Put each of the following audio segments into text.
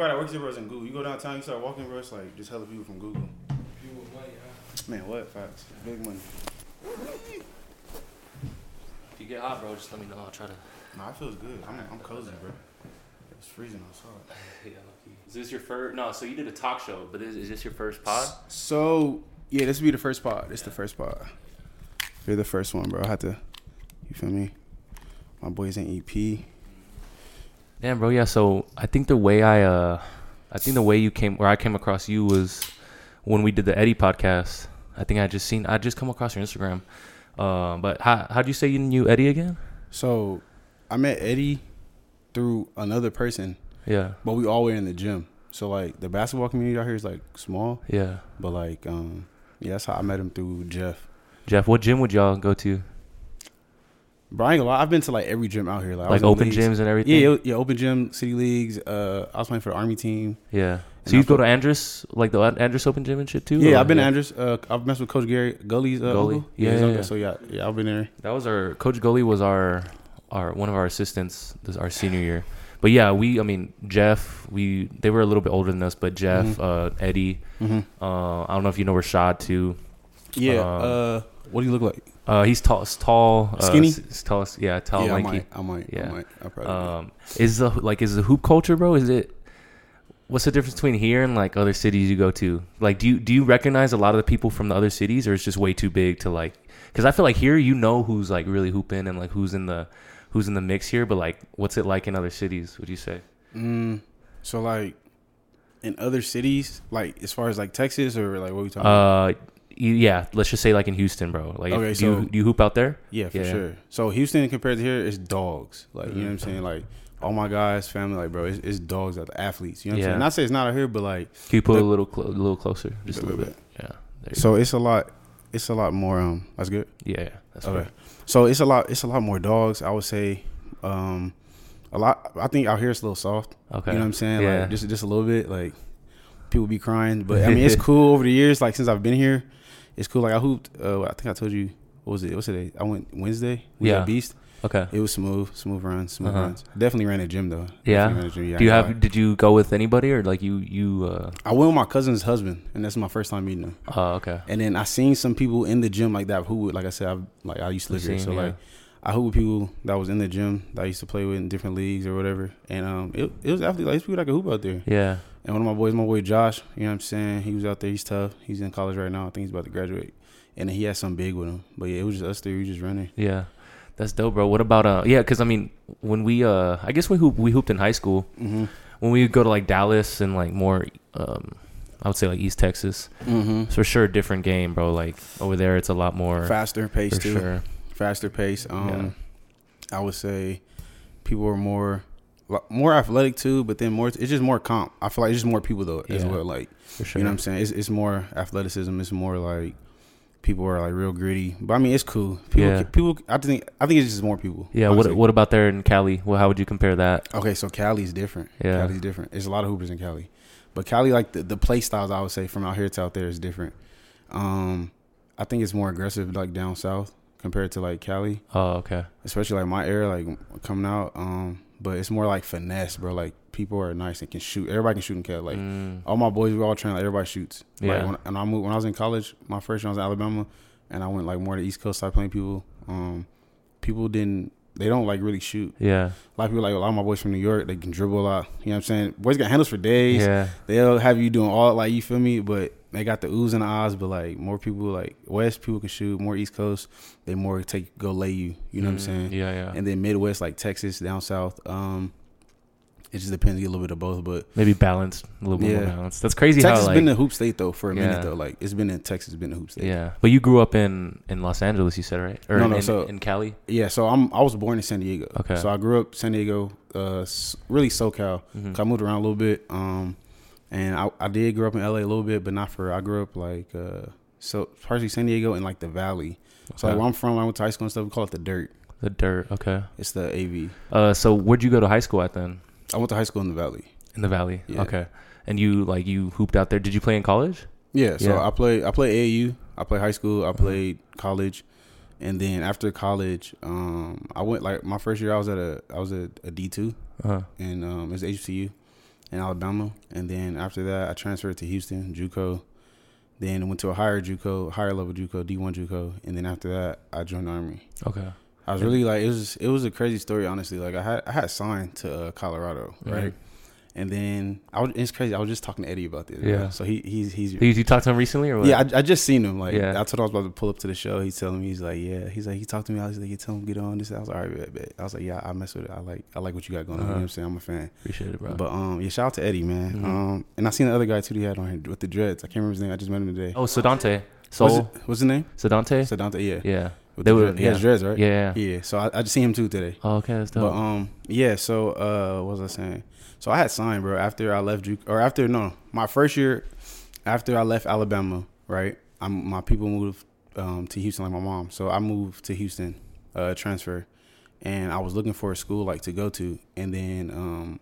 everybody that works here, bro, is in Google. You go downtown, you start walking, bro. It's like just hella people from Google. Man, what facts? Big money. If you get hot, bro, just let me know. I'll try to. No, it feels good. I'm, I'm cozy, bro. It's freezing outside. Yeah, lucky. Is this your first? No, so you did a talk show, but is, is this your first pod? So yeah, this would be the first pod. This the first pod. You're the first one, bro. I had to. You feel me? My boys in E EP. Damn, bro. Yeah. So I think the way I, uh, I think the way you came, where I came across you was when we did the Eddie podcast. I think I just seen, I just come across your Instagram. Uh, but how how'd you say you knew Eddie again? So I met Eddie through another person, Yeah. but we all were in the gym. So like the basketball community out here is like small, Yeah. but like um yeah, that's how I met him through Jeff. Jeff, what gym would y'all go to? Bro, I ain't gonna lie, I've been to like every gym out here, like, I Like in open leagues. gyms and everything. Yeah, yeah, open gym, city leagues. Uh, I was playing for the army team. Yeah. So you go to Andress, like the Andress Open Gym and shit too? Yeah, or- I've been to Andrews. Uh, I've messed with Coach Gary Gully's uh, Gully? Yeah, yeah, yeah. So yeah, yeah, I've been there. That was our coach. Gully was our our one of our assistants this our senior year. But yeah, we I mean Jeff, we they were a little bit older than us, but Jeff, Mhm. uh, Eddie, Mm-hmm. uh, I don't know if you know Rashad too. Yeah. Um, uh, what do you look like? Uh, he's tall, tall, uh, Skinny? s- tall, yeah, tall, yeah, I might. I might. Yeah. I might. I probably. Um, is the like is the hoop culture, bro? Is it? What's the difference between here and like other cities you go to? Like, do you do you recognize a lot of the people from the other cities, or it's just way too big to like? Because I feel like here you know who's like really hooping and like who's in the who's in the mix here, but like what's it like in other cities? Would you say? mm, so like in other cities, like as far as like Texas or like what we talking? about? Uh, y- yeah, let's just say like in Houston, bro. Like, Okay, do, you, so- do you hoop out there? Yeah, for yeah. sure. So Houston compared to here is dogs. Like you know what I'm Mm-hmm. saying? Like all my guys, family, like bro, it's, it's dogs out the athletes. You know what Yeah. I'm saying? Not say it's not out here, but like Can you put The- a little clo- a little closer, just a little little bit? Yeah. You so it's a lot. It's a lot more. Um, that's good. Yeah, yeah, that's Okay. right. So it's a lot. It's a lot more dogs. I would say, um, a lot. I think out here it's a little soft. Okay. You know what I'm saying? Yeah. Like just just a little bit. Like people be crying, but I mean it's cool over the years. Like since I've been here, it's cool. Like I hooped. Uh, I think I told you. What was it? What's it? I went Wednesday. We Yeah. Beast. Okay. It was smooth, smooth runs, smooth Uh-huh. runs. Definitely ran a gym though. Yeah? Gym. Yeah, Do you have? Did you go with anybody or like you you? uh I went with my cousin's husband, and that's my first time meeting him. Oh, okay. And then I seen some people in the gym like that who would, like I said, I like I used to live You here, so yeah. like I hoop with people that was in the gym that I used to play with in different leagues or whatever. And um, it, it was actually like people that could hoop out there. Yeah. And one of my boys, my boy Josh, you know what I'm saying? He was out there. He's tough. He's in college right now. I think he's about to graduate. And he had some big with him. But yeah, it was just us three. We just running. Yeah. That's dope, bro. What about uh? Yeah, because I mean, when we uh, I guess we hoop we hooped in high school. Mm-hmm. When we go to like Dallas and like more um, I would say like East Texas. Mm-hmm. It's for sure a different game, bro. Like over there, it's a lot more Faster pace for too. sure. Faster pace. Um, I would say people are more more athletic too, but then more. It's just more comp. I feel like it's just more people though as well. Like sure. You know what I'm saying? It's it's more athleticism. It's more like people are like real gritty. But I mean, it's cool. People, Yeah. people. I think I think it's just more people. yeah. What honestly. What about there in Cali? Well, how would you compare that? Okay, so Cali's different. Yeah. Cali's different. There's a lot of hoopers in Cali, but Cali like the, the play styles I would say from out here to out there is different. Um, I think it's more aggressive like down south compared to like Cali, Oh, okay. especially like my area like coming out. Um, but it's more like finesse, bro. Like people are nice and can shoot. Everybody can shoot in Cali. Like Mm, all my boys, we all train. Like everybody shoots. Yeah. Like when, and I moved when I was in college. My first year I was in Alabama, and I went like more to the East Coast. side playing people. Um, people didn't. They don't like really shoot. yeah. A lot of people like a lot of my boys from New York. They can dribble a lot. You know what I'm saying? Boys got handles for days. Yeah. They'll have you doing all like you feel me, but they got the oohs and the ahs. But like more people like West people can shoot. More East Coast, they more take go lay you. You know what I'm Mm, saying? Yeah, yeah. And then Midwest like Texas down south. Um, it just depends. You get a little bit of both, but Maybe balanced, a little bit more balanced. That's crazy Texas how like been the hoop state though for a Yeah. minute though. Like it's been in Texas, been the hoop state. yeah. But you grew up in in Los Angeles, you said right? Or No, in, no, in, so- in Cali. Yeah, so I'm I was born in San Diego. Okay. So I grew up San Diego, uh, really SoCal. Mhm. 'Cause I moved around a little bit. Um, and I, I did grow up in LA a little bit, but not for. I grew up like uh, so partially San Diego and like the Valley. So like where I'm from, I went to high school and stuff. We call it the Dirt. The dirt. Okay. It's the AV. Uh, so where'd you go to high school at then? I went to high school in the Valley. In the Valley. Yeah. Okay. And you like you hooped out there. Did you play in college? Yeah. So Yeah. I play I play AAU. I play high school. I played college. And then after college, um, I went like my first year. I was at a I was at a D two. Uh-huh. and um, it was HCU. In Alabama, and then after that, I transferred to Houston JUCO. Then went to a higher JUCO, higher level JUCO, D one JUCO, and then after that, I joined the army. Okay. I was really like it was it was a crazy story honestly. Like I had I had signed to uh, Colorado, right? Mhm. And then I was it's crazy. I was just talking to Eddie about this. Yeah. So he he's he's You, you talked to him recently or what? yeah. I, I just seen him. Like Yeah. I told him I was about to pull up to the show. He's telling me he's like yeah. He's like he talked to me. I was like you tell him get on this. I was like all right, bet, bet. I was like yeah. I mess with it. I like I like what you got going on. You know Uh-huh. what I'm saying? I'm a fan. Appreciate it, bro. But um yeah. Shout out to Eddie man. Mhm. Um and I seen the other guy too. He had on here with the dreads. I can't remember his name. I just met him today. oh, Sedante. What's, Soul. it, what's his name? Sedante? Sedante. Yeah. Yeah. With They the were- He has yeah. dreads right. Yeah. Yeah. So I, I just seen him too today. Oh, okay. That's dope. But um, yeah. So uh, what was I saying? So I had signed, bro. After I left Duke, or after no, my first year, after I left Alabama, right? I'm my people moved um to Houston, like my mom. So I moved to Houston, uh, transfer, and I was looking for a school like to go to, and then um,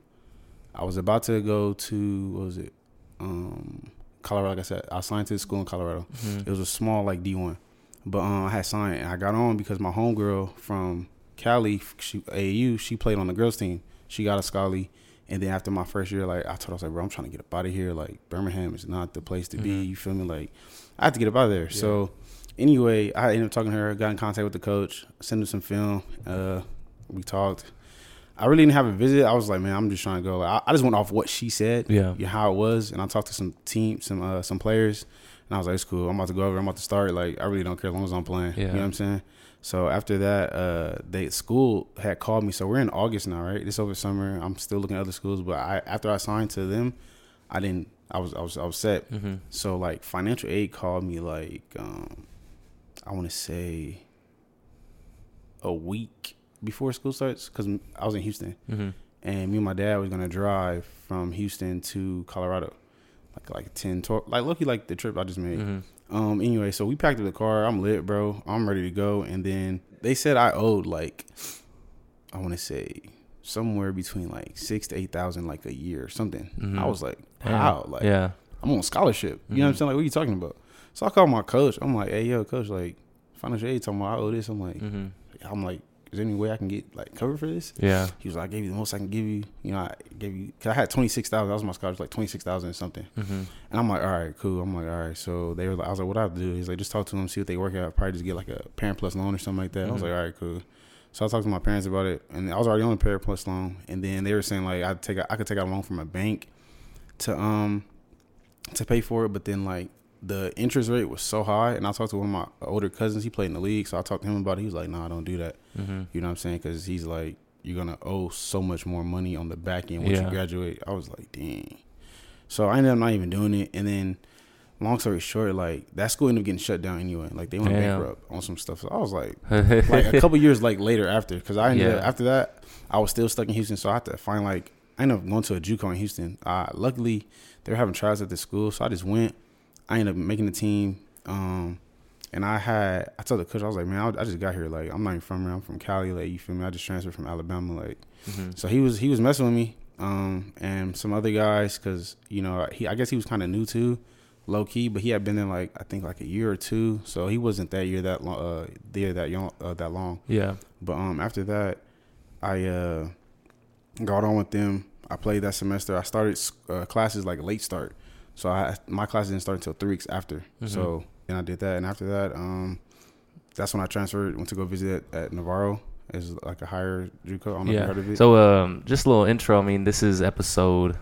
I was about to go to what was it, um, Colorado. Like I said, I signed to the school in Colorado. Mhm. It was a small like D one, but um, I had signed and I got on because my homegirl from Cali, she, AAU, she played on the girls team. She got a scholarly, and then after my first year, like I told her, I was like, bro, I'm trying to get up out of here. Like Birmingham is not the place to be. Mhm. You feel me? Like I have to get up out of there. So anyway, I ended up talking to her, got in contact with the coach, sent her some film. Uh, we talked. I really didn't have a visit. I was like, man, I'm just trying to go. I, I just went off what she said Yeah. how it was, and I talked to some team, some uh, some players, and I was like, "It's cool. I'm about to go over. I'm about to start. Like, I really don't care as long as I'm playing. You know what I'm saying?" So after that, uh, they school had called me. So we're in August now, right? This over summer. I'm still looking at other schools, but I after I signed to them, I didn't. I was I was I was set. Mm-hmm. So like financial aid called me like um, I want to say a week before school starts because I was in Houston Mm-hmm. and me and my dad was gonna drive from Houston to Colorado, like like 10, 12, like lucky like the trip I just made. Mm-hmm. Um, anyway, so we packed up the car. I'm lit, bro. I'm ready to go. And then they said I owed like, I want to say somewhere between like six to eight thousand like a year or something. Mhm. I was like, how? Like, yeah. I'm on scholarship. You know what I'm Mhm. saying? Like, what are you talking about? So I called my coach. I'm like, hey, yo, coach, like financial aid talking about I owe this. I'm like, Mm-hmm. I'm like, is there any way I can get like covered for this? Yeah. He was like, I gave you the most I can give you. You know, I gave you, cause I had 26,000. That was my scholarship, like 26,000 or something. Mm-hmm. And I'm like, all right, cool. I'm like, all right. So they were like, I was like, what I have to do? He's like, just talk to them, see what they work out. Probably just get like a parent plus loan or something like that. I was Mhm. like, all right, cool. So I talked to my parents about it, and I was already on a parent plus loan. And then they were saying like, I take, a, I could take out a loan from a bank to um to pay for it, but then like the interest rate was so high. And I talked to one of my older cousins. He played in the league, so I talked to him about it. He was like, nah, I don't do that. Mm-hmm. You know what I'm saying? Because he's like, you're gonna owe so much more money on the back end once Yeah. you graduate. I was like, dang. So I ended up not even doing it. And then, long story short, like that school ended up getting shut down anyway. Like they went Damn. bankrupt on some stuff. So I was like, like a couple years like later after, because I ended up, after that I was still stuck in Houston. So I had to find like I ended up going to a JUCO in Houston. Uh, luckily they were having trials at the school, so I just went. I ended up making the team. Um, and I had, I told the coach, I was like, man, I, I just got here. Like, I'm not even from here. I'm from Cali. Like, you feel me? I just transferred from Alabama. Like, mm-hmm. so he was he was messing with me, um, and some other guys because you know he I guess he was kind of new too, low key, but he had been there like I think like a year or two, so he wasn't that year that long, uh, there that young uh, that long. Yeah. But um, after that, I uh, got on with them. I played that semester. I started uh, classes like late start, so I my class didn't start until three weeks after. Mhm. So then I did that, and after that, um, that's when I transferred. Went to go visit at, Navarro. It's like a higher JUCO. I don't know if you Yeah. heard of it. So, um, just a little intro. I mean, this is episode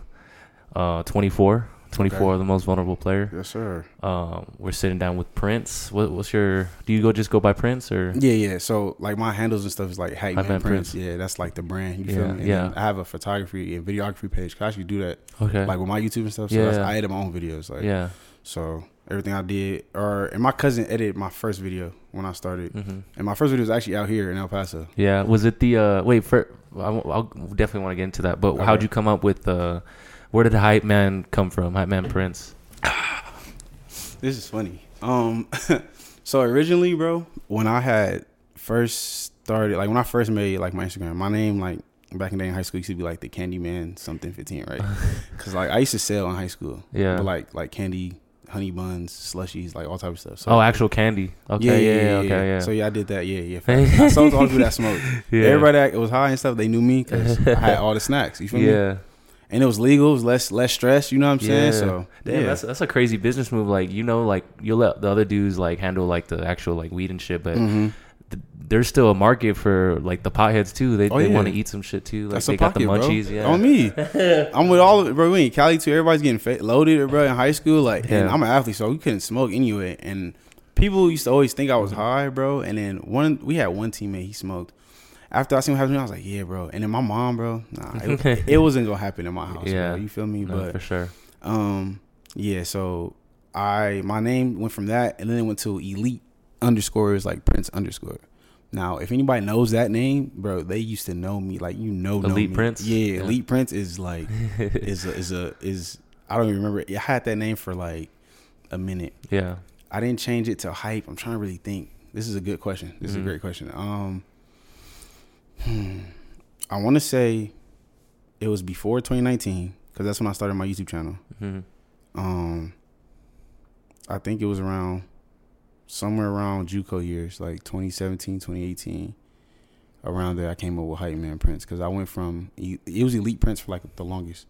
uh 24. 24 Okay. the most vulnerable player. yes, sir. Um, we're sitting down with Prince. What, what's your? Do you go just go by Prince or? Yeah, yeah. So like my handles and stuff is like Hype Hype Man Man Prince. Prince. Yeah, that's like the brand. You Yeah, feel me? And yeah. I have a photography and videography page. 'Cause I actually do that Okay. like with my YouTube and stuff. So Yeah. I edit my own videos. Like yeah. so everything I did, or and my cousin edited my first video when I started, hmm and my first video was actually out here in El Paso. Yeah. Was it the? uh Wait. For I'll, I'll definitely want to get into that. But how'd you come up with? uh Where did the Hype Man come from? Hype Man Prince. This is funny. Um, so originally, bro, when I had first started, like when I first made like my Instagram, my name like back in the day in high school used to be like the Candyman something fifteen, right? Because like I used to sell in high school. Yeah. But like like candy, honey buns, slushies, like all type of stuff. So oh, actual candy. Okay. Yeah. yeah, okay. Yeah. So yeah, I did that. Yeah, yeah. I sold all people that smoke. yeah. Everybody that was high and stuff, they knew me because I had all the snacks. You feel me? Yeah. And it was legal. It was less less stress. You know what I'm saying? So Damn, yeah, that's that's a crazy business move. Like you know, like you'll let the other dudes like handle like the actual like weed and shit, but Mhm. th- there's still a market for like the potheads too. They Oh, they yeah. want to eat some shit too. Like that's they a got pocket, the munchies. bro. Yeah, On me, I'm with all of it, bro. We in Cali too. Everybody's getting fa- loaded, bro. In high school, like, and I'm an athlete, so we couldn't smoke anyway. And people used to always think I was high, bro. And then one, we had one teammate, he smoked. After I seen what happened, I was like, yeah, bro. And then my mom, bro, nah, it, it wasn't gonna happen in my house. Yeah. bro. you feel me? No, but for sure. Um, yeah. So I my name went from that, and then it went to Elite underscore is like Prince underscore. Now, if anybody knows that name, bro, they used to know me. Like you know, know Elite me. Prince? Yeah, Yeah. Elite Prince is like is a, is a is I don't even remember. I had that name for like a minute. Yeah, I didn't change it to hype. I'm trying to really think. This is a good question. This is Mhm. a great question. Um, hmm, I want to say it was before 2019 because that's when I started my YouTube channel. hmm Um, I think it was around somewhere around JUCO years, like 2017, 2018. Around there, I came up with Hype Man Prince because I went from it was Elite Prince for like the longest,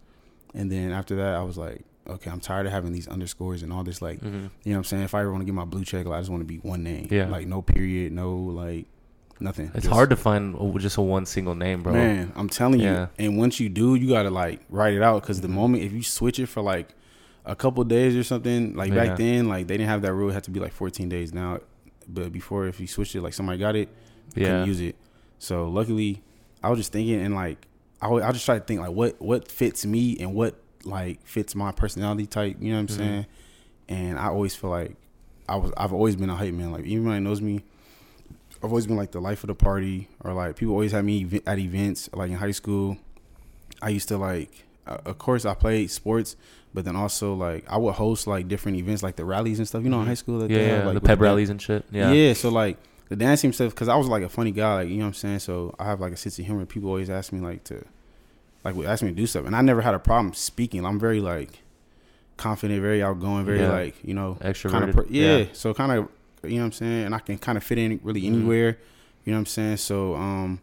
and then after that, I was like, okay, I'm tired of having these underscores and all this. Like, hmm you know what I'm saying? If I ever want to get my blue check, I just want to be one name. Yeah. Like no period, no like nothing. It's Just- hard to find just a one single name, bro. Man, I'm telling you. Yeah. And once you do, you gotta like write it out because the Mhm. moment if you switch it for like a couple days or something, like Yeah. back then, like they didn't have that rule. It had to be like 14 days now. But before, if you switched it, like somebody got it, Yeah, couldn't use it. So luckily, I was just thinking and like I I just try to think like what what fits me and what like fits my personality type. You know what I'm Mhm. saying? And I always feel like I was I've always been a hype man. Like even when knows me, I've always been like the life of the party, or like people always had me at events. Like in high school, I used to like. Uh, of course, I played sports, but then also like I would host like different events, like the rallies and stuff. You know, in Mhm. high school, that yeah, they have, like the pep rallies and shit. Yeah, yeah. so like the dancing stuff, because I was like a funny guy, like you know what I'm saying. So I have like a sense of humor. People always ask me like to, like would ask me to do stuff, and I never had a problem speaking. I'm very like confident, very outgoing, very Yeah. like you know extroverted. kind of per- yeah. yeah. So kind of you know what I'm saying, and I can kind of fit in really Mhm. anywhere. You know what I'm saying. So um,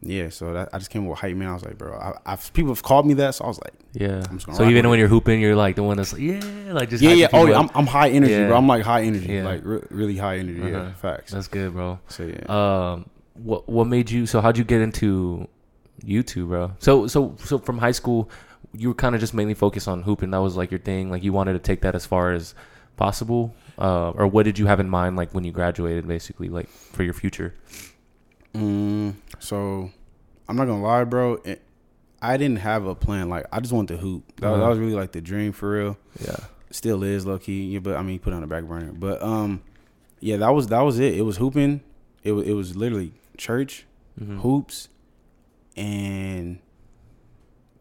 yeah. So that I just came up with hype man. I was like, bro, I, I've people have called me that, so I was like, Yeah. I'm just gonna So even when it. you're hooping, you're like the one that's like, yeah, like just yeah, yeah. Oh yeah. I'm, I'm high energy, Yeah. bro. I'm like high energy, Yeah. like re- really high energy. Yeah, Uh-huh. facts. That's good, bro. So yeah. Um, what what made you? So how'd you get into YouTube, bro? So so so from high school, you were kind of just mainly focused on hooping. That was like your thing. Like you wanted to take that as far as possible. Uh, or what did you have in mind, like when you graduated, basically, like for your future? Mm, so I'm not gonna lie, bro. It, I didn't have a plan. Like I just wanted to hoop. That, was- Uh-huh. was really like the dream for real. Yeah. Still is low key. Yeah, but I mean, put on the back burner. But um, yeah, that was that was it. It was hooping. It was it was literally church Mhm. hoops, and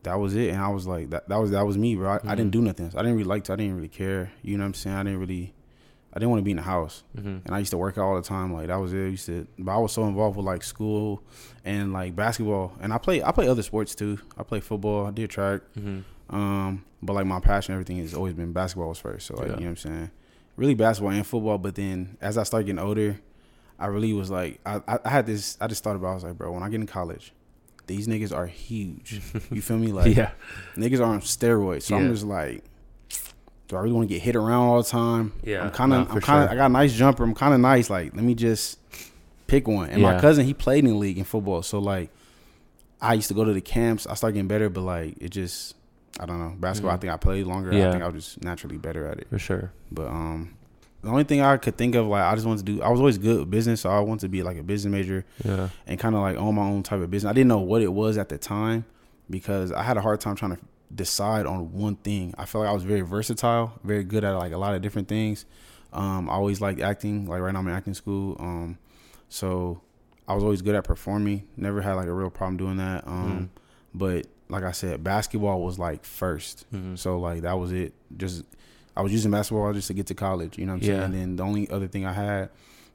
that was it. And I was like, that that was that was me, bro. I, I Mhm. didn't do nothing. I didn't really like to. I didn't really care. You know what I'm saying? I didn't really. I didn't want to be in the house Mhm. and I used to work out all the time. Like that was it. I used to, but I was so involved with like school and like basketball, and I play. I play other sports too. I play football. I did track. Mhm. Um, but like my passion, everything has always been basketball was first. So like Yeah. you know what I'm saying, really basketball and football. But then as I started getting older, I really was like, I, I, I had this. I just thought about. I was like, bro, when I get in college, these niggas are huge. you feel me? Like yeah. niggas are on steroids. So I'm just like, do I really want to get hit around all the time? Yeah, I'm kinda I'm kind of, sure. I got a nice jumper. I'm kind of nice. Like, let me just pick one. And my cousin, he played in the league in football. So like, I used to go to the camps. I started getting better, but like, it just, I don't know. Basketball, I Mhm. think I played longer. Yeah. I think I was just naturally better at it. For sure. But um, the only thing I could think of, like, I just wanted to do. I was always good with business, so I wanted to be like a business major Yeah. and kind of like own my own type of business. I didn't know what it was at the time because I had a hard time trying to decide on one thing. I felt like I was very versatile, very good at like a lot of different things. Um, I always liked acting. Like right now, I'm in acting school. Um, so I was always good at performing. Never had like a real problem doing that. Um, but like I said, basketball was like 1st Mhm. So like that was it. Just I was using basketball just to get to college. You know what I'm Yeah. saying? And then the only other thing I had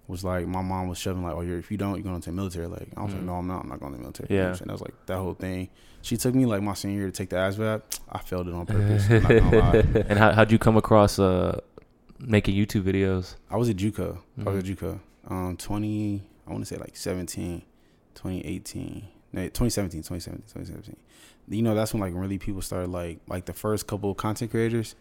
was like my mom was shoving like, oh, you're, if you don't, you're going to the military. Like I was like, Mhm. no, I'm not. I'm not going to the military. You know Yeah. Saying? that was like that whole thing. She took me like my senior year to take the ASVAB. I failed it on purpose. I'm not gonna lie. and how how'd you come across uh making YouTube videos? I was at JUCO. I was at JUCO. Um, 20, I want to say like 17, 2018, no, 2017, 2017, 2017. you know that's when like really people started like like the first couple of content creators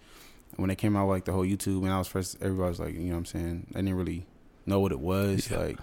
when they came out like the whole YouTube and I was first everybody was like you know what I'm saying I didn't really know what it was Yeah. like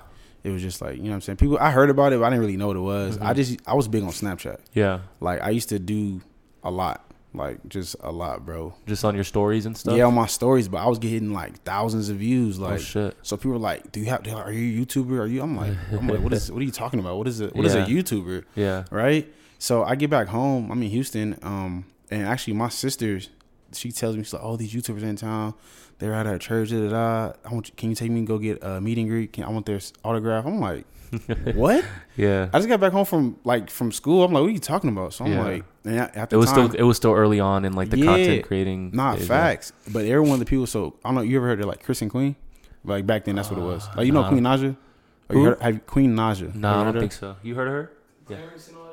it was just like you know what I'm saying people I heard about it but I didn't really know what it was I Mhm. just I was big on Snapchat Yeah, like I used to do a lot like just a lot bro just on your stories and stuff. yeah on my stories but I was getting like thousands of views oh like shit. so people were like, "Do you have? Are you a YouTuber? Are you?" I'm like, "I'm like, what is? What are you talking about? What is it? What is Yeah. a YouTuber?" Yeah. Right? So I get back home. I'm in Houston. Um, and actually, my sisters, she tells me, she's like, "Oh, these YouTubers in town. They're at a church. Da, da, da. I want. You, can you take me and go get a meet and greet? Can, I want their autograph." I'm like, "What?" Yeah. I just got back home from like from school. I'm like, "What are you talking about?" So I'm Yeah. like, and at at the It was time, still it was still early on in like the Yeah. content creating. Not phase, facts, but every one of the people. So I don't know. You ever heard of like Chris and Queen? Like back then, that's what it was. Like you know Queen Naija. Or you heard, have Queen Naija? Yeah. No, Ever I don't think so. You heard of her? Yeah.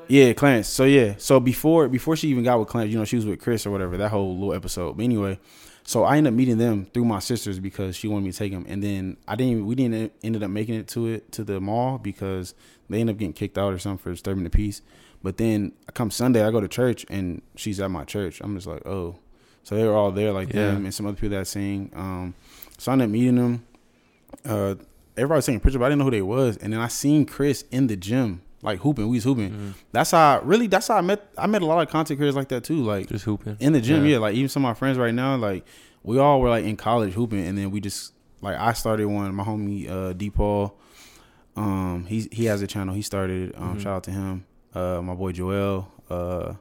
Yeah, Clarence. So yeah, so before before she even got with Clarence, you know, she was with Chris or whatever. That whole little episode. But anyway, so I ended up meeting them through my sisters because she wanted me to take them, and then I didn't. We didn't ended up making it to it to the mall because they ended up getting kicked out or something for disturbing the peace. But then I come Sunday, I go to church and she's at my church. I'm just like, oh, so they were all there like Yeah. them and some other people that sing. Um, so I ended up meeting them. Uh, everybody was taking pictures, but I didn't know who they was. And then I seen Chris in the gym, like hooping. We was hooping. Mhm. That's how I, really. That's how I met. I met a lot of content creators like that too. Like Just hooping in the gym, Yeah. yeah. Like even some of my friends right now, like we all were like in college hooping, and then we just like I started one. My homie uh, D Paul, um, he he has a channel. He started. Um, Mhm. Shout out to him. Uh, my boy Joel. Uh,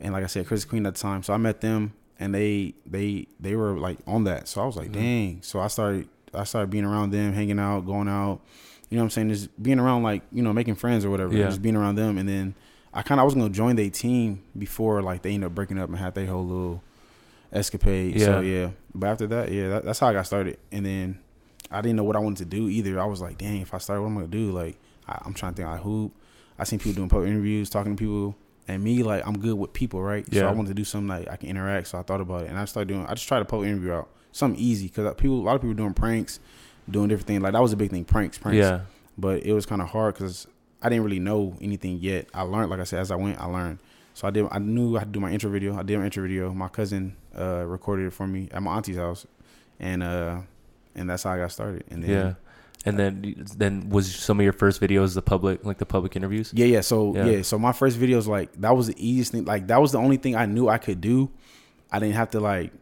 and like I said, Chris Queen at the time. So I met them, and they they they were like on that. So I was like, Mhm. dang. So I started I started being around them, hanging out, going out. You know what I'm saying? Just being around like you know making friends or whatever. Yeah. Just being around them, and then I kind of I was gonna join their team before like they ended up breaking up and had their whole little escapade. So Yeah. yeah, but after that, yeah, that, that's how I got started. And then I didn't know what I wanted to do either. I was like, dang, if I start, what am I gonna do? Like I, I'm trying to think. I hoop. I seen people doing public interviews, talking to people, and me like I'm good with people, right? Yeah. So I wanted to do something like I can interact. So I thought about it, and I started doing. I just tried to public interview out something easy because uh, people, a lot of people doing pranks, doing different things. Like that was a big thing, pranks, pranks Yeah. but it was kind of hard because I didn't really know anything yet. I learned, like I said, as I went, I learned. So I did. I knew I had to do my intro video. I did my intro video. My cousin uh, recorded it for me at my auntie's house, and uh, and that's how I got started. And then, Yeah. And then then was some of your first videos the public like the public interviews? yeah, yeah. So Yeah. yeah. so my first videos, like that was the easiest thing. Like that was the only thing I knew I could do. I didn't have to like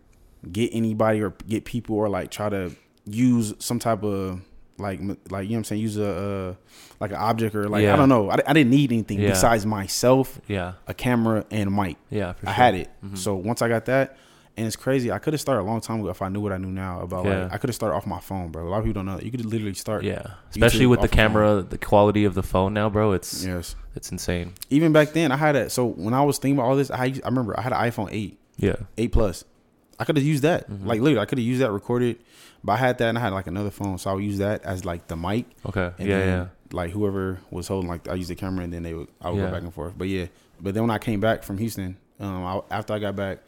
get anybody or get people or like try to use some type of like like you know what I'm saying use a uh, like an object or like Yeah. I don't know. I, I didn't need anything Yeah. besides myself Yeah. a camera and a mic. Yeah. For I had it. Mhm. So once I got that, and it's crazy. I could have started a long time ago if I knew what I knew now about Yeah. like I could have started off my phone, bro. A lot of people don't know. that. You could literally start. Yeah. Especially YouTube with the camera, the quality of the phone now, bro. It's Yes. it's insane. Even back then, I had a. So when I was thinking about all this, I I remember I had an iPhone eight, Yeah. eight plus. I could have used that. Mhm. Like literally, I could have used that recorded. But I had that and I had like another phone, so I would use that as like the mic. Okay. And yeah. then, yeah. Like whoever was holding, like I used the camera, and then they would I would Yeah. go back and forth. But yeah, but then when I came back from Houston, um, I, after I got back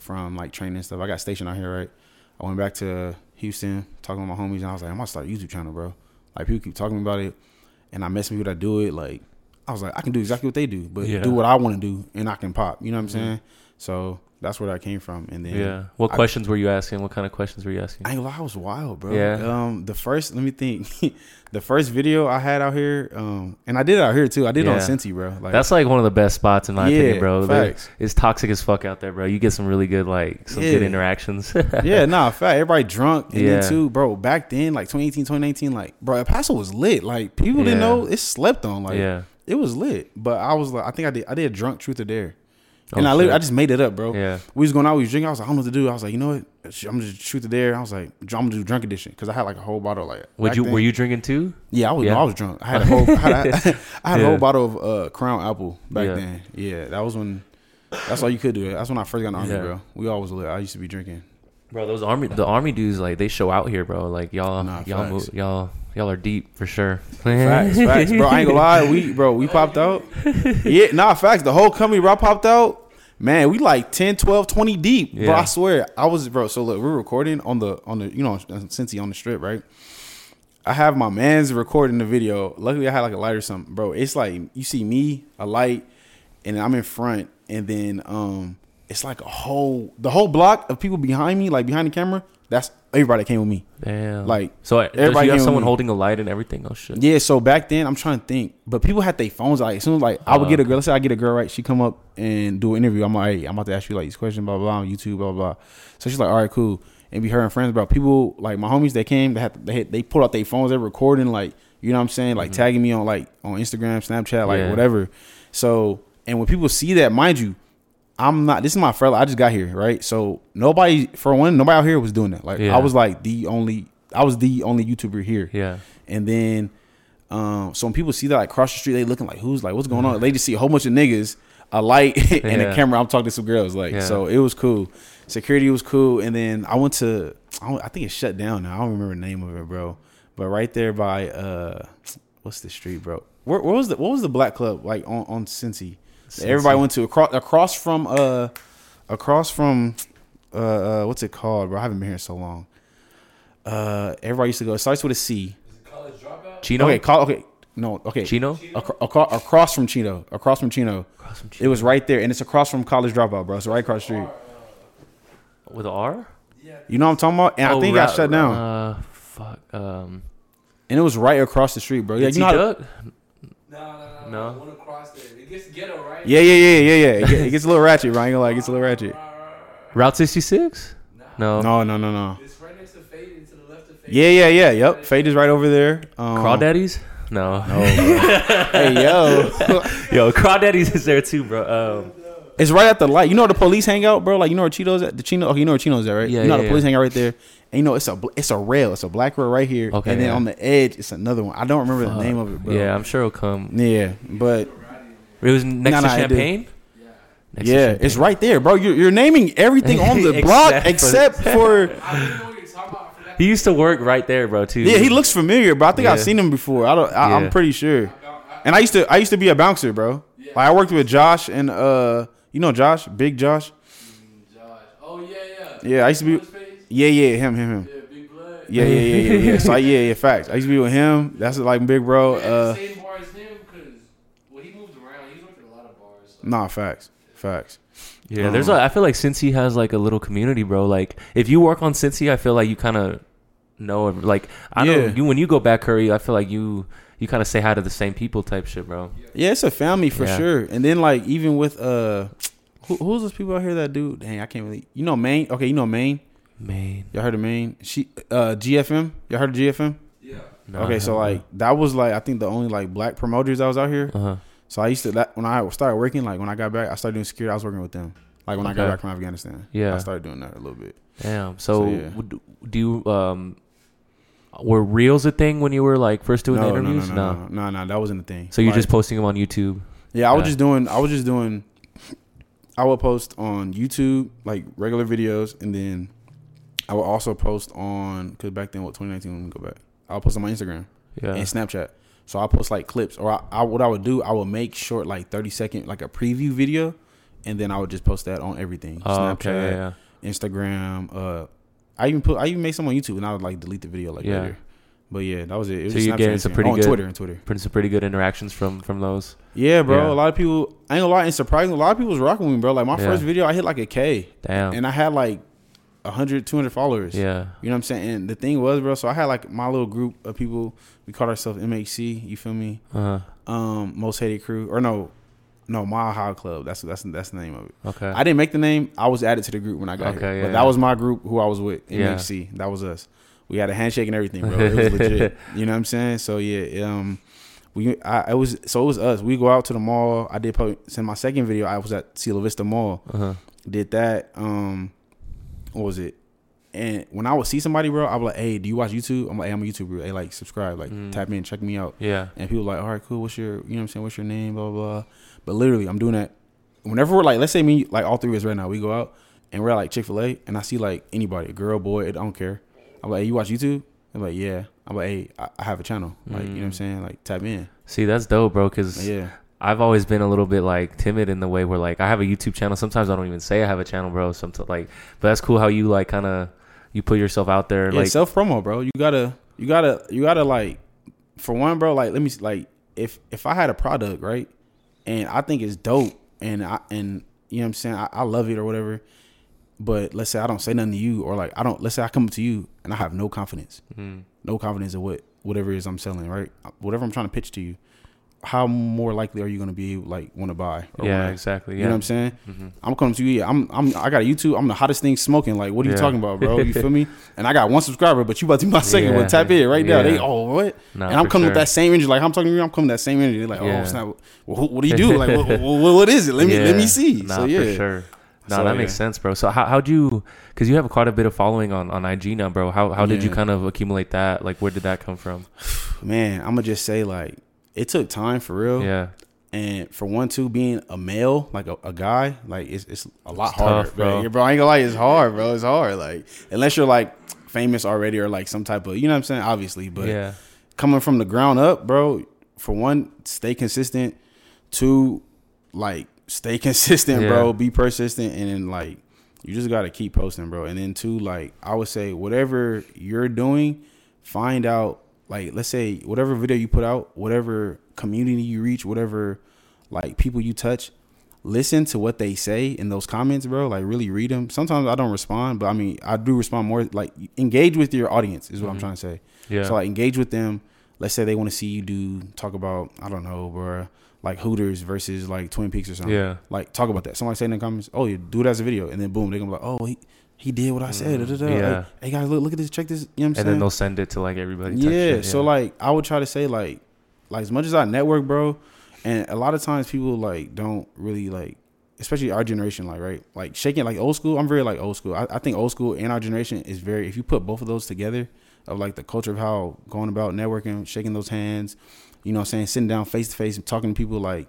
from like training and stuff, I got stationed out here, right? I went back to Houston, talking to my homies, and I was like, I'm gonna start a YouTube channel, bro. Like people keep talking about it, and I mess with people that do it. Like I was like, I can do exactly what they do, but Yeah. do what I want to do, and I can pop. You know what I'm Mhm. saying? So that's where I came from. And then Yeah. What I- questions were you asking? What kind of questions were you asking? I ain't gonna lie, I was wild, bro. Yeah. Um, the first, let me think. the first video I had out here, um, and I did it out here too. I did it on Yeah. Cincy, bro. Like That's like one of the best spots in my Yeah, opinion, bro. Facts. It's toxic as fuck out there, bro. You get some really good like some good interactions. yeah, nah, fact. Everybody drunk, and Yeah. then too, bro. Back then, like 2018, 2019, like, bro, El Paso was lit. Like people didn't know it slept on. Like yeah. it was lit. But I was like, I think I did. I did a drunk truth or dare, Oh, and I literally, I just made it up, bro. Yeah. We was going out, we was drinking. I was like, I don't know what to do. I was like, you know what? I'm just shoot or dare. I was like, I'm gonna do drunk edition because I had like a whole bottle. Like, Would you then- were you drinking too? Yeah, I was. Yeah. I was drunk. I had a whole. I had, a- I had a whole bottle of uh, Crown Apple back Yeah. then. Yeah, that was when. That's all you could do. That's when I first got in the army, Yeah. bro. We always lit. I used to be drinking. Bro, those army the army dudes like they show out here, bro. Like y'all Nah, y'all move, y'all y'all are deep for sure. Facts, facts, bro. I ain't gonna lie. We, bro, we popped out. Yeah, nah, facts. The whole company, bro, I popped out. Man, we like 10, 12, 20 deep, bro. I swear, I was, bro. So look, we're recording on the on the, you know, Cincy on the strip, right? I have my man's recording the video. Luckily, I had like a light or something, bro. It's like you see me, a light, and I'm in front, and then um, it's like a whole the whole block of people behind me, like behind the camera. That's everybody that came with me. Damn. Like, so, everybody you have someone holding a light and everything? Oh shit. Yeah, so back then I'm trying to think, but people had their phones. Like as soon as like I would Oh, get a girl, let's say I get a girl right, she come up and do an interview. I'm like, hey, I'm about to ask you like these questions, blah blah, blah on YouTube, blah blah. blah. So she's like, all right, cool, and be her and friends, bro. People like my homies, they came, they had they had, they pulled out their phones, they're recording, like you know what I'm saying, like tagging me on like on Instagram, Snapchat, like Mm-hmm. Yeah. whatever. So and when people see that, mind you. I'm not. This is my first. I just got here, right? So nobody, for one, nobody out here was doing that. Like Yeah. I was like the only. I was the only YouTuber here. Yeah. And then, um, so when people see that like cross the street, they looking like who's like what's going on? They just see a whole bunch of niggas, a light, and a camera. I'm talking to some girls, like Yeah. so it was cool. Security was cool, and then I went to I, I think it's shut down now. I don't remember the name of it, bro. But right there by uh, what's the street, bro? Where, where was the what was the black club like on on Cincy? That Everybody went to across across from uh across from uh, uh what's it called, bro? I haven't been here so long. Uh, everybody used to go. It starts with a C. Chino. Okay, call okay. No, okay. Chino. Acro- acro- across from Chino. Across from Chino. Across from Chino. It was right there, and it's across from College Dropout, bro. It's right across the street. with an R. Yeah. You know what I'm talking about? And I Oh, think it got Ra- shut down. Uh, fuck. Um. and it was right across the street, bro. Yeah, Did you know how Duck? No, no, no, No? no. One across there. It gets ghetto, right? yeah, yeah, yeah, yeah, yeah. It, get- it gets a little ratchet, right? I ain't gonna it gets a little ratchet. Route 66. No. No, no, no, no. It's right next to Fade and to the left of Fade. Yeah, yeah, yeah. Yep. Fade is right over there. Um, Crawdaddies. No. No, hey, yo. Yo, Crawdaddies is there too, bro. Um. It's right at the light. You know where the police hang out, bro? Like you know where Cheetos at? The Chino. Okay, you know where Chino's at, right? Yeah, You know yeah, the police hang out right there. And you know it's a it's a rail. It's a black rail right here. Okay, And then yeah. on the edge, it's another one. I don't remember the name of it, bro. Yeah, I'm sure it'll come. Yeah, but It was next Nah, to nah. Champagne. Next yeah, Champagne. it's right there, bro. You're, you're naming everything on the block Except except for. I don't know what you're talking about. I forgot. He used to work right there, bro. Too. Yeah, he looks familiar, bro. I think I've seen him before. I don't. I, Yeah. I'm pretty sure. I- I- And I used to I used to be a bouncer, bro. Like I worked with Josh and uh, you know Josh, Big Josh. Josh. Oh yeah, yeah. Yeah, I used to be. What's his face? Yeah, yeah, him, him, him. Yeah, Big Blood. Yeah, yeah, yeah, yeah, yeah. So I- yeah, yeah, facts. I used to be with him. That's like big bro. Uh, same bar as him because well, he moved around. He's worked at a lot of bars. Nah, facts, facts. Yeah, there's. Um, A, I feel like Cincy has like a little community, bro. Like if you work on Cincy, I feel like you kind of know. Like I know Yeah. you when you go back Curry, I feel like you you kind of say hi to the same people type shit, bro. Yeah, it's a family for Yeah. sure. And then like even with uh, who, who's those people out here that do? Dang, I can't really. You know Maine? Okay, you know Maine. Man, Y'all heard of Maine? She uh GFM. Y'all heard of GFM? Yeah. no, okay, so like that was like I think the only like black promoters that was out here. uh huh. So I used to that when I started working, like when I got back, I started doing security. I was working with them. Like when I got back from Afghanistan. Yeah. I started doing that a little bit. Damn. So, So, yeah. do you um were reels a thing when you were like first doing the no, no, no, interviews? no, no, no, no, that wasn't a thing. So you're Like, just posting them on YouTube. yeah. I was yeah. just doing. I was just doing. I would post on YouTube like regular videos, and then I would also post on because back then, what 2019 when we go back, I would post on my Instagram Yeah. and Snapchat. So I post like clips, or I, I what I would do, I would make short like 30 second like a preview video, and then I would just post that on everything. Oh, Snapchat, okay. Yeah. Instagram. Uh, I even put I even made some on YouTube, and I would like delete the video like Yeah. later. But yeah, that was it. it was So you're getting some pretty Oh, good- Twitter and Twitter. Pretty some pretty good interactions from from those. Yeah, bro. Yeah. A lot of people. I ain't gonna lie. It's surprising. A lot of people was rocking with me, bro. Like my Yeah. first video, I hit like a K, Damn. and I had like 100, 200 followers. yeah. You know what I'm saying? And the thing was, bro. So I had like my little group of people. We called ourselves MHC. You feel me? Uh Um, most hated crew, or no, no, Mile High Club. That's that's that's the name of it. Okay. I didn't make the name. I was added to the group when I got Okay, here. yeah, but yeah. that was my group who I was with. Yeah. MHC. That was us. We had a handshake and everything, bro. It was legit. You know what I'm saying? So yeah, um, we I it was so it was us. We go out to the mall. I did po- send my second video. I was at Cielo Vista Mall. Uh huh. Did that. Um, what was it? And when I would see somebody, bro, I was like, "Hey, do you watch YouTube?" I'm like, "Hey, I'm a YouTuber. Hey, like, subscribe, like, Mm. tap in, check me out." Yeah. And people like, all right, cool. What's your, you know what I'm saying? What's your name? Blah, blah, blah. But literally, I'm doing that. Whenever we're like, let's say me, like all three of us right now, we go out and we're at, like Chick fil A and I see like anybody, girl, boy, I don't care. I'm like, hey, you watch YouTube? I'm like, yeah. I'm like, hey, I, have a channel. Like, you know what I'm Mm. saying? Like, tap in. See, that's dope, bro. Cause Yeah. I've always been a little bit like timid in the way where like I have a YouTube channel. Sometimes I don't even say I have a channel, bro. Sometimes like, but that's cool how you like kind of you put yourself out there. Yeah, like, self promo, bro. You gotta, you gotta, you gotta like, for one, bro. Like, let me like, if if I had a product, right, and I think it's dope, and I and you know what I'm saying, I, I love it or whatever. But let's say I don't say nothing to you, or like I don't. Let's say I come up to you and I have no confidence, Mm. no confidence in what whatever it is I'm selling, right? Whatever I'm trying to pitch to you, how more likely are you going to be like want to buy? Yeah, wanna- exactly. You know what I'm saying? Mhm. I'm coming to you. Yeah, I'm. I'm. I got a YouTube. I'm the hottest thing smoking. Like, what are you talking about, bro? You feel me? And I got one subscriber, but you about to be my second Yeah. one. Tap in right now. They Yeah. oh what? Nah, and I'm coming with that same energy. Like I'm talking to you. I'm coming with that same energy. They're like, Yeah. oh snap. Well, who, what do you do? Like, what, what, what is it? Let me let me see. Nah, so yeah, for sure. No, So, that makes sense, bro. So how how'd you? Because you have quite a bit of following on on IG now, bro. How how did you kind of accumulate that? Like, where did that come from? man. I'm gonna just say like it took time for real. Yeah, And for one, two, being a male, like a, a guy, like it's it's a lot It's harder, tough, bro. Yeah, bro, I ain't gonna lie, it's hard, bro. It's hard. Like unless you're like famous already or like some type of, you know what I'm saying? Obviously, but yeah, coming from the ground up, bro. For one, stay consistent. Two, like stay consistent, Yeah. bro. Be persistent, and then like you just gotta keep posting, bro. And then two, like I would say, whatever you're doing, find out. Like let's say whatever video you put out, whatever community you reach, whatever like people you touch, listen to what they say in those comments, bro. Like really read them. Sometimes I don't respond, but I mean I do respond more. Like engage with your audience is what I'm Mhm. trying to say. yeah. So like engage with them. Let's say they want to see you do talk about I don't know, bro, like Hooters versus like Twin Peaks or something. yeah, Like talk about that. Somebody say in the comments, oh, you do it as a video, and then boom, they're gonna be like, oh, he he did what I said. Mm, da, da, da. yeah. Like, hey guys, look look at this. Check this. You know what I'm and saying? And then they'll send it to like everybody. yeah, So like I would try to say like like as much as I network, bro, and a lot of times people like don't really like especially our generation, like right? Like shaking like old school. I'm very like old school. I, I think old school and our generation is very if you put both of those together of like the culture of how going about networking, shaking those hands, you know what I'm saying, sitting down face to face and talking to people like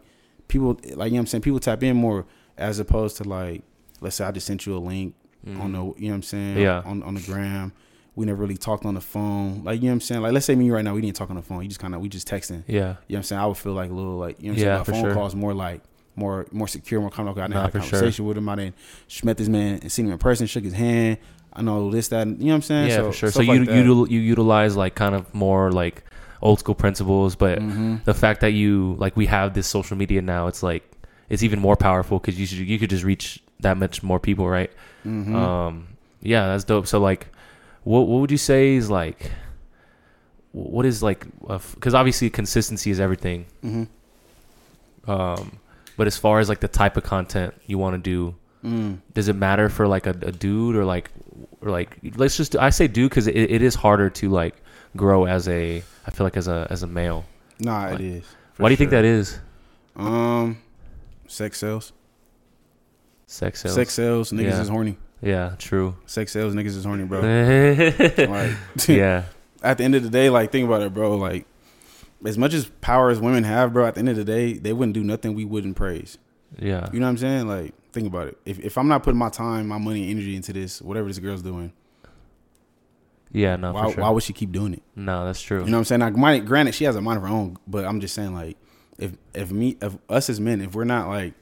people like you know what I'm saying, people tap in more as opposed to like let's say I just sent you a link Mhm. on the you know what I'm saying Yeah. on on the gram. We never really talked on the phone. Like you know what I'm saying? Like let's say me and you right now, we didn't talk on the phone. You just kinda we just texting. yeah, You know what I'm saying? I would feel like a little like you know what I'm Yeah, saying? My phone sure. calls more like more more secure, more kind of okay, I didn't Nah, have a for sure. conversation with him. I didn't met this man and seen him in person, shook his hand. I know this, that, and- you know what I'm saying? yeah, so, for sure. So you like you you utilize like kind of more like old school principles, but Mhm. the fact that you like we have this social media now, it's like it's even more powerful because you should, you could just reach that much more people, right? Mhm. Um, yeah, that's dope. So like, what what would you say is like, what is like, because obviously consistency is everything. Mhm. Um, but as far as like the type of content you want to do, Mm. does it matter for like a, a dude or like or like let's just I say dude because it, it is harder to like grow as a I feel like as a as a male. Nah, Like, it is. Why do you think that is? Um, sex sales. Sex sales. Sex sales. Niggas Yeah. is horny. Yeah, true. Sex sales. Niggas is horny, bro. yeah. like, yeah. at the end of the day, like think about it, bro. Like as much as power as women have, bro, at the end of the day, they wouldn't do nothing we wouldn't praise. Yeah. You know what I'm saying? Like think about it. If if I'm not putting my time, my money, energy into this, whatever this girl's doing, Yeah, no, why for sure. why would she keep doing it? no, that's true. You know what I'm saying? Like, might, granted, she has a mind of her own, but I'm just saying, like, if if me, if us as men, if we're not like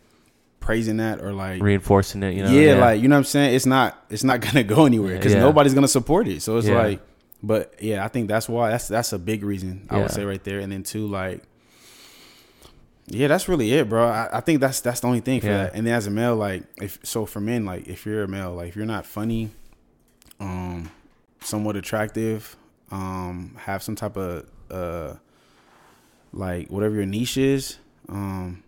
praising that or like, Reinforcing it, you know. yeah, like you know what I'm saying, it's not it's not gonna go anywhere because Yeah. nobody's gonna support it. So it's Yeah. like, but yeah, I think that's why that's that's a big reason I would say right there. And then two, like, yeah, that's really it, bro. I, I think that's that's the only thing for Yeah. that. And then as a male, like, if so for men, like, if you're a male, like, if you're not funny, um, somewhat attractive, um, have some type of uh, like whatever your niche is, um,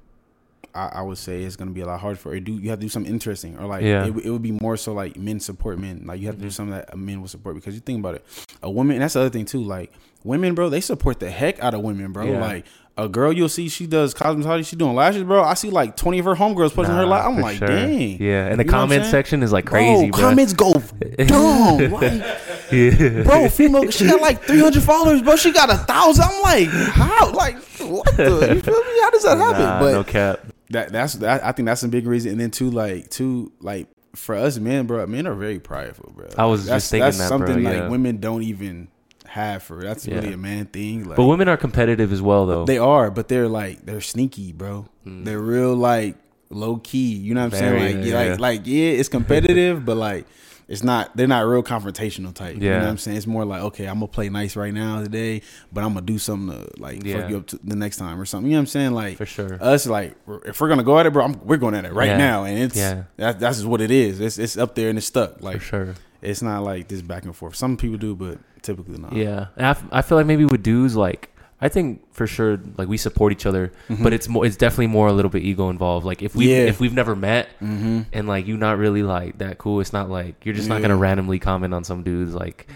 I, I would say it's gonna be a lot harder for it. Do you have to do something interesting or like Yeah. it, it would be more so like men support men. Like you have to do Mhm. something that men will support because you think about it, a woman. And that's the other thing too. Like women, bro, they support the heck out of women, bro. Yeah. Like a girl, you'll see she does cosmetology, she doing lashes, bro. I see like twenty of her homegirls posting her Nah, like, I'm like, sure. dang. Yeah, and the You know what I'm comment section is like crazy, bro. Comments go dumb. like, yeah. bro, female, she got like 300 followers, bro. She got a thousand. I'm like, how? Like, what the? You feel me? How does that happen? Nah, but no cap. That that's that. I think that's a big reason. And then two, like, two, like, for us men, bro, men are very prideful, bro. I was that's, just thinking that's that, bro, something yeah. like women don't even have for. That's Yeah. really a man thing. Like, But women are competitive as well, though. they are, but they're like they're sneaky, bro. Mm. They're real like low key. You know what I'm Very, saying? Like, yeah. like, like, yeah, it's competitive, but like it's not they're not real confrontational type. You know Yeah. what I'm saying? It's more like, okay, I'm gonna play nice right now today, but I'm gonna do something to like Yeah. fuck you up to the next time or something. You know what I'm saying? Like For sure. us, like if we're gonna go at it, bro, I'm, we're going at it right Yeah. now, and it's Yeah. that, that's just what it is. It's it's up there and it's stuck. Like For sure. it's not like this back and forth. Some people do, but typically not. Yeah, and I, f- I feel like maybe with dudes, like I think for sure, like we support each other, but it's more, it's definitely more a little bit ego involved. Like if we Mm-hmm. Yeah. if we've never met Mm-hmm. and like you not really like that cool, it's not like you're just not gonna randomly comment on some dudes like.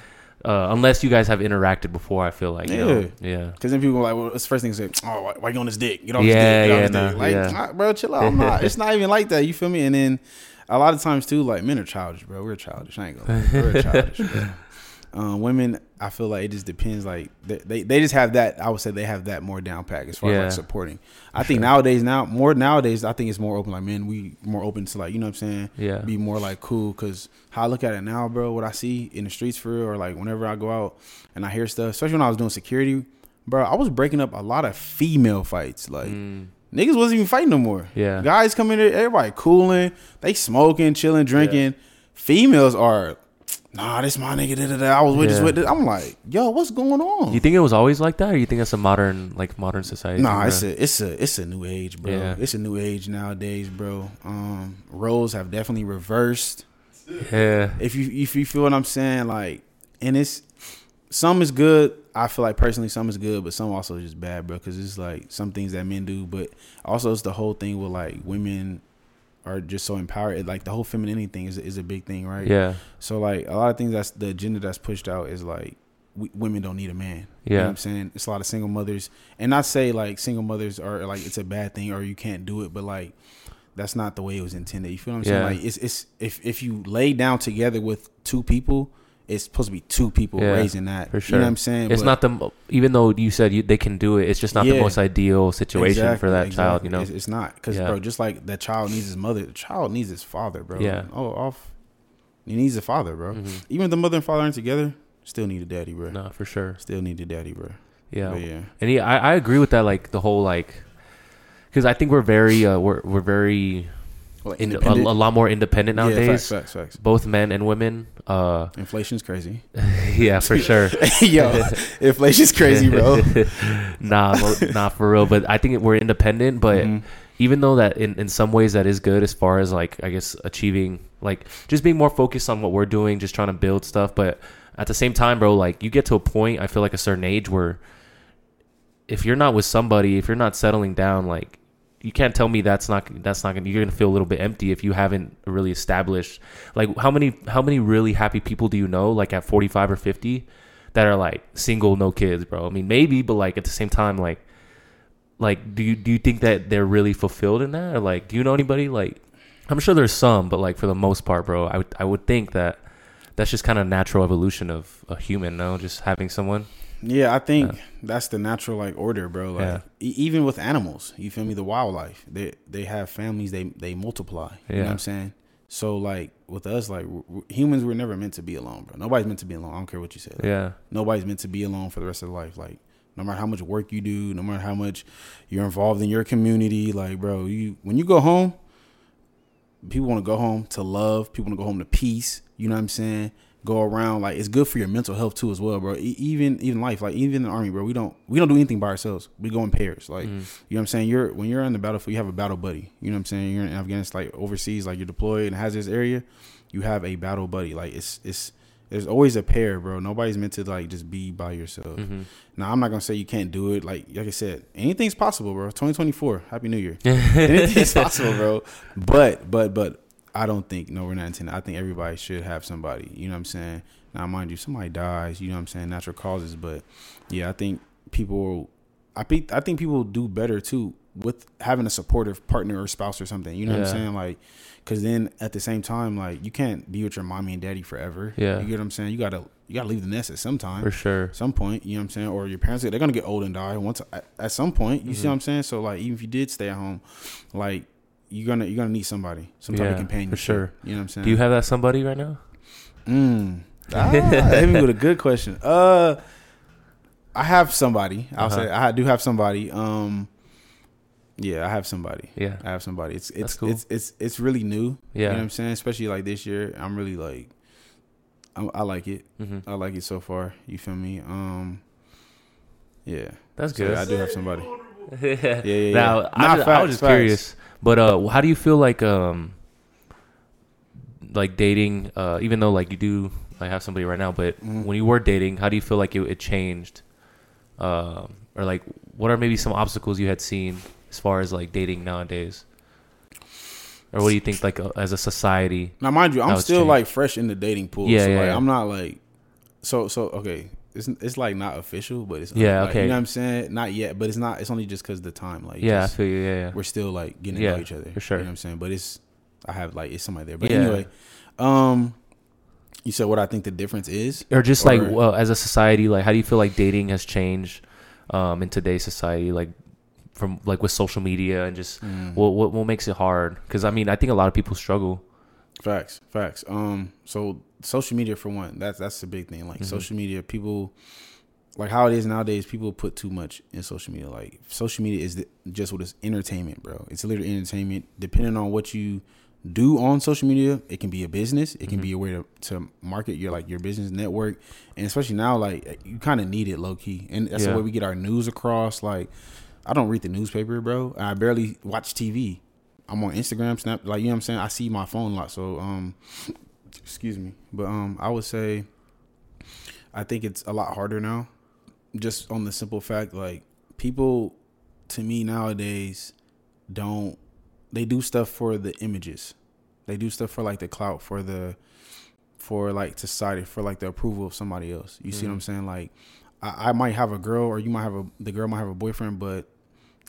Uh, unless you guys have interacted before, I feel like yeah, know, yeah, Because then people are like, well, it's the first thing say, oh, why, why you on this dick? Get off Yeah, this dick. Get yeah, off this nah, dick. Like, yeah. nah, bro, chill out. I'm not. It's not even like that. You feel me? And then a lot of times too, like men are childish, bro. We're childish. I ain't gonna. We're childish. Um, women, I feel like it just depends. Like they, they, they just have that. I would say they have that more down pack as far Yeah. as like supporting. I think nowadays, now more nowadays, I think it's more open. Like men, we more open to like you know what I'm saying. yeah, Be more like cool because how I look at it now, bro. What I see in the streets for real, or like whenever I go out and I hear stuff, especially when I was doing security, bro. I was breaking up a lot of female fights. Like Mm, niggas wasn't even fighting no more. yeah, Guys come in there, everybody cooling, they smoking, chilling, drinking. Females are, nah, this my nigga. Da, da, da. I was with this with this. I'm like, yo, what's going on? You think it was always like that, or you think it's a modern like modern society? Nah, it's a it's a it's a new age, bro. Yeah. It's a new age nowadays, bro. Um, roles have definitely reversed. yeah, If you if you feel what I'm saying, like, and it's some is good. I feel like personally, some is good, but some also is just bad, bro. Because it's like some things that men do, but also it's the whole thing with like women are just so empowered. Like the whole femininity thing is is a big thing, right? yeah, So like a lot of things that's the agenda that's pushed out is like we, women don't need a man. You know yeah, what I'm saying? It's a lot of single mothers. And not say like single mothers are like it's a bad thing or you can't do it, but like that's not the way it was intended. You feel what I'm Yeah. saying? Like it's it's if if you lay down together with two people, it's supposed to be two people Yeah, raising that. for You sure. know what I'm saying? It's But- not the even though you said you, they can do it, it's just not the most ideal situation for Exactly, that child. You know, it's, it's not because Yeah. bro, just like that child needs his mother, the child needs his father, bro. Yeah. Oh, off. He needs a father, bro. Mhm. Even if the mother and father aren't together, still need a daddy, bro. no, for sure. Still need a daddy, bro. Yeah, But yeah. and yeah, I, I agree with that. Like the whole like, because I think we're very uh, we're we're very In, a, a lot more independent Yeah, nowadays. facts, facts, facts. Both men and women. Uh, Inflation's crazy. yeah, for sure. Yo, inflation's crazy, bro. nah, nah, for real. But I think we're independent. But Mhm. even though that in, in some ways that is good as far as like I guess achieving like just being more focused on what we're doing, just trying to build stuff. But at the same time, bro, like you get to a point, I feel like a certain age where if you're not with somebody, if you're not settling down, like you can't tell me that's not that's not gonna you're gonna feel a little bit empty if you haven't really established like how many how many really happy people do you know like at 45 or 50 that are like single no kids bro? I mean maybe but like at the same time like like do you do you think that they're really fulfilled in that? Or like do you know anybody? Like i'm sure there's some but like for the most part bro i would i would think that that's just kind of natural evolution of a human no? Just having someone Yeah, I think Yeah. that's the natural like order, bro. Like Yeah. e- even with animals, you feel me? The wildlife, they they have families, they they multiply. You know what I'm saying? So like with us, like w- w- humans, were never meant to be alone, bro. Nobody's meant to be alone. I don't care what you say. Like, yeah Nobody's meant to be alone for the rest of their life. Like no matter how much work you do, no matter how much you're involved in your community, like bro, you when you go home, people want to go home to love. People want to go home to peace. You know what I'm saying? Go around like it's good for your mental health too as well, bro. E- even even life, like even in the army, bro. We don't we don't do anything by ourselves. We go in pairs. Like Mm. you know what I'm saying. You're when you're on the battlefield, you have a battle buddy. You know what I'm saying. You're in Afghanistan, like overseas, like you're deployed in hazardous area. You have a battle buddy. Like it's it's there's always a pair, bro. Nobody's meant to like just be by yourself. Mhm. Now I'm not gonna say you can't do it. Like like I said, anything's possible, bro. 2024, Happy New Year. anything's possible, bro. But but but I don't think no, we're not intending. I think everybody should have somebody. You know what I'm saying? Now, mind you, somebody dies. You know what I'm saying? Natural causes, but yeah, I think people. I think I think people do better too with having a supportive partner or spouse or something. You know what I'm saying? Like, because then at the same time, like you can't be with your mommy and daddy forever. Yeah. you get what I'm saying? You gotta you gotta leave the nest at some time for sure some point, you know what I'm saying? Or your parents, they're gonna get old and die once at, some point. You see Mhm. what I'm saying? So like, even if you did stay at home, like you're gonna you're gonna need somebody, some type Yeah, of for sure. You know what I'm saying? do you have that somebody right now Mm. Ah, hit me with a good question. Uh, I have somebody. I'll Uh-huh. say I do have somebody. Um, yeah, I have somebody. yeah I have somebody. It's it's cool. it's it's it's really new. Yeah. You know what I'm saying? Especially like this year, I'm really like I, I like it. hmm I like it so far. You feel me? Um, yeah. That's So, good. I do have somebody. yeah, Yeah, yeah. Now. I, just, I was just facts. curious, but uh, how do you feel like um, like dating? Uh, even though like you do like have somebody right now, but Mhm. when you were dating, how do you feel like it, it changed? Um, or like, what are maybe some obstacles you had seen as far as like dating nowadays? Or what do you think like uh, as a society? Now, mind you, I'm still changed. like fresh in the dating pool. Yeah, so, yeah, like, yeah. I'm not like, so so okay. It's it's like not official, but it's Yeah, like, okay. You know what I'm saying? Not yet, but it's not. It's only just because the time. Like Yeah, I feel you. Yeah, yeah. we're still like getting to know each other for sure. You know what I'm saying? But it's I have like it's somebody there. But Yeah. anyway, um, you said what I think the difference is. or just like well as a society like how do you feel like dating has changed um in today's society like from like with social media and just Mm. what what, what makes it hard because i mean i think a lot of people struggle Facts, facts. Um, so social media for one, that's that's the big thing. Like Mhm. social media, people like how it is nowadays. People put too much in social media. Like social media is the, just what is entertainment, bro. It's literally entertainment. Depending on what you do on social media, it can be a business. It can Mhm. be a way to, to market your like your business network, and especially now, like you kind of need it low key, and that's Yeah. the way we get our news across. Like I don't read the newspaper, bro. I barely watch TV. I'm on Instagram, Snap, like you know what I'm saying. I see my phone a lot, so um, excuse me, but um, I would say, I think it's a lot harder now, just on the simple fact like people, to me nowadays, don't they do stuff for the images, they do stuff for like the clout, for the, for like society, for like the approval of somebody else. You see what I'm saying? Like, I, I might have a girl, or you might have a the girl might have a boyfriend, but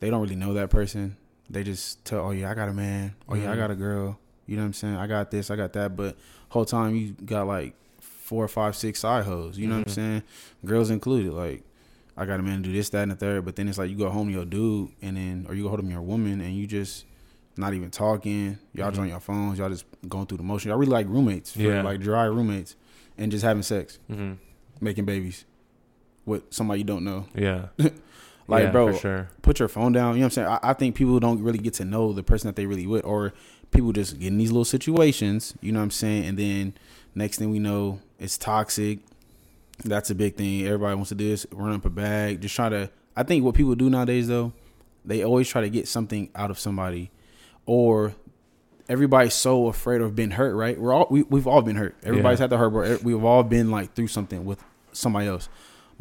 they don't really know that person. They just tell, oh yeah, I got a man. Oh yeah, I Mhm. got a girl. You know what I'm saying? I got this, I got that. But whole time you got like four, five, six side hoes. You know what Mhm. I'm saying? Girls included. Like I got a man to do this, that, and the third. But then it's like you go home to your dude, and then or you go home to your woman, and you just not even talking. Y'all Mhm. join your phones. Y'all just going through the motion. Y'all really like roommates, Yeah. like dry roommates, and just having sex, mm-hmm. making babies with somebody you don't know. yeah Like, Yeah, bro, for sure put your phone down. You know what I'm saying? I, I think people don't really get to know the person that they really with, or people just get in these little situations. You know what I'm saying? And then next thing we know, it's toxic. That's a big thing. Everybody wants to do this, run up a bag, just try to. I think what people do nowadays, though, they always try to get something out of somebody, or everybody's so afraid of being hurt. Right? We're all we, we've all been hurt. Everybody's Yeah. had the hurt. But we've all been like through something with somebody else.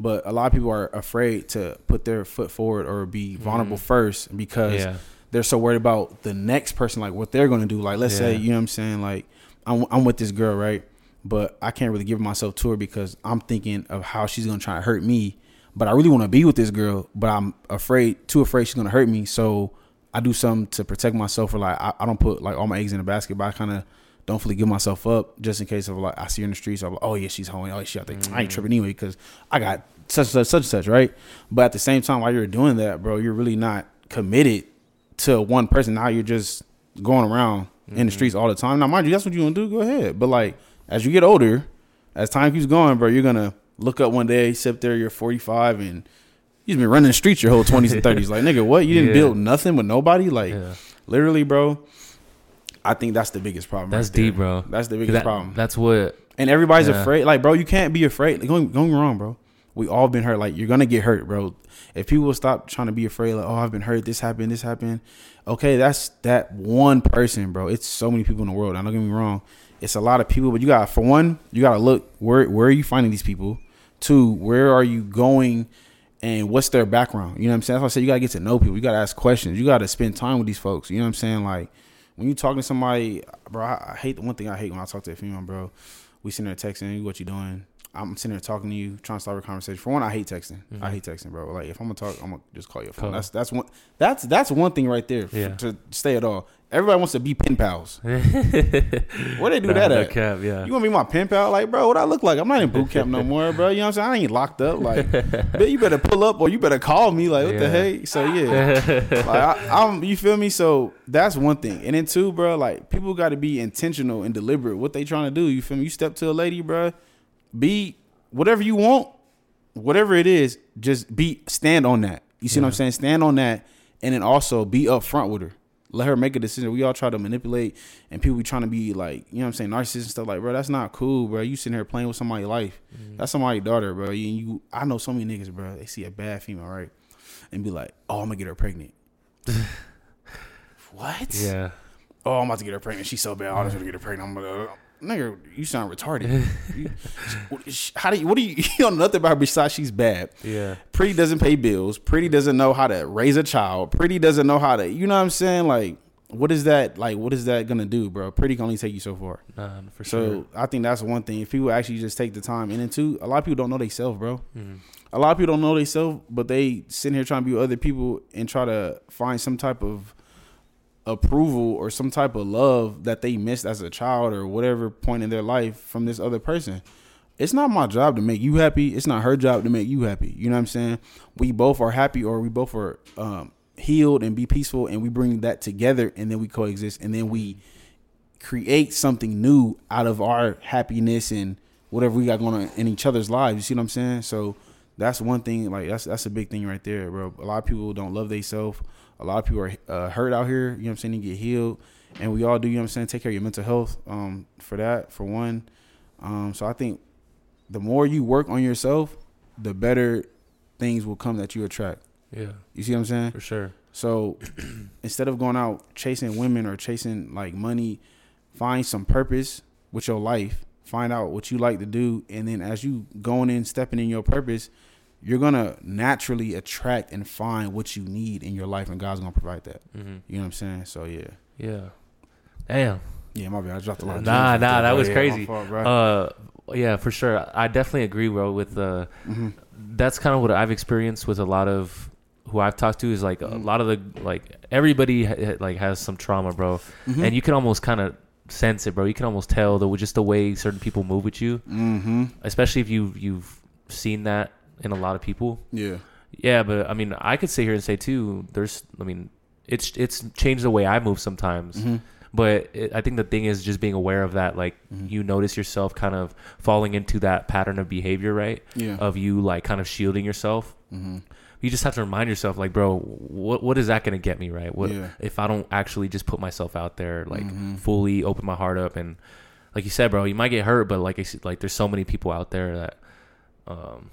But a lot of people are afraid to put their foot forward or be vulnerable Mhm. first because yeah they're so worried about the next person, like what they're gonna do. Like, let's say, you know what I'm saying? Like, I'm, I'm with this girl, right? But I can't really give myself to her because I'm thinking of how she's gonna try to hurt me. But I really want to be with this girl, but I'm afraid, too afraid she's gonna hurt me. So I do something to protect myself. Or like, I, I don't put like all my eggs in a basket, but I kind of don't fully give myself up just in case of like I see her in the streets. I'm like, oh yeah, she's home. Oh, she out there. I ain't tripping anyway because I got such and such, such and such, right? But at the same time, while you're doing that, bro, you're really not committed to one person. Now you're just going around in the Mhm. streets all the time. Now, mind you, that's what you want to do. Go ahead. But like, as you get older, as time keeps going, bro, you're gonna look up one day, sit there, you're 45, and you've been running the streets your whole 20s and 30s. Like, nigga, what? You didn't Yeah. build nothing with nobody. Like, yeah literally, bro. I think that's the biggest problem. that's right deep bro That's the biggest That- problem. that's what And everybody's Yeah. afraid. Like, bro, you can't be afraid. Like, get me wrong, bro. We all been hurt. Like, you're gonna get hurt, bro. If people stop trying to be afraid, like, oh, I've been hurt. This happened. This happened. Okay, that's that one person, bro. It's so many people in the world. Now, don't get me wrong. It's a lot of people, but you got to, for one, you gotta look where where are you finding these people. Two, where are you going, and what's their background? You know what I'm saying? That's why I say you gotta get to know people. You gotta ask questions. You gotta spend time with these folks. You know what I'm saying? Like when you talking to somebody, bro, I, I hate the one thing I hate when I talk to a female, bro. We sitting there texting, you what you doing? I'm sitting there talking to you, trying to start a conversation. For one, I hate texting. I Mhm. hate texting, bro. Like if I'm gonna talk, I'm gonna just call your phone. Call. That's that's one that's that's one thing right there f- Yeah. to stay at all. Everybody wants to be pen pals. where they do that at? cap yeah You want to be my pen pal? Like, bro, what I look like? I'm not in boot camp no more, bro. You know what I'm saying? I ain't locked up. Like, but you better pull up or you better call me. Like, what the Yeah. heck? So yeah, like I, I'm, you feel me? So that's one thing. And then two, bro, like people got to be intentional and deliberate what they trying to do. You feel me? You step to a lady, bro, be whatever you want, whatever it is, just be stand on that. You see what I'm saying? Stand on that, and then also be upfront with her. Let her make a decision. We all try to manipulate, and people be trying to be like, you know what I'm saying, narcissists and stuff. Like, bro, that's not cool, bro. You sitting here playing with somebody's life. Mm-hmm. That's somebody's daughter, bro. You, you, I know so many niggas, bro. They see a bad female, right, and be like, oh, I'm gonna get her pregnant. what? Yeah. Oh, I'm about to get her pregnant. She's so bad. I'm just gonna get her pregnant. I'm gonna. Nigga, you sound retarded. You- how do you? What do you? You don't know nothing about her besides she's bad. Yeah. Pretty doesn't pay bills. Pretty doesn't know how to raise a child. Pretty doesn't know how to. You know what I'm saying? Like, what is that? Like, what is that gonna do, bro? Pretty can only take you so far. Nah, for So sure. I think that's one thing. If people actually just take the time, and then two, a lot of people don't know they self, bro. Mhm. A lot of people don't know they self, but they sitting here trying to be other people and try to find some type of approval or some type of love that they missed as a child or whatever point in their life from this other person. It's not my job to make you happy. It's not her job to make you happy. You know what I'm saying? We both are happy or we both are um, healed and be peaceful and we bring that together and then we coexist and then we create something new out of our happiness and whatever we got going on in each other's lives. You see what I'm saying? So that's one thing. Like that's that's a big thing right there, bro. A lot of people don't love themselves. A lot of people are uh, hurt out here. You know what I'm saying? They get healed, and we all do. You know what I'm saying? Take care of your mental health. Um, for that, for one. Um, so I think the more you work on yourself, the better things will come that you attract. Yeah. You see what I'm saying? For sure. So instead of going out chasing women or chasing like money, find some purpose with your life. Find out what you like to do, and then as you going in, stepping in your purpose, you're gonna naturally attract and find what you need in your life, and God's gonna provide that. hmm You know what I'm saying? So yeah, Yeah. Damn. yeah, my bad. I dropped a lot. Of Nah, nah, that was Yeah, crazy. fault. Uh, yeah, for sure. I definitely agree, bro. With uh, Mhm. that's kind of what I've experienced with a lot of who I've talked to is like a Mhm. lot of the like everybody ha- like has some trauma, bro, Mhm. and you can almost kind of sense it, bro. You can almost tell the just the way certain people move with you, Mm-hmm. especially if you you've seen that in a lot of people. Yeah. Yeah, but I mean, I could sit here and say too. There's, I mean, it's it's changed the way I move sometimes. Mm-hmm. But it, I think the thing is just being aware of that. Like Mhm. you notice yourself kind of falling into that pattern of behavior, right? Yeah. Of you like kind of shielding yourself. mm-hmm. You just have to remind yourself, like, bro, what what is that going to get me, right? What Yeah. if I don't actually just put myself out there, like Mhm. fully open my heart up, and like you said, bro, you might get hurt, but like I like there's so many people out there that um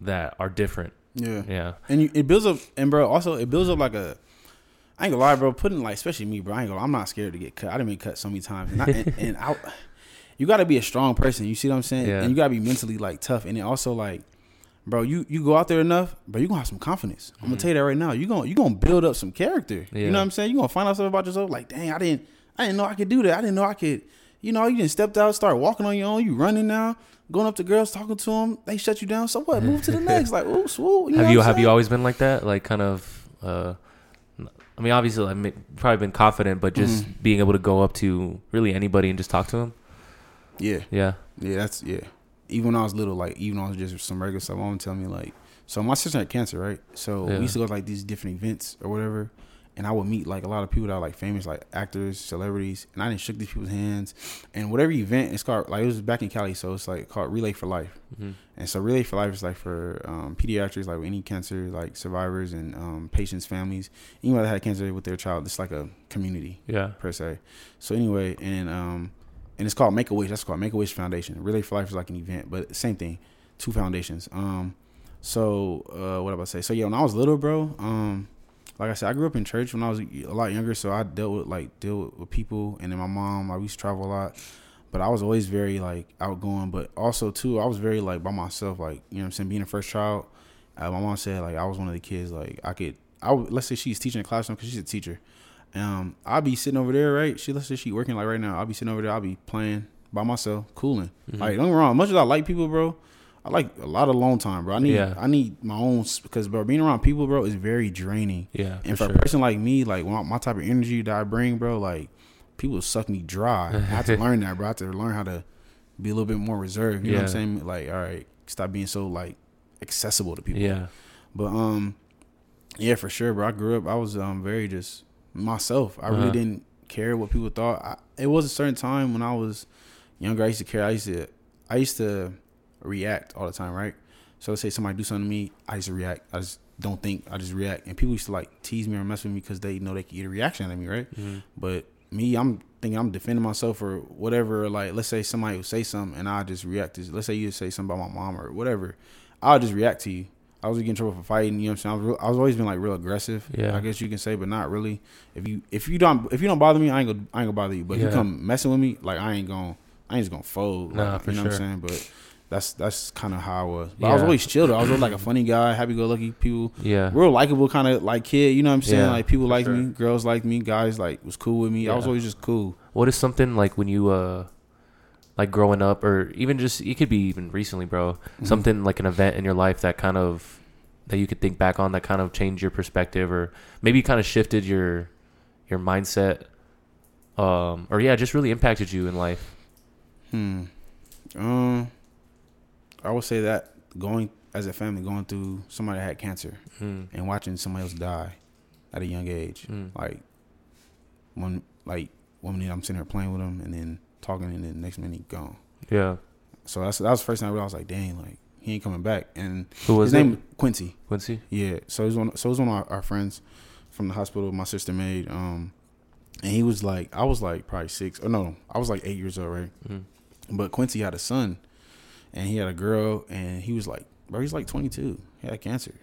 that are different. Yeah. Yeah. And you, it builds up, and bro, also it builds up like a. I ain't gonna lie, bro. Putting like, especially me, bro. I ain't gonna. I'm not scared to get cut. I didn't been cut so many times, and, I, and, and I, you got to be a strong person. You see what I'm saying? Yeah. And you gotta be mentally like tough, and then also like, bro, you you go out there enough, bro. You gonna have some confidence. I'm gonna mm. tell you that right now. You gonna you gonna build up some character. Yeah. You know what I'm saying? You gonna find out something about yourself. Like, dang, I didn't, I didn't know I could do that. I didn't know I could. You know, you didn't stepped out, start walking on your own. You running now, going up to girls, talking to them. They shut you down. So what? Move to the next. Like, ooh, swoop. You have you have you always been like that? Like kind of. uh I mean, obviously, I've probably been confident, but just Mhm. being able to go up to really anybody and just talk to them. Yeah. Yeah. Yeah, that's yeah. Even when I was little, like even when I was just some regular stuff, my mom would tell me like, so my sister had cancer, right? So Yeah. we used to go to like these different events or whatever, and I would meet like a lot of people that are like famous, like actors, celebrities, and I didn't shook these people's hands. And whatever event, it's called like it was back in Cali, so it's like called Relay for Life. hmm And so Relay for Life is like for um, pediatrics, like with any cancer, like survivors and um, patients, families, anyone that had cancer with their child. It's like a community Yeah. per se. So anyway, and um, and it's called Make a Wish. That's called Make a Wish Foundation. Relay for Life is like an event, but same thing, two foundations. Um, so uh, what am I say? So yeah, when I was little, bro, um, like I said, I grew up in church when I was a lot younger, so I dealt with like deal with, people, and then my mom. I used to travel a lot, but I was always very like outgoing, but also too, I was very like by myself, like you know what I'm saying, being a first child. Uh, my mom said like I was one of the kids like I could. I would, let's say she's teaching a classroom because she's a teacher. Um, I'll be sitting over there, right? She let's say she working like right now. I'll be sitting over there. I'll be playing by myself, cooling. Mhm. Like don't get me wrong. Much as I like people, bro, I like a lot of alone time, bro. I need Yeah. I need my own because bro, being around people, bro, is very draining. Yeah. And for for sure. a person like me, like my, my type of energy that I bring, bro, like people suck me dry. I have to learn that, bro. I have to learn how to be a little bit more reserved. You know what I'm saying? Like, all right, stop being so like accessible to people. Yeah. But um, yeah, for sure, bro. I grew up. I was um very just myself. I really Uh-huh. didn't care what people thought. I, it was a certain time when I was younger. I used to care. I used to I used to react all the time, right? So let's say somebody do something to me, I used to react. I just don't think. I just react. And people used to like tease me or mess with me because they know they can get a reaction out of me, right? Mm-hmm. But me, I'm thinking I'm defending myself or whatever. Like, let's say somebody will say something and I just react to. Let's say you say something about my mom or whatever. I'll just react to you. I was getting trouble for fighting. You know what I'm saying? I was, real, I was always been like real aggressive. Yeah. I guess you can say, but not really. If you if you don't if you don't bother me, I ain't gonna I ain't gonna bother you. But if you come messing with me, like I ain't gonna I ain't just gonna fold. Nah, like, for you know what sure. I'm saying? But that's that's kind of how I was. But I was always chill. though. I was always like a funny guy, happy go lucky. People Yeah. real likable kind of like kid. You know what I'm saying? Yeah, like people for liked sure. me, girls liked me, guys like was cool with me. I was always just cool. What is something like when you uh like growing up or even just it could be even recently, bro. Mm-hmm. Something like an event in your life that kind of that you could think back on that kind of changed your perspective or maybe kind of shifted your your mindset um or yeah, just really impacted you in life. Hmm. Um, I would say that going as a family going through somebody that had cancer Mm. and watching somebody else die at a young age, Mm. like one like one minute I'm sitting here playing with him and then talking, and then the next minute he gone. Yeah. So that's that was the first time I realized like, dang, like he ain't coming back. And Who was his it? name Quincy. Quincy? Yeah. So he's one. So he's one of our, our friends from the hospital. My sister made. Um, and he was like, I was like probably six. Or no, I was like eight years old, right? Mm. But Quincy had a son, and he had a girl, and he was like, bro, he's like 22. He had cancer.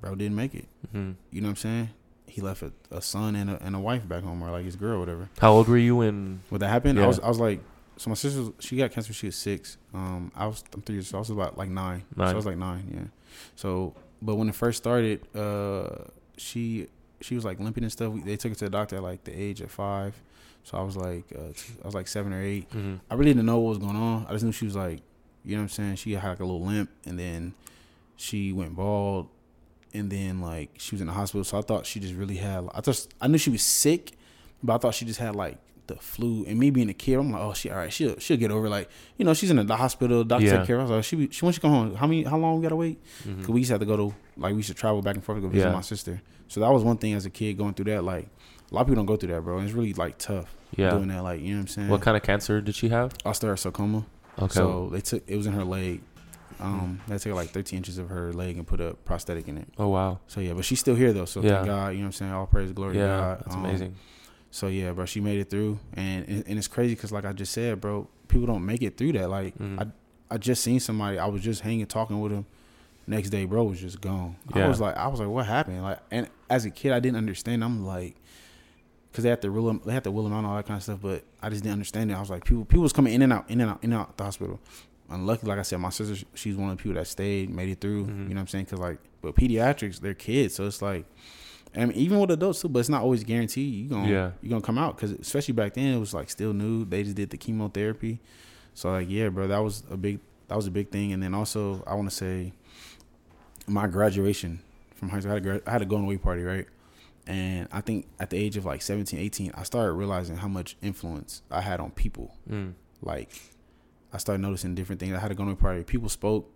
Bro didn't make it. hmm You know what I'm saying? He left a, a son and a, and a wife back home, or like his girl, or whatever. How old were you when When that happened, I was I was like, so my sister she got cancer. when She was six. Um, I was I'm three years. So I was about like nine. So I was like nine. Yeah. So, but when it first started, uh, she she was like limping and stuff. We, they took her to the doctor at like the age of five. So I was like, uh, I was like seven or eight. hmm I really didn't know what was going on. I just knew she was like, you know what I'm saying. She had like a little limp, and then she went bald, and then like she was in the hospital. So I thought she just really had. I just I knew she was sick, but I thought she just had like the flu. And me being a kid, I'm like, oh, she all right. She'll she'll get over. it. Like you know, she's in the hospital. Doctor Yeah. take care of her. I was like, she she when she come home, how many how long we gotta wait? hmm Cause we used to have to go to like we used to travel back and forth to go visit Yeah. my sister. So that was one thing as a kid going through that. Like a lot of people don't go through that, bro. And it's really like tough Yeah. doing that. Like you know what I'm saying? What kind of cancer did she have? osteosarcoma. Okay. So they took it was in her leg. Um, they took like 13 inches of her leg and put a prosthetic in it. oh wow. So yeah, but she's still here though. So Yeah. thank God, you know what I'm saying. All praise, glory to Yeah, God. that's Um, amazing. So yeah, bro, she made it through, and and, and it's crazy because like I just said, bro, people don't make it through that. Like Mhm. I I just seen somebody. I was just hanging, talking with him. Next day, bro was just gone. Yeah. I was like, I was like, what happened? Like, and as a kid, I didn't understand. I'm like, because they have to rule them, they had to will him out and all that kind of stuff. But I just didn't understand it. I was like, people, people was coming in and out, in and out, in and out the hospital. Unlucky, like I said, my sister, she's one of the people that stayed, made it through. Mhm. You know what I'm saying? Because like, but pediatrics, they're kids, so it's like, I mean, even with adults too, but it's not always guaranteed you gonna Yeah. you gonna come out because especially back then it was like still new. They just did the chemotherapy, so like yeah, bro, that was a big that was a big thing. And then also I want to say my graduation from high school, I had, a, I had a going away party, right? And I think at the age of like 17, 18, I started realizing how much influence I had on people. Mm. Like I started noticing different things. I had a going away party. People spoke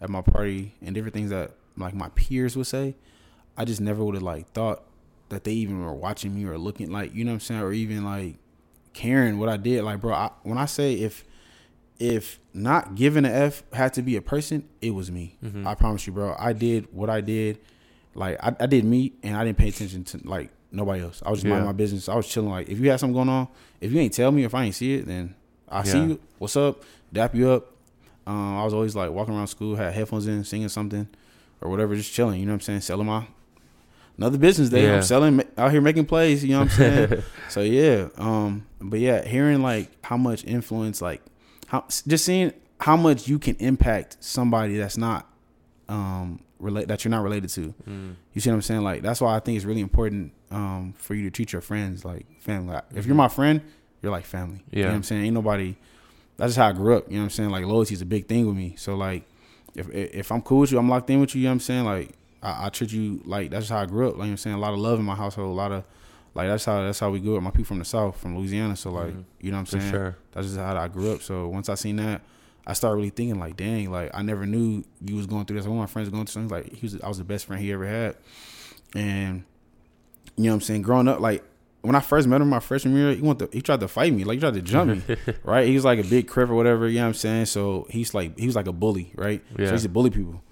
at my party and different things that like my peers would say. I just never would have like thought that they even were watching me or looking like you know what I'm saying or even like caring what I did. Like bro, I, when I say if if not giving a f had to be a person, it was me. Mhm. I promise you, bro. I did what I did. Like I, I did me, and I didn't pay attention to like nobody else. I was just Yeah. minding my business. I was chilling. Like if you had something going on, if you ain't tell me, if I ain't see it, then I see you. What's up? Dap you up. Um, I was always like walking around school, had headphones in, singing something or whatever, just chilling. You know what I'm saying? Selling my another business day. Yeah. I'm selling out here making plays. You know what I'm saying? so yeah. Um, but yeah, hearing like how much influence, like how just seeing how much you can impact somebody that's not um relate that you're not related to. Mm. You see what I'm saying? Like that's why I think it's really important um for you to treat your friends like family. Like, if you're my friend, you're like family. You know Yeah. what I'm saying? Ain't nobody that's just how I grew up. You know what I'm saying? Like loyalty is a big thing with me. So like if if I'm cool with you, I'm locked in with you, you know what I'm saying? Like I, I treat you like that's just how I grew up. Like you know what I'm saying? A lot of love in my household, a lot of like that's how that's how we grew up. My people from the south, from Louisiana. So like, Mhm. you know what I'm saying? sure. That's just how I grew up. So once I seen that, I started really thinking like, dang, like I never knew you was going through this. One of my friends was going through something like he was I was the best friend he ever had. And you know what I'm saying? Growing up, like when I first met him my freshman year, he went to, he tried to fight me, like he tried to jump me. right? He was like a big crip or whatever, you know what I'm saying? So he's like he was like a bully, right? Yeah. So he used to bully people.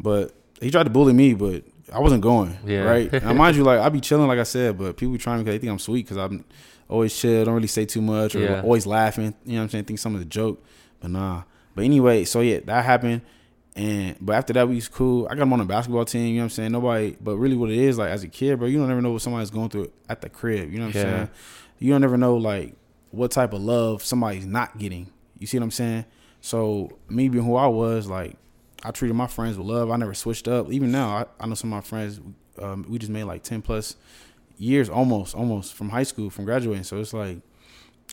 But he tried to bully me, but I wasn't going. Yeah. Right. Now, mind you, like I be chilling, like I said, but people be trying because they think I'm sweet because I'm always chill, don't really say too much, or Yeah. always laughing. You know what I'm saying? Think something's a joke, but nah. But anyway, so yeah, that happened. And but after that, we was cool. I got him on the basketball team. You know what I'm saying? Nobody, but really, what it is like as a kid, bro, you don't ever know what somebody's going through at the crib. You know what I'm saying? You don't ever know like what type of love somebody's not getting. You see what I'm saying? So me being who I was, like I treated my friends with love. I never switched up. Even now, I, I know some of my friends. Um, we just made like ten plus years, almost, almost from high school, from graduating. So it's like,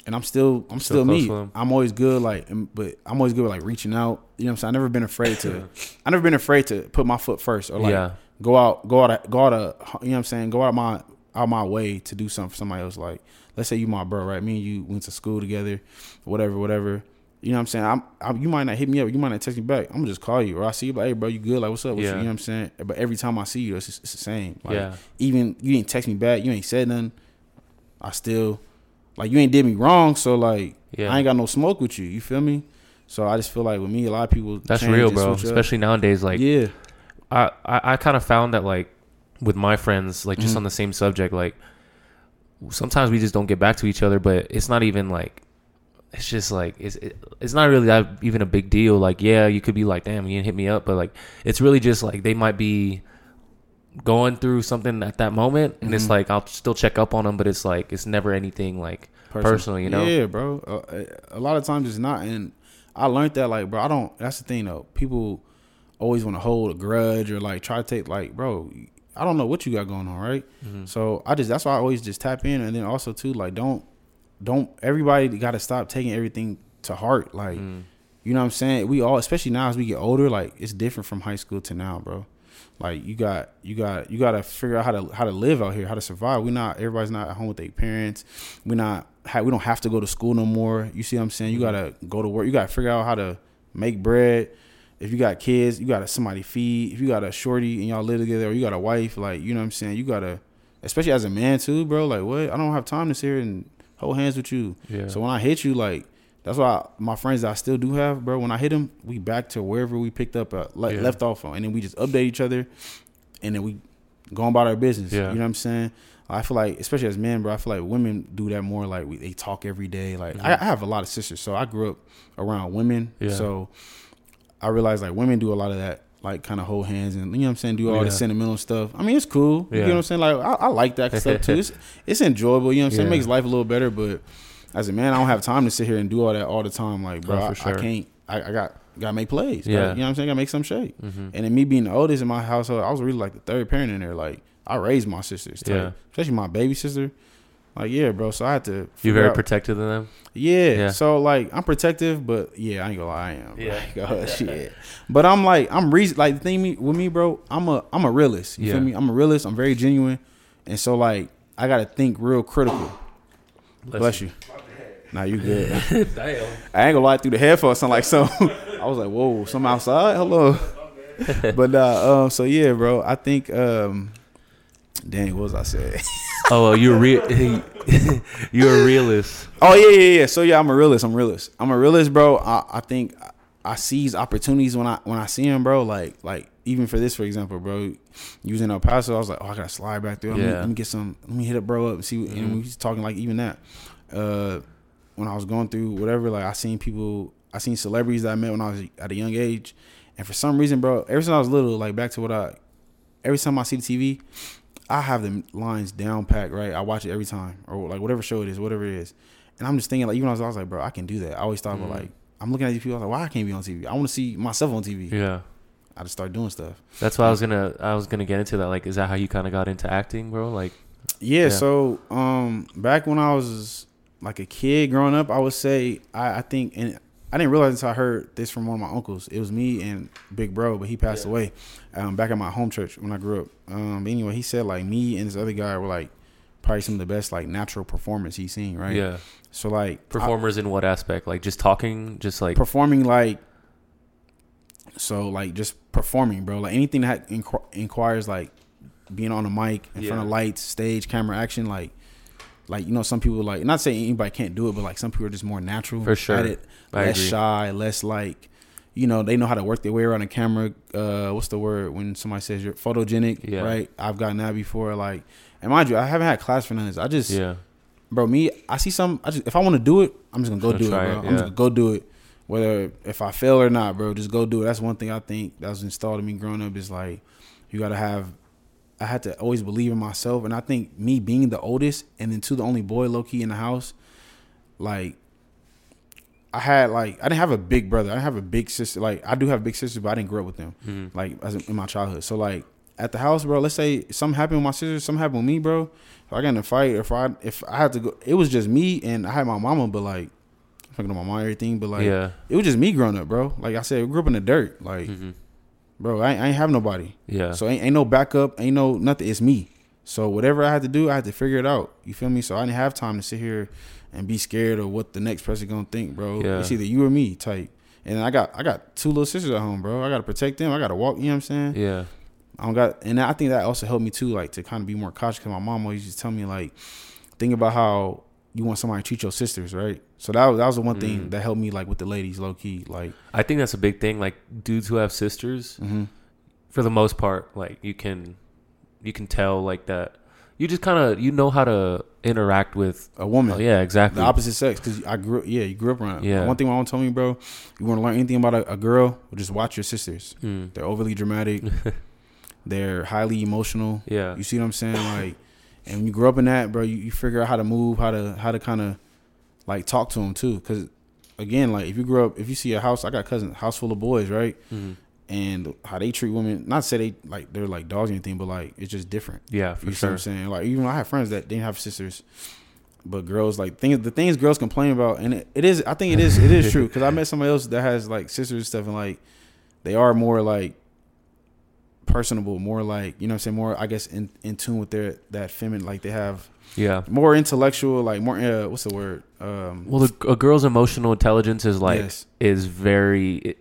and I'm still, I'm Still still, me. I'm always good, like, but I'm always good with like reaching out. You know what I'm saying? I never been afraid to. I never been afraid to put my foot first or like Yeah. go out, go out, go out of, you know what I'm saying? Go out of my out my way to do something for somebody else. Like, let's say you my bro, right? Me and you went to school together, whatever, whatever. You know what I'm saying? I'm, I'm you might not hit me up, you might not text me back. I'm gonna just call you or I see you like, hey bro, you good? Like, what's up? What's Yeah. you know what I'm saying? But every time I see you, it's, just, it's the same. Like, Yeah. Even you didn't text me back, you ain't said nothing. I still like you ain't did me wrong, so like Yeah. I ain't got no smoke with you. You feel me? So I just feel like with me, a lot of people That's real, bro. switch up. Especially nowadays, like yeah, I, I, I kind of found that like with my friends, like just Mhm. on the same subject, like sometimes we just don't get back to each other, but it's not even like it's just like it's it, it's not really that even a big deal. Like yeah, you could be like, damn, you didn't hit me up, but like it's really just like they might be going through something at that moment, and it's Mhm. like I'll still check up on them, but it's like it's never anything like personal, you know? Yeah, bro. Uh, a lot of times it's not, and I learned that like, bro. I don't. That's the thing though. People always want to hold a grudge or like try to take like, bro. I don't know what you got going on, right? Mhm. So I just that's why I always just tap in, and then also too like don't don't everybody got to stop taking everything to heart, like. Mm. You know what I'm saying? We all, especially now as we get older, like it's different from high school to now, bro. Like you got, you got, you got to figure out how to how to live out here, how to survive. We not everybody's not at home with their parents. We not, ha- we don't have to go to school no more. You see what I'm saying? You gotta go to work. You gotta figure out how to make bread. If you got kids, you gotta somebody feed. If you got a shorty and y'all live together, or you got a wife, like you know what I'm saying? You gotta, especially as a man too, bro. Like what? I don't have time to sit here and hold hands with you. Yeah. So when I hit you, like that's why my friends that I still do have, bro. When I hit them, we back to wherever we picked up, uh, le- Yeah. left off on, and then we just update each other, and then we go on about our business. Yeah. You know what I'm saying? I feel like, especially as men, bro, I feel like women do that more. Like we, they talk every day. Like I, I have a lot of sisters, so I grew up around women. Yeah. So I realized like women do a lot of that, like kind of hold hands and you know what I'm saying, do all Yeah. the sentimental stuff. I mean, it's cool. You know what I'm saying? Like I, I like that stuff too. It's it's enjoyable. You know what I'm saying? Yeah. It makes life a little better, but as a man, I don't have time to sit here and do all that all the time. Like, bro, Oh, for I, sure. I can't. I, I got got to make plays. Yeah. Gotta- you know what I'm saying? I Got to make some shake. Mhm. And then me being the oldest in my household, I was really like the third parent in there. Like, I raised my sisters, type. Yeah. especially my baby sister. Like, yeah, bro. So I had to. You're very out- protective of them. yeah. Yeah. So like I'm protective, but yeah, I ain't gonna lie, I am. Yeah. Like, oh, shit. But I'm like I'm re- like the thing me with me, bro. I'm a I'm a realist. You Yeah. feel me? I'm a realist. I'm very genuine, and so like I gotta think real critical. Bless, you. Nah, you good. Damn. I ain't gonna lie through the headphones. Sound like so. I was like, whoa, some outside. Hello. but uh, um, so yeah, bro. I think um, dang, what was I saying? Oh, well, you're real. you're a realist. Oh yeah, yeah, yeah. So yeah, I'm a realist. I'm a realist. I'm a realist, bro. I, I think I seize opportunities when I when I see them, bro. Like like even for this, for example, bro. Using El Paso, I was like, oh, I gotta slide back there. Let, me, Yeah. let me get some. Let me hit a bro up and see. And we was talking like even that. Uh, when I was going through whatever, like I seen people, I seen celebrities that I met when I was at a young age, and for some reason, bro, ever since I was little, like back to what I, every time I see the TV, I have the lines down packed, right? I watch it every time, or like whatever show it is, whatever it is. And I'm just thinking, like, even I was, I was like, bro, I can do that. I always thought about, Mm. like, I'm looking at these people, I was like, why I can't be on TV? I want to see myself on TV. Yeah. I just start doing stuff. That's why I was gonna. I was gonna get into that. Like, is that how you kind of got into acting, bro? Like, Yeah, Yeah. so um, back when I was like a kid growing up, I would say, I, I think, and I didn't realize until I heard this from one of my uncles. It was me and Big Bro, but he passed Yeah. away um, back at my home church when I grew up. Um, but anyway, he said, like, me and this other guy were like, probably some of the best like natural performance he's seen, right? yeah. So like I- Performers in what aspect? Like, just talking, just like. performing like so like just performing bro like anything that inqu- inquires like being on a mic in front of lights stage camera action like like you know some people like not saying anybody can't do it but like some people are just more natural For sure. at it I less agree. shy less like you know, they know how to work their way around a camera. Uh, what's the word when somebody says you're photogenic? Yeah. Right. I've gotten that before. Like, and mind you, I haven't had class for none of this. I just, Yeah. bro, me, I see some. I just, if I want to do it, I'm just gonna go Gonna do it, bro. it, I'm just gonna go do it. Whether if I fail or not, bro, just go do it. That's one thing I think that was installed in me growing up. Is like, you gotta have. I had to always believe in myself, and I think me being the oldest and then two the only boy, low key in the house, like I had like I didn't have a big brother. I didn't have a big sister. Like I do have big sisters, but I didn't grow up with them. Mhm. Like as in my childhood. So like at the house, bro. Let's say something happened with my sister, something happened with me, bro. If I got in a fight, if I if I had to go, it was just me and I had my mama, but like fucking my mom everything. But like yeah. it was just me growing up, bro. Like I said, grew up in the dirt. Like hmm bro, I, ain't- I ain't have nobody. Yeah. So ain't, ain't no backup, ain't no nothing. It's me. So whatever I had to do, I had to figure it out. You feel me? So I didn't have time to sit here and be scared of what the next person gonna think, bro. Yeah. It's either you or me type. And I got I got two little sisters at home, bro. I gotta protect them. I gotta walk. You know what I'm saying? yeah. I don't got, and I think that also helped me too, like to kind of be more cautious. Cause my mom always used to tell me like, think about how you want somebody to treat your sisters, right? So that was that was the one thing Mm. that helped me like with the ladies, low key, like. I think that's a big thing. Like dudes who have sisters, hmm for the most part, like you can, you can tell like that. You just kind of you know how to interact with. A woman. Oh, yeah, exactly. the opposite sex because I grew yeah you grew up around Yeah. one thing my mom told me bro you want to learn anything about a, a girl just watch your sisters Mm. they're overly dramatic they're highly emotional Yeah. you see what I'm saying like and when you grow up in that bro you, you figure out how to move how to how to kind of like talk to them too because again like if you grow up if you see a house I got cousins house full of boys right Mhm. and how they treat women not to say they like they're like dogs or anything but like it's just different Yeah, for you see what sure. I'm saying? Like even I have friends that didn't have sisters, but girls like things the things girls complain about, and it, it is I think it is it is true because I met somebody else that has like sisters and stuff, and like they are more like personable, more like you know what I'm saying, more I guess in in tune with their that feminine like they have Yeah. more intellectual, like more uh, what's the word? Um, Well, the, a girl's emotional intelligence is like yes, is very. It,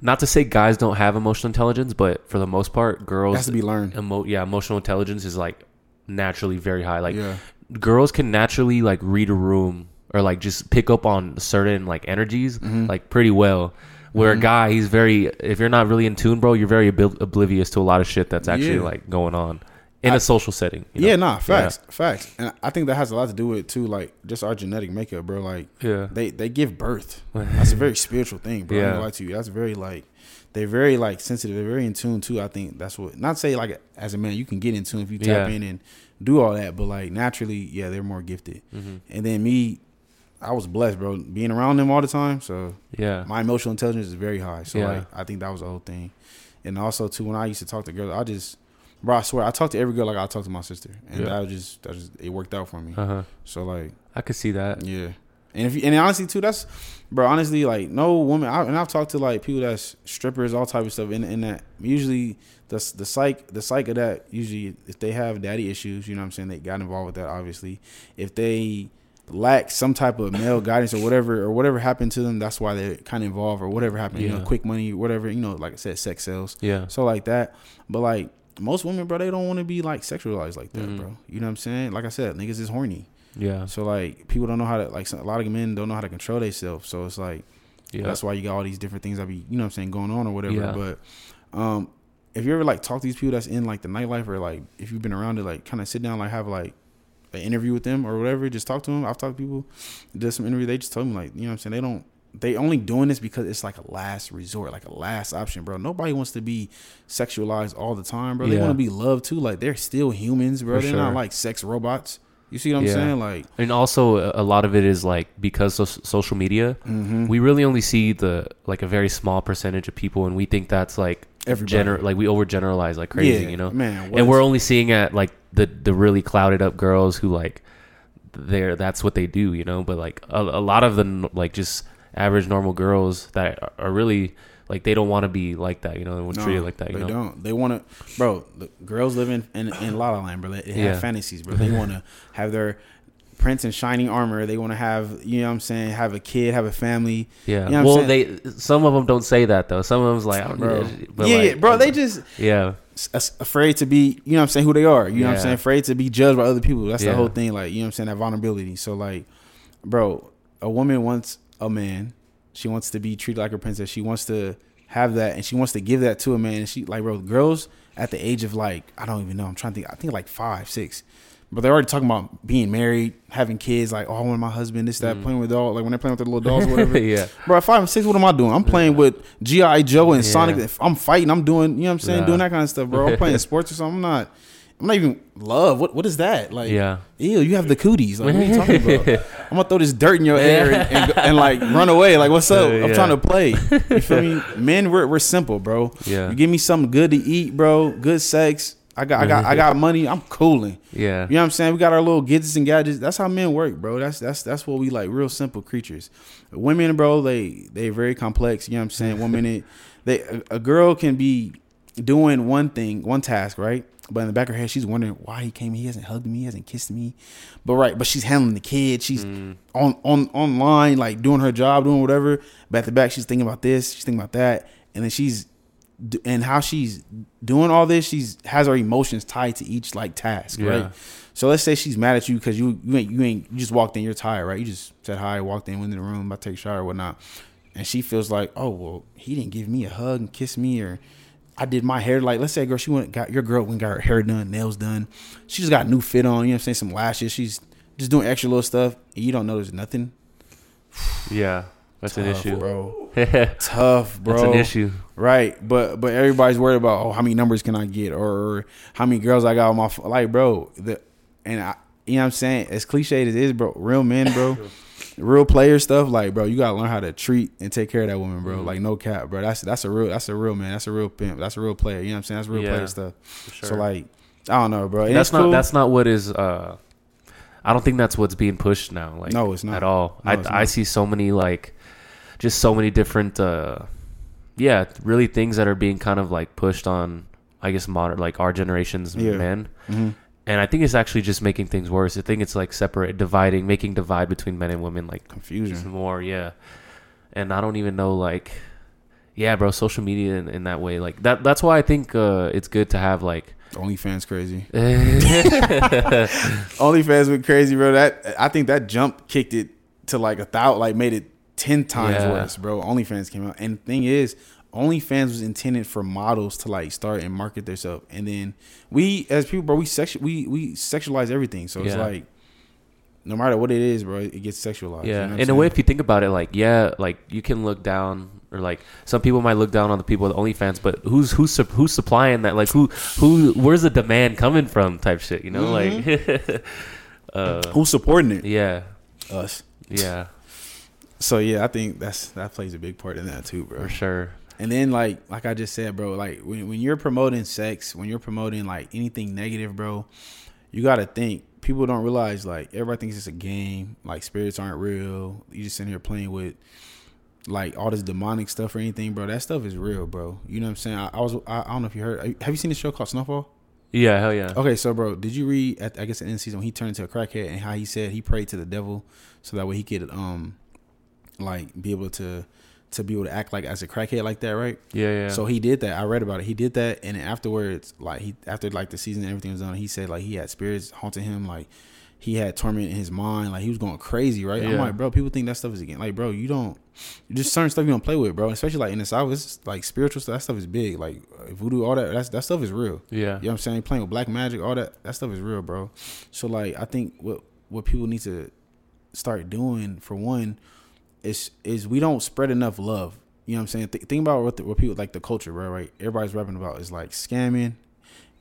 not to say guys don't have emotional intelligence, but for the most part, it girls has to be learned. emo- yeah emotional intelligence is like naturally very high. Like yeah, girls can naturally like read a room or like just pick up on certain like energies Mhm. like pretty well. Where a Mhm. guy, he's very if you're not really in tune, bro, you're very obli- oblivious to a lot of shit that's actually Yeah. like going on in a social setting. you know? yeah, nah, facts, facts, and I think that has a lot to do with too, like just our genetic makeup, bro. Like yeah, they they give birth. That's a very spiritual thing, bro. I Yeah. gonna lie to you. That's very like they're very like sensitive. They're very in tune too. I think that's what not say like as a man you can get in tune if you tap Yeah. in and do all that, but like naturally, yeah, they're more gifted. hmm And then me, I was blessed, bro, being around them all the time. So yeah, my emotional intelligence is very high. So Yeah. like I think that was the whole thing. And also too, when I used to talk to girls, I just bro, I swear I talked to every girl like I talked to my sister, and Yeah. that was just that just it worked out for me. uh huh. So like. I could see that. Yeah, and if you, and honestly too, that's bro. Honestly, like no woman, I, and I've talked to like people that's strippers, all type of stuff, and and that usually the the psych the psych of that usually if they have daddy issues, you know what I'm saying, they got involved with that. Obviously, if they lack some type of male guidance or whatever or whatever happened to them, that's why they're kind of involved or whatever happened. You know, quick money, whatever. You know, like I said, sex sells Yeah, So like that, but like most women, bro, they don't want to be like sexualized like that, Mhm. bro. You know what I'm saying? Like I said, niggas is horny. yeah, So like people don't know how to like a lot of men don't know how to control themselves. So it's like yeah. that's why you got all these different things that be you know what I'm saying going on or whatever. Yeah. But um if you ever like talk to these people that's in like the nightlife or like if you've been around it like kind of sit down like have like an interview with them or whatever, just talk to them. I've talked to people, did some interview. They just told me like you know what I'm saying they don't. They only doing this because it's like a last resort, like a last option, bro. Nobody wants to be sexualized all the time, bro. They Yeah. want to be loved too. Like they're still humans, bro. For they're sure. not like sex robots. You see what I'm Yeah. saying? Like, And also, a a lot of it is like because of social media, mm-hmm. we really only see the like a very small percentage of people, and we think that's like Everybody. gener like we overgeneralize like crazy, Yeah, you know. man. and we're only seeing at like the the really clouded up girls who like they're that's what they do, you know. But like a, a lot of the like just average normal girls that are, really like they don't want to be like that, you know. They want to No, treat it like that, you they know. don't. They want to, bro. The girls live in in, in La La Land, bro. They have Yeah. fantasies, bro. They want to have their prince in shining armor. They want to have, you know, what I'm saying, have a kid, have a family, Yeah. You know well, they some of them don't say that though. Some of them's like, I bro. need that shit. But yeah, like, yeah, bro. They just yeah, afraid to be, you know, what I'm saying, who they are. You know, what I'm saying, afraid to be judged by other people. That's Yeah. the whole thing. Like, you know, what I'm saying, that vulnerability. So, like, bro, a woman wants a man. She wants to be treated like a princess. She wants to have that, and she wants to give that to a man. And she like, bro, girls at the age of like, I don't even know. I'm trying to think. I think like five, six. But they're already talking about being married, having kids. Like, oh, I want my husband. This, that, mm. playing with doll. Like when they're playing with their little dolls, or whatever. yeah. Bro, at five and six, what am I doing? I'm playing with GI Joe and Yeah. Sonic. I'm fighting, I'm doing, you know what I'm saying, Yeah. doing that kind of stuff, bro. I'm playing sports or something. I'm not. I'm not even love. What what is that? Like, Yeah. ew, you have the cooties. Like, what are you talking about? I'm gonna throw this dirt in your hair and, and, and, like run away. Like, what's up? I'm trying to play. You feel me? Men, we're we're simple, bro. Yeah. You give me something good to eat, bro. Good sex. I got I got I got money. I'm cooling. Yeah. You know what I'm saying? We got our little gadgets and gadgets. That's how men work, bro. That's that's that's what we like. Real simple creatures. Women, bro, they they very complex. You know what I'm saying? One minute, they a, a girl can be doing one thing, one task, right? But in the back of her head, she's wondering why he came. He hasn't hugged me. He hasn't kissed me. But right, but she's handling the kid. She's mm. on on online, like doing her job, doing whatever. But at the back, she's thinking about this. She's thinking about that, and then she's and how she's doing all this. She's has her emotions tied to each like task, Yeah. right? So let's say she's mad at you because you you ain't you ain't you just walked in. You're tired, right? You just said hi, walked in, went in the room, about to take a shower, or whatnot. And she feels like, oh well, he didn't give me a hug and kiss me, or I did my hair. Like let's say, a girl, she went got your girl went got her hair done, nails done. She just got a new fit on. You know what I'm saying? Some lashes. She's just doing extra little stuff, and you don't notice nothing. Yeah. That's an issue. bro. Tough, bro. It's an issue. Right, but but everybody's worried about oh how many numbers can I get or how many girls I got on my phone. like bro the and I you know what I'm saying as cliche as it is bro real men bro real player stuff like bro you gotta learn how to treat and take care of that woman bro like no cap bro that's that's a real that's a real man that's a real pimp that's a real player you know what I'm saying that's real Yeah, player stuff For so like I don't know bro And that's not cool. that's not what is uh I don't think that's what's being pushed now like No, it's not. at all. No, I I see so many like just so many different uh yeah, really things that are being kind of like pushed on I guess modern like our generation's Yeah. men. Mhm. And I think it's actually just making things worse. I think it's like separate dividing making divide between men and women like confusion more, yeah. And I don't even know like yeah, bro, social media in, in that way like that that's why I think uh it's good to have like OnlyFans crazy OnlyFans went crazy, bro. That I think that jump kicked it to like a thousand, like made it ten times Yeah. worse, bro. OnlyFans came out, and the thing is, OnlyFans was intended for models to like start and market themselves, and then we as people, bro, we sexu- we we sexualize everything. So it's like, no matter what it is, bro, it gets sexualized. you Yeah, know what I'm in a way, if you think about it, like yeah, like you can look down, or like some people might look down on the people with OnlyFans, but who's who's who's supplying that? Like who who where's the demand coming from? Type shit, you know? Mm-hmm. Like, uh, who's supporting it? yeah, Us. yeah, So yeah, I think that's that plays a big part in that too, bro. for sure. And then like like I just said, bro, like when when you're promoting sex, when you're promoting like anything negative, bro, you gotta think. People don't realize like everybody thinks it's a game. Like spirits aren't real. You just sitting here playing with like all this demonic stuff or anything, bro. That stuff is real, bro. You know what I'm saying? I, I was I, I don't know if you heard. Have you seen the show called Snowfall? Yeah, hell yeah. Okay, so bro, did you read at I guess the end of the season when he turned into a crackhead and how he said he prayed to the devil so that way he could um like be able to to be able to act like as a crackhead like that, right? Yeah, yeah. So he did that. I read about it. He did that, and then afterwards, like he after like the season and everything was done, he said like he had spirits haunting him, like he had torment in his mind, like he was going crazy, right? I'm like, bro, people think that stuff is again, like, bro, you don't, just certain stuff you don't play with, bro. Especially like in the south, it's like spiritual stuff. That stuff is big, like voodoo, all that. That's that stuff is real. yeah, You know what I'm saying? Playing with black magic, all that that stuff is real, bro. So like I think what what people need to start doing for one is is we don't spread enough love. You know what I'm saying? Th- think about what the, what people like the culture, bro. Right? Everybody's rapping about is like scamming,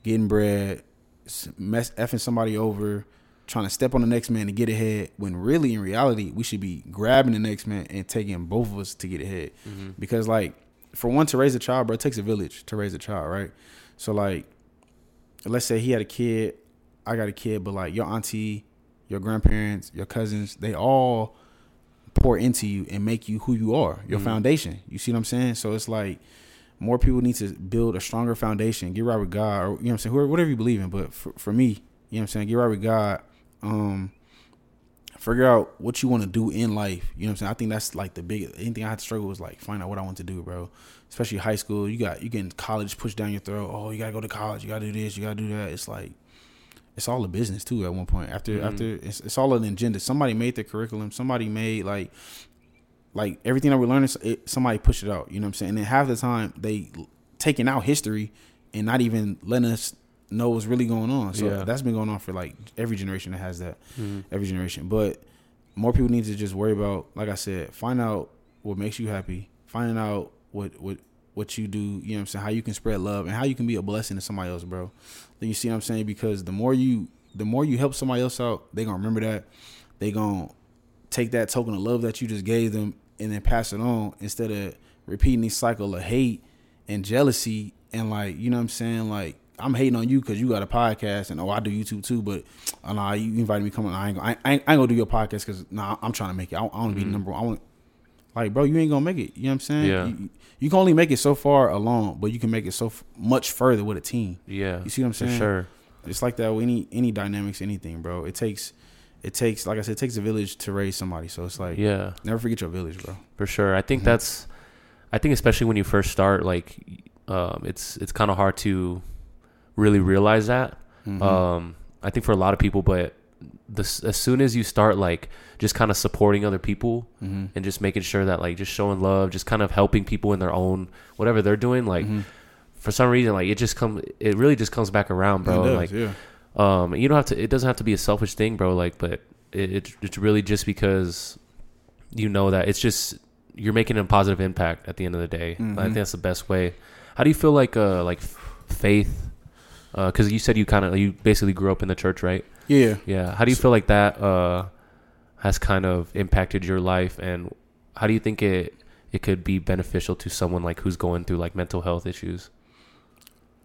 getting bread, mess effing somebody over, trying to step on the next man to get ahead. When really in reality, we should be grabbing the next man and taking both of us to get ahead. Mm-hmm. Because like for one to raise a child, bro, it takes a village to raise a child, right? So like let's say he had a kid, I got a kid, but like your auntie, your grandparents, your cousins, they all pour into you and make you who you are, your Mhm. foundation. You see what I'm saying? So it's like more people need to build a stronger foundation, get right with God, or you know what I'm saying, whoever, whatever you believe in. But for, for me, you know what I'm saying, get right with God. Um, figure out what you want to do in life. You know what I'm saying? I think that's like the big anything I had to struggle was like find out what I want to do, bro. Especially high school. You got you getting college pushed down your throat. Oh, you gotta go to college, you gotta do this, you gotta do that. It's like it's all a business too at one point. After Mhm. after it's, it's all an agenda. Somebody made the curriculum, somebody made like like everything that we're learning, it, somebody pushed it out. You know what I'm saying? And then half the time they taking out history and not even letting us know what's really going on. So Yeah. that's been going on for like every generation that has that. Mhm. Every generation, but more people need to just worry about, like I said, find out what makes you happy, finding out what what what you do. You know what I'm saying? How you can spread love and how you can be a blessing to somebody else, bro. You see what I'm saying? Because the more you the more you help somebody else out, they gonna remember that. They gonna take that token of love that you just gave them and then pass it on instead of repeating this cycle of hate and jealousy and like you know what I'm saying like I'm hating on you because you got a podcast and oh I do YouTube too but uh, nah you invited me on I ain't, gonna- I ain't, I ain't gonna do your podcast because nah I'm trying to make it I, want to be Mhm. number one I want like bro you ain't gonna make it you know what I'm saying Yeah. you, you can only make it so far alone but you can make it so f- much further with a team Yeah. you see what I'm For saying sure. it's like that with any any dynamics anything bro it takes it takes like I said it takes a village to raise somebody so it's like Yeah. never forget your village bro For sure. I think Mhm. that's I think especially when you first start like um it's it's kind of hard to really realize that. Mhm. Um I think for a lot of people but this as soon as you start like just kind of supporting other people Mhm. and just making sure that like just showing love, just kind of helping people in their own whatever they're doing like Mhm. for some reason like it just come it really just comes back around, bro. It does, like yeah um you don't have to it doesn't have to be a selfish thing bro like but it, it it's really just because you know that it's just you're making a positive impact at the end of the day i Mhm. think that's the best way how do you feel like uh like faith because you said you kind of you basically grew up in the church right yeah yeah how do you feel like that uh has kind of impacted your life and how do you think it it could be beneficial to someone like who's going through like mental health issues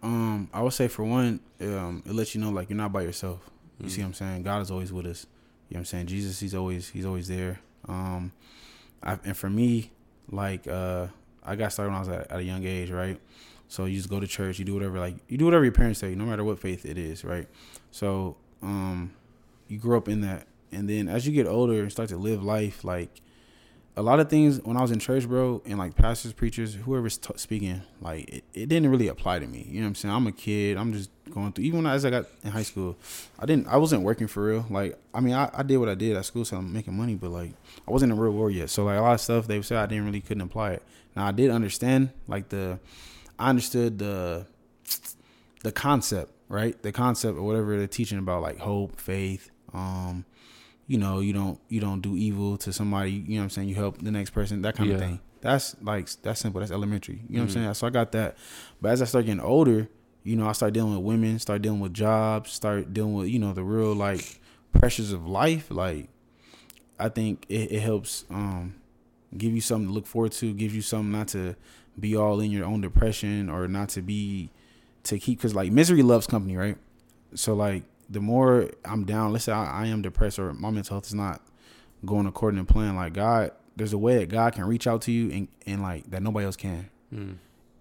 Um, I would say for one, um, it lets you know like you're not by yourself. You Mm. see what I'm saying? God is always with us. You know what I'm saying? Jesus, he's always he's always there. Um, I, and for me, like uh, I got started when I was at, at a young age, right? So you just go to church, you do whatever like you do whatever your parents say, no matter what faith it is, right? So um, you grow up in that, and then as you get older and start to live life, like a lot of things when I was in church, bro, and like pastors, preachers, whoever's t- speaking, like it, it didn't really apply to me. You know what I'm saying? I'm a kid. I'm just going through. Even as I got in high school, I didn't. I wasn't working for real. Like I mean, I, I did what I did at school, so I'm making money, but like I wasn't in the real world yet. So like a lot of stuff they say, I didn't really couldn't apply it. Now I did understand like the, I understood the, the concept, right? The concept or whatever they're teaching about like hope, faith, um, you know, you don't you don't do evil to somebody, you know what I'm saying? You help the next person, that kind of thing. That's like that's simple. That's elementary. You know what Mhm. I'm saying? So I got that. But as I start getting older, you know, I start dealing with women, start dealing with jobs, start dealing with, you know, the real like pressures of life. Like I think it, it helps um give you something to look forward to, gives you something not to be all in your own depression or not to be to keep because like misery loves company, right? So like the more I'm down, let's say I, I am depressed or my mental health is not going according to plan, like God, there's a way that God can reach out to you and, and like that nobody else can. Mm.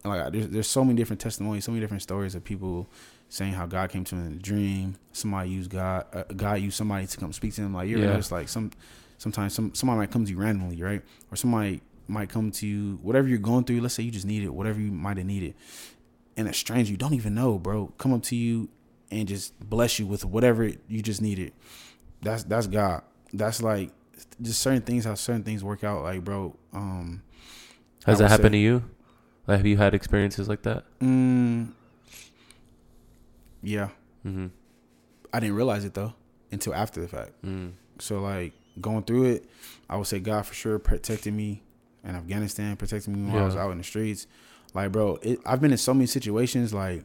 And, like there's there's so many different testimonies, so many different stories of people saying how God came to them in a dream. Somebody used God, uh, God used somebody to come speak to them. Like you're Yeah. just like some sometimes some somebody might come to you randomly, right? Or somebody might come to you, whatever you're going through. Let's say you just need it, whatever you might have needed, and a stranger you don't even know, bro, come up to you and just bless you with whatever you just needed. That's that's God. That's like just certain things how certain things work out. Like bro, um, has that happened say- to you like, have you had experiences like that Mm, yeah, mm-hmm. I didn't realize it though until after the fact. mm. So like going through it, I would say God for sure protected me in Afghanistan, protected me when I was out in the streets. Like bro, it, I've been in so many situations like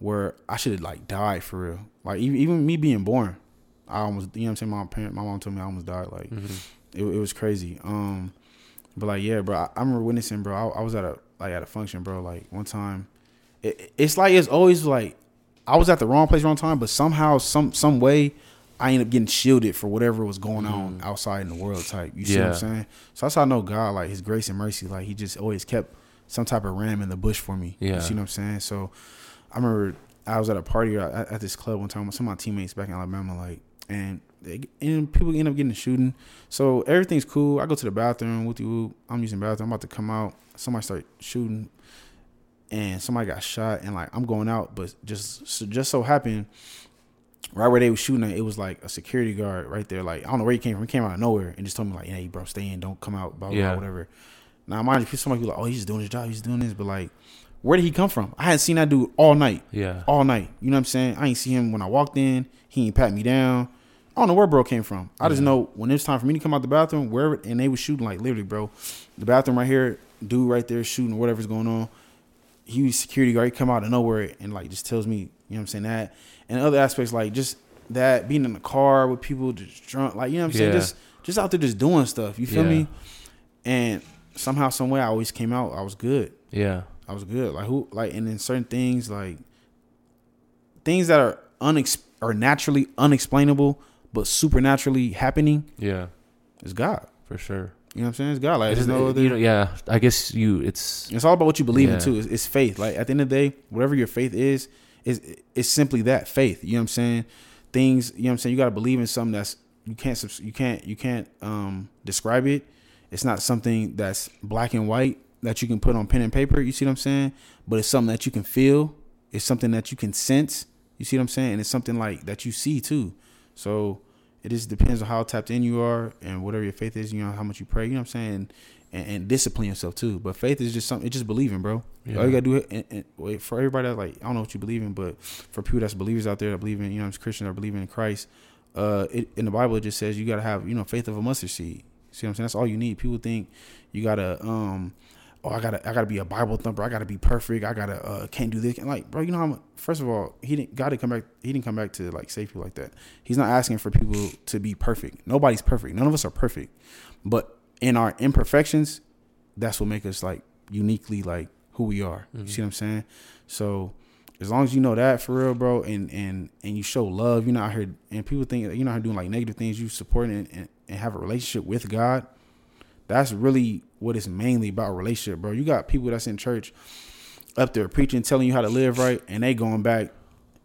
where I should have like died for real. Like even even me being born, I almost you know what I'm saying. My parent, my mom told me I almost died. Like Mm-hmm. it, it was crazy. Um, but like yeah, bro, I, I remember witnessing, bro. I, I was at a like at a function, bro. Like one time, it, it's like it's always like I was at the wrong place, wrong time, but somehow, some some way, I ended up getting shielded for whatever was going on Mhm. outside in the world. Type, you see what I'm saying? So that's how I know God, like His grace and mercy, like He just always kept some type of ram in the bush for me. Yeah. you see what I'm saying? So I remember I was at a party at, at this club one time with some of my teammates back in Alabama, like, and they, and people end up getting a shooting. So everything's cool. I go to the bathroom. Whoop whoop. I'm using the bathroom. I'm about to come out. Somebody start shooting, and somebody got shot. And like I'm going out, but just so, just so happened, right where they were shooting it was like a security guard right there. Like I don't know where he came from. He came out of nowhere and just told me like, "Hey, bro, stay in. Don't come out. Blah blah, Yeah. blah whatever." Now, mind you, somebody be like, "Oh, he's just doing his job. He's doing this," but like, where did he come from? I hadn't seen that dude all night, Yeah. all night. You know what I'm saying? I ain't see him when I walked in. He ain't pat me down. I don't know where bro came from. I just know when it was time for me to come out the bathroom, wherever, and they was shooting like literally, bro. The bathroom right here, dude right there shooting whatever's going on. He was security guard. He come out of nowhere and like just tells me, you know what I'm saying that, and other aspects like just that being in the car with people just drunk, like you know what I'm saying, Yeah. just just out there just doing stuff. You feel Yeah. me? And somehow, some way, I always came out. I was good. Yeah. I was good. Like who like and then certain things like things that are unex are naturally unexplainable but supernaturally happening Yeah. it's God. For sure. You know what I'm saying? It's God. Like there's no other you know, yeah. I guess you. It's it's all about what you believe Yeah. in too. It's, it's faith. Like at the end of the day, whatever your faith is, is it's simply that faith. You know what I'm saying? Things. You know what I'm saying? You got to believe in something that's you can't you can't you can't um describe it. It's not something that's black and white that you can put on pen and paper. You see what I'm saying? But it's something that you can feel. It's something that you can sense. You see what I'm saying? And it's something like that you see too. So it just depends on how tapped in you are and whatever your faith is. You know how much you pray. You know what I'm saying? And, and discipline yourself too. But faith is just something. It's just believing, bro. Yeah. All you gotta do it. And, and wait, for everybody that like I don't know what you believe in, but for people that's believers out there that believe in you know Christians that believe in Christ, uh, it, in the Bible it just says you gotta have you know faith of a mustard seed. See what I'm saying? That's all you need. People think you gotta um. Oh, I gotta, I gotta be a Bible thumper. I gotta be perfect. I gotta, uh, can't do this. And like, bro, you know how much? First of all, he didn't, God didn't come back. He didn't come back to like save people like that. He's not asking for people to be perfect. Nobody's perfect. None of us are perfect. But in our imperfections, that's what make us like uniquely like who we are. You see what I'm saying? So as long as you know that for real, bro, and and and you show love, you're not here and people think you're not here doing like negative things, you supporting and, and, and have a relationship with God. That's really what it's mainly about relationship, bro. You got people that's in church up there preaching, telling you how to live right, and they going back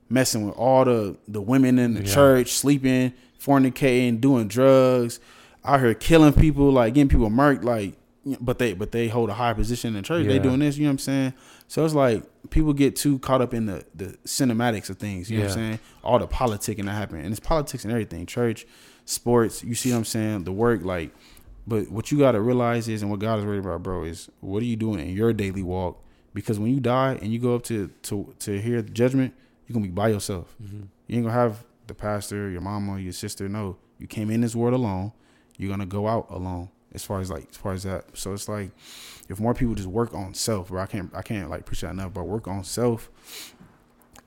messing with all the the women in the Yeah. church, sleeping, fornicating, doing drugs, out here killing people, like getting people murked, like but they but they hold a high position in church. They doing this, you know what I'm saying? So it's like people get too caught up in the the cinematics of things, you know what I'm saying? All the politicking that happen. And it's politics and everything. Church, sports, you see what I'm saying? The work, like but what you gotta realize is, and what God is worried about, bro, is what are you doing in your daily walk? Because when you die and you go up to to to hear the judgment, you're gonna be by yourself. Mhm. You ain't gonna have the pastor, your mama, your sister. No, you came in this world alone. You're gonna go out alone. As far as like, as far as that, so it's like, if more people just work on self, bro, I can't, I can't like preach that enough, but work on self.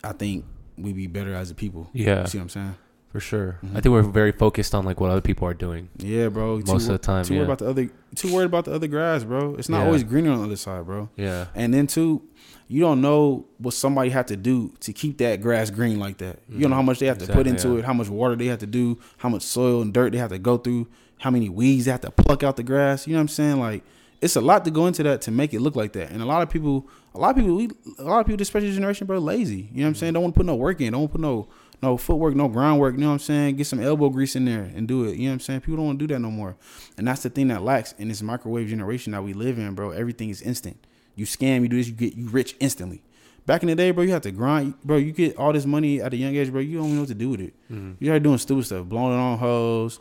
I think we be better as a people. Yeah. You see what I'm saying? For sure. Mhm. I think we're very focused on like what other people are doing Yeah, bro. most too, of the time. too Yeah. worried about the other, too worried about the other grass, bro. It's not Yeah. always greener on the other side, bro. yeah. And then too, you don't know what somebody had to do to keep that grass green like that. You don't know how much they have to put into yeah. it, how much water they have to do, how much soil and dirt they have to go through, how many weeds they have to pluck out the grass. You know what I'm saying? Like it's a lot to go into that to make it look like that. And a lot of people, a lot of people, we, a lot of people, this generation, bro, lazy. You know what I'm saying? Don't want to put no work in. Don't want to put no no footwork, no groundwork. You know what I'm saying? Get some elbow grease in there and do it. You know what I'm saying? People don't want to do that no more. And that's the thing that lacks in this microwave generation that we live in, bro. Everything is instant. You scam, you do this, you get you rich instantly. Back in the day, bro, you have to grind, bro. You get all this money at a young age, bro. You don't even know what to do with it. Mhm. You are doing stupid stuff, blowing it on hoes,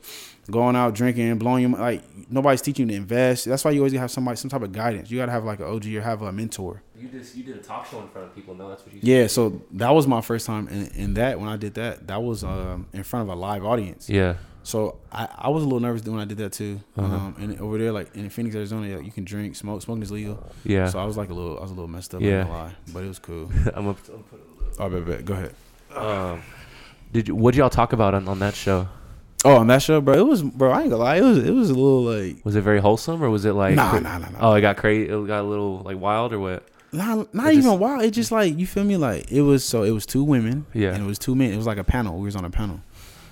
going out drinking, blowing your like nobody's teaching you to invest. That's why you always gotta have somebody, some type of guidance. You gotta have like an OG or have a mentor. You just you did a talk show in front of people. No, that's what you. Yeah, so that was my first time in, in that. When I did that, that was um, in front of a live audience. Yeah. So I, I was a little nervous when I did that too. Uh-huh. Um, and over there, like in Phoenix, Arizona, yeah, you can drink, smoke. Smoking is legal. Yeah. So I was like a little, I was a little messed up. Yeah. Yeah. Lie, but it was cool. I'm up. I'm put Oh, bet, bet. Go ahead. Um, did you? What did y'all talk about on, on that show? Oh, on that show, bro, it was, bro. I ain't gonna lie, it was, it was a little like, Was it very wholesome or was it like? nah, nah, nah, nah. Oh, it got crazy. It got a little like wild or what? Not, not even wild. It just like you feel me. Like it was so. It was two women. Yeah. And it was two men. It was like a panel. We was on a panel.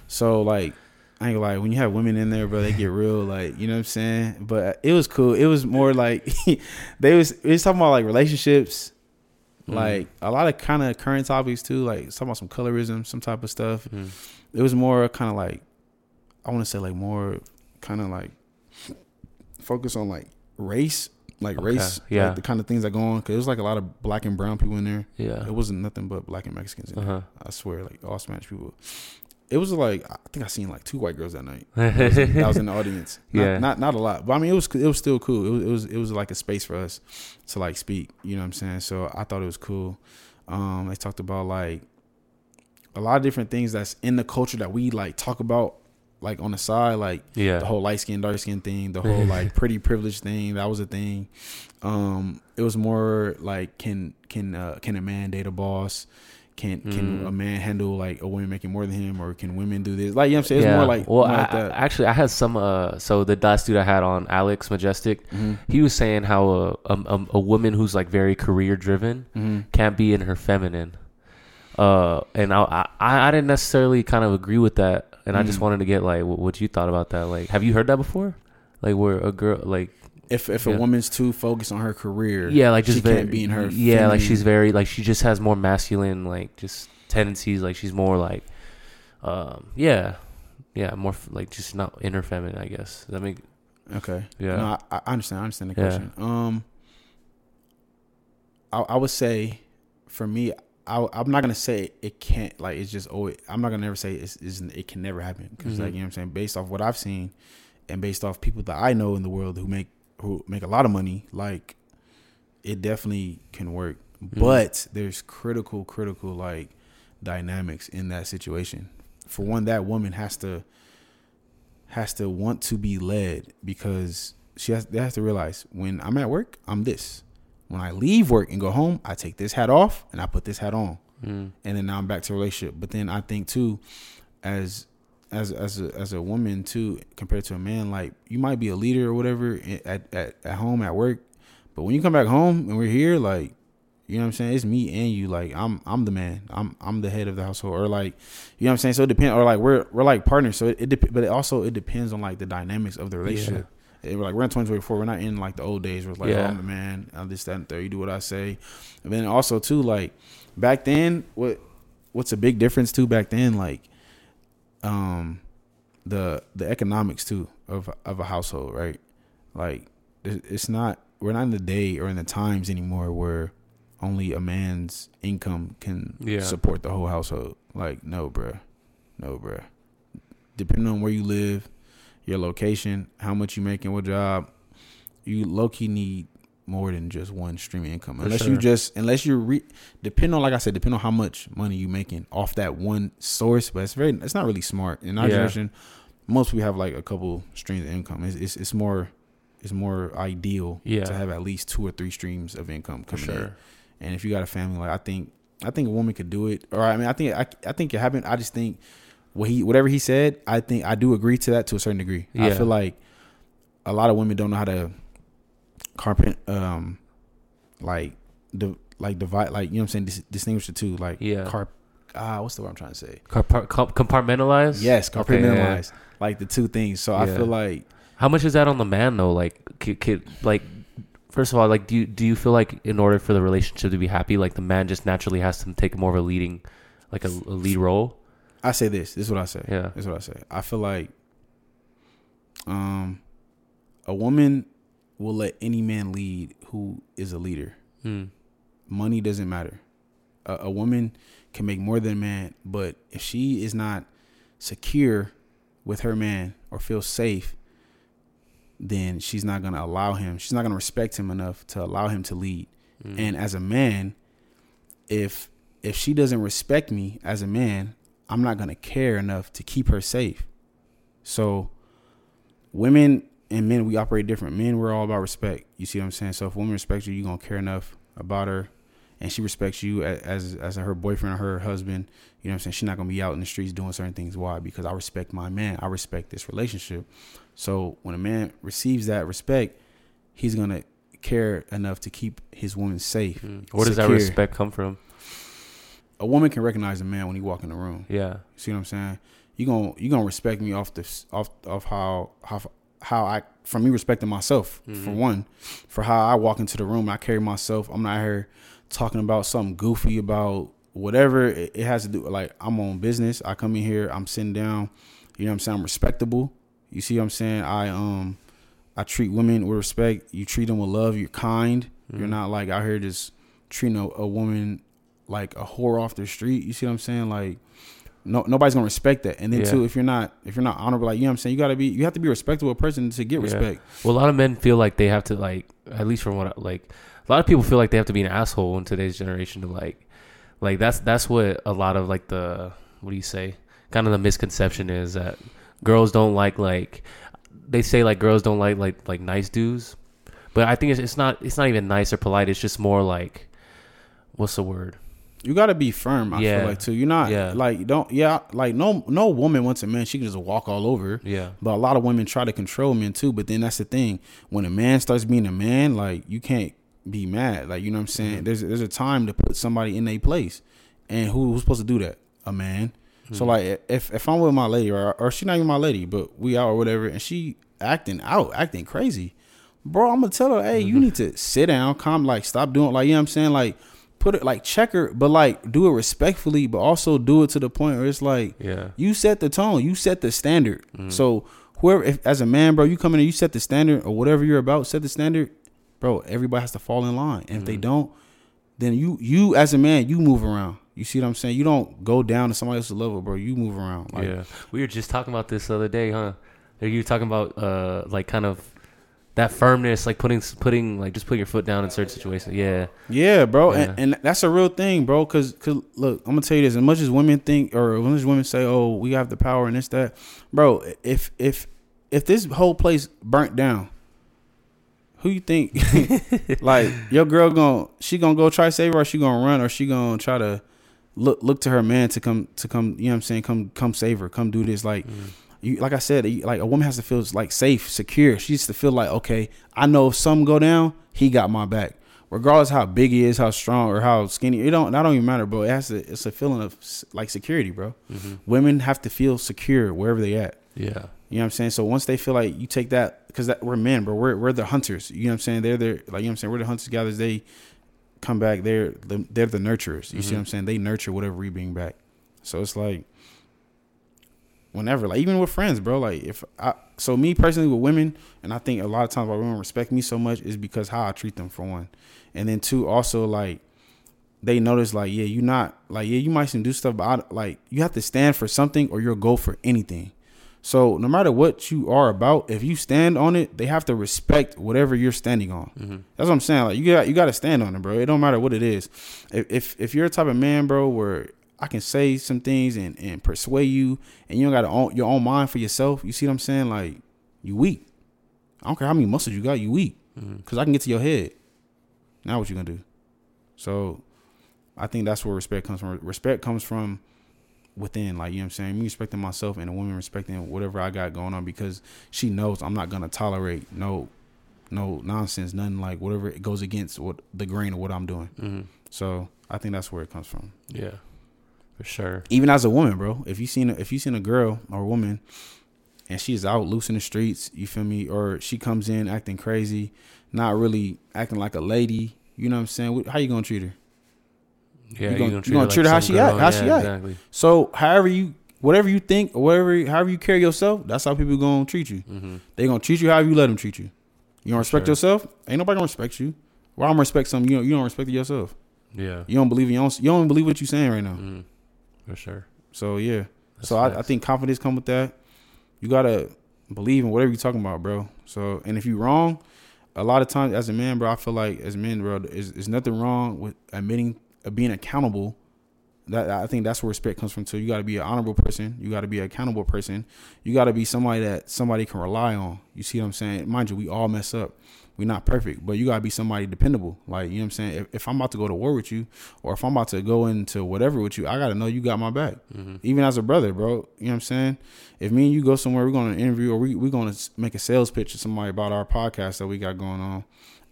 So like, I ain't gonna. When you have women in there, bro, they get real. Like you know what I'm saying. But it was cool. It was more like they was. It was talking about like relationships. Mm. Like a lot of kind of current topics too. Like talking about some colorism, some type of stuff. Mm. It was more kind of like, I want to say like more kind of like focus on like race like Okay, race, yeah. like the kind of things that go on. Cause it was like a lot of black and brown people in there. Yeah. It wasn't nothing but black and Mexicans. In Uh there. I swear, like all Spanish people. It was like I think I seen like two white girls that night. That was, that was in the audience. Not, Yeah. not not a lot, but I mean it was it was still cool. It was it was it was like a space for us to like speak. You know what I'm saying? So I thought it was cool. Um, they talked about like a lot of different things that's in the culture that we like talk about like on the side, like Yeah. the whole light skin, dark skin thing, the whole like pretty privilege thing. That was a thing. Um, it was more like can can uh, can a man date a boss? Can can Mm. a man handle like a woman making more than him, or can women do this? Like you know what I'm saying, it's yeah. more like well, more I, like actually, I had some. Uh, so the last dude I had on, Alex Majestic, Mhm. he was saying how a a, a, woman who's like very career driven Mhm. can't be in her feminine. Uh, and I, I I didn't necessarily kind of agree with that, and I just Mm. wanted to get like what, what you thought about that. Like, have you heard that before? Like, where a girl like If if Yeah. a woman's too focused on her career, yeah, like just she very, can't be in her. yeah, like she's very like she just has more masculine like just tendencies. Like she's more like, um, yeah, yeah, more like just not inner feminine. I guess Does that make okay. yeah. No, I, I understand. I understand the Yeah. question. Um, I, I would say, for me, I, I'm not gonna say it can't. Like it's just always. I'm not gonna never say it's, it's it can never happen because like Mhm. you know what I'm saying. Based off what I've seen, and based off people that I know in the world who make who make a lot of money, like it definitely can work. Mm-hmm. But there's critical, critical like dynamics in that situation. For one, that woman has to has to want to be led because she has they have to realize when I'm at work, I'm this. When I leave work and go home, I take this hat off and I put this hat on. Mm. And then now I'm back to relationship. But then I think too, as as as a, as a woman too, compared to a man, like you might be a leader or whatever at, at at home at work, but when you come back home and we're here, like you know what I'm saying, it's me and you. Like I'm I'm the man. I'm I'm the head of the household, or like you know what I'm saying. So it depends, or like we're we're like partners. So it, it dep- but it also it depends on like the dynamics of the relationship. It- we're like we're in 2024. We're not in like the old days where it's like, Yeah. oh, I'm the man. I'm this, that, and third. You do what I say. And then also too, like back then, what what's a big difference too? Back then, like, um, the the economics too of of a household, right? Like, it's not we're not in the day or in the times anymore where only a man's income can Yeah. support the whole household. Like, no, bruh. No, bruh. Depending on where you live, your location, how much you making, what job, you low key need more than just one stream income. Unless sure. you just unless you re depend on like I said, depend on how much money you making off that one source. But it's very it's not really smart. In our Yeah. generation, most people have like a couple streams of income. It's it's, it's more it's more ideal Yeah. to have at least two or three streams of income coming in. sure. And if you got a family, like I think, I think a woman could do it. Or I mean, I think I, I think it happened. I just think what he, whatever he said, I think I do agree to that to a certain degree. I feel like a lot of women don't know how to carpet, um, like the like divide, like you know what I'm saying, dis- distinguish the two, like Yeah. carp. Ah, what's the word I'm trying to say? Com- compartmentalize. Yes, Okay, yeah. compartmentalize, like the two things. So I feel like How much is that on the man though? Like, kid, kid, like, first of all, like, do you do you feel like in order for the relationship to be happy, like the man just naturally has to take more of a leading, like a, a lead role? I say this. This is what I say. Yeah. This is what I say. I feel like um a woman will let any man lead who is a leader. Hmm. Money doesn't matter. A, a woman can make more than a man, but if she is not secure with her man or feel safe, then she's not going to allow him. She's not going to respect him enough to allow him to lead. Hmm. And as a man, if if she doesn't respect me as a man, I'm not gonna care enough to keep her safe. So women and men we operate different. Men we're all about respect. You see what I'm saying? So if a woman respects you, you're gonna care enough about her and she respects you as as her boyfriend or her husband, you know what I'm saying? She's not gonna be out in the streets doing certain things. Why? Because I respect my man. I respect this relationship. So when a man receives that respect, he's gonna care enough to keep his woman safe. Hmm. Where does that respect come from? A woman can recognize a man when he walk in the room. Yeah. See what I'm saying? You gon' you gonna respect me off the off off how how how I from me respecting myself for Mhm. one, for how I walk into the room, I carry myself. I'm not here talking about something goofy about whatever it, it has to do. Like I'm on business. I come in here. I'm sitting down. You know what I'm saying? I'm respectable. You see what I'm saying? I um. I treat women with respect. You treat them with love. You're kind. You're Mhm. not like out here just treating a, a woman like a whore off the street. You see what I'm saying? Like no nobody's gonna respect that. And then Yeah. too, if you're not if you're not honorable, like you know what I'm saying, you gotta be you have to be a respectable person to get Yeah. respect. Well, a lot of men feel like they have to like, at least from what I, like, a lot of people feel like they have to be an asshole in today's generation to like, like that's that's what a lot of like the what do you say, kind of the misconception is that girls don't like like, they say like girls don't like like like nice dudes, but I think it's it's not it's not even nice or polite. It's just more like, what's the word? You gotta be firm, I Yeah. feel like too. You're not Yeah. like don't yeah, like no no woman wants a man, she can just walk all over. Yeah, But a lot of women try to control men too. But then that's the thing. When a man starts being a man, like you can't be mad. Like you know what I'm saying? Mhm. There's there's a time to put somebody in a place. And who, who's supposed to do that? A man. So Mhm. like if if I'm with my lady or or she not even my lady, but we out or whatever, and she acting out, acting crazy, bro, I'm gonna tell her, hey, you Mhm. need to sit down, calm, like stop doing like you know what I'm saying, like put it like checker, but like do it respectfully, but also do it to the point where it's like yeah, you set the tone, you set the standard. Mhm. So whoever, if, as a man, bro, you come in and you set the standard or whatever you're about, set the standard, bro. Everybody has to fall in line, and if they Mhm. don't, then you you as a man, you move around. You see what I'm saying? You don't go down to somebody else's level, bro. You move around. Like, yeah. We were just talking about this the other day, huh? Like, You talking about uh like kind of that firmness, like putting putting like just putting your foot down in certain situations. Yeah, Yeah, bro, Yeah. And, and that's a real thing, bro. Cause, cause look, I'm gonna tell you this: as much as women think, or as much as women say, "Oh, we have the power and this that," bro. If if if this whole place burnt down, who you think? like your girl gonna she gonna go try to save her, or she gonna run, or she gonna try to look look to her man to come to come. You know what I'm saying? Come come save her. Come do this. Like mm. You, like I said, you- like a woman has to feel like safe, secure. She has to feel like, okay, I know if something go down, he got my back, regardless how big he is, how strong or how skinny. It don't that don't even matter, bro. It has to. It's a feeling of like security, bro. hmm Women have to feel secure wherever they at. yeah, You know what I'm saying? So once they feel like you take that, because that we're men, bro. We're we're the hunters. You know what I'm saying? They're there, like you know what I'm saying. We're the hunters gatherers. They come back. They're the, they're the nurturers. You see Mhm. what I'm saying? They nurture whatever we bring back. So it's like whenever, like even with friends, bro. Like if I, so me personally with women, and I think a lot of times why women respect me so much is because how I treat them for one, and then two also like they notice like yeah you not like yeah you might some do stuff but I, like you have to stand for something or you'll go for anything. So no matter what you are about, if you stand on it, they have to respect whatever you're standing on. hmm That's what I'm saying. Like you got you got to stand on it, bro. It don't matter what it is. If if, if you're a type of man, bro, where I can say some things and, and persuade you, and you don't got own your own mind for yourself. You see what I'm saying? Like you weak. I don't care how many muscles you got. You weak hmm because I can get to your head. Now what you gonna do? So I think that's where respect comes from. Respect comes from within, like you know what I'm saying. Me respecting myself and a woman respecting whatever I got going on because she knows I'm not gonna tolerate no no nonsense, nothing like whatever it goes against what the grain of what I'm doing. hmm So I think that's where it comes from. yeah, for sure. Even as a woman, bro, if you seen a, if you seen a girl or a woman and she's out loose in the streets, you feel me, or she comes in acting crazy, not really acting like a lady, you know what I'm saying? How you gonna treat her? Yeah, You gonna- you gonna treat her how some she act- how yeah, she act. Exactly. So however you whatever you think or whatever however you carry yourself, that's how people gonna treat you. hmm They gonna treat you however you let them treat you. You don't respect Sure. yourself, ain't nobody gonna respect you. Why I'm gonna respect something you don't, you don't respect yourself. Yeah. You don't believe in your own, you don't believe what you saying right now. hmm For sure. So yeah. That's so I, I think confidence come with that. You gotta believe in whatever you're talking about, bro. So and if you're wrong, a lot of times as a man, bro, I feel like as men, bro, is there's nothing wrong with admitting uh, being accountable. That I think that's where respect comes from too. You gotta be an honorable person. You gotta be an accountable person. You gotta be somebody that somebody can rely on. You see what I'm saying? Mind you, we all mess up. We're not perfect, but you gotta be somebody dependable. Like you know what I'm saying. If, if I'm about to go to war with you, or if I'm about to go into whatever with you, I gotta know you got my back hmm even as a brother, bro. You know what I'm saying? If me and you go somewhere, we're going to interview or we, we're going to make a sales pitch to somebody about our podcast that we got going on.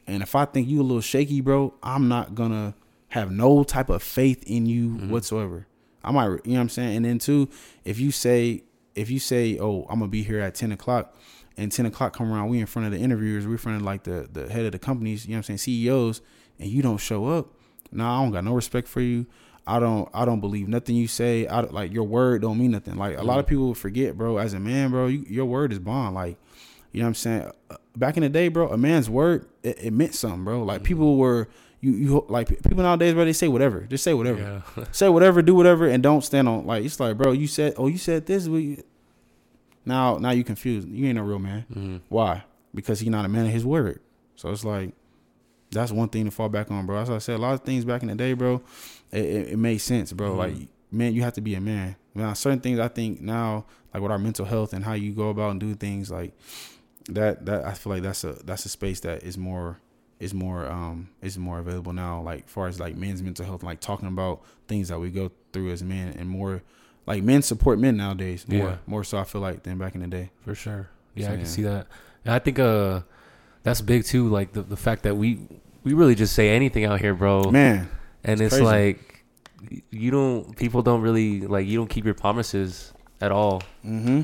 And if I think you a little shaky, bro, I'm not going to have no type of faith in you Mhm. whatsoever. I might, you know what I'm saying? And then too, if you say, if you say, oh, I'm going to be here at 10 o'clock and 10 o'clock come around, we in front of the interviewers, we in front of like the, the head of the companies, you know what I'm saying? CEOs, and you don't show up. Nah, I don't got no respect for you. I don't I don't believe nothing you say. I like your word don't mean nothing. Like a lot of people forget, bro. As a man, bro, you, your word is bond. Like You know what I'm saying? Uh, Back in the day, bro, a man's word it, it meant something, bro. Mm-hmm. Like people were you you like people nowadays, bro. They say whatever, just say whatever, Yeah. say whatever, do whatever, and don't stand on like it's like, bro. You said, oh, you said this. We now now you confused. You ain't a real man. Mhm. Why? Because he's not a man of his word. So it's like that's one thing to fall back on, bro. As I said, a lot of things back in the day, bro, it, it, it made sense, bro. Mhm. Like, man, you have to be a man. Now, certain things I think now, like with our mental health and how you go about and do things, like that, that I feel like that's a that's a space that is more is more um is more available now. Like, far as like men's mental health, like talking about things that we go through as men, and more like men support men nowadays. More, Yeah. more so I feel like than back in the day. for sure. Yeah, So, I can yeah. see that. And I think uh, that's big too. Like the the fact that we we really just say anything out here, bro. Man, and it's it's, like you don't people don't really like you don't keep your promises at all, mm-hmm.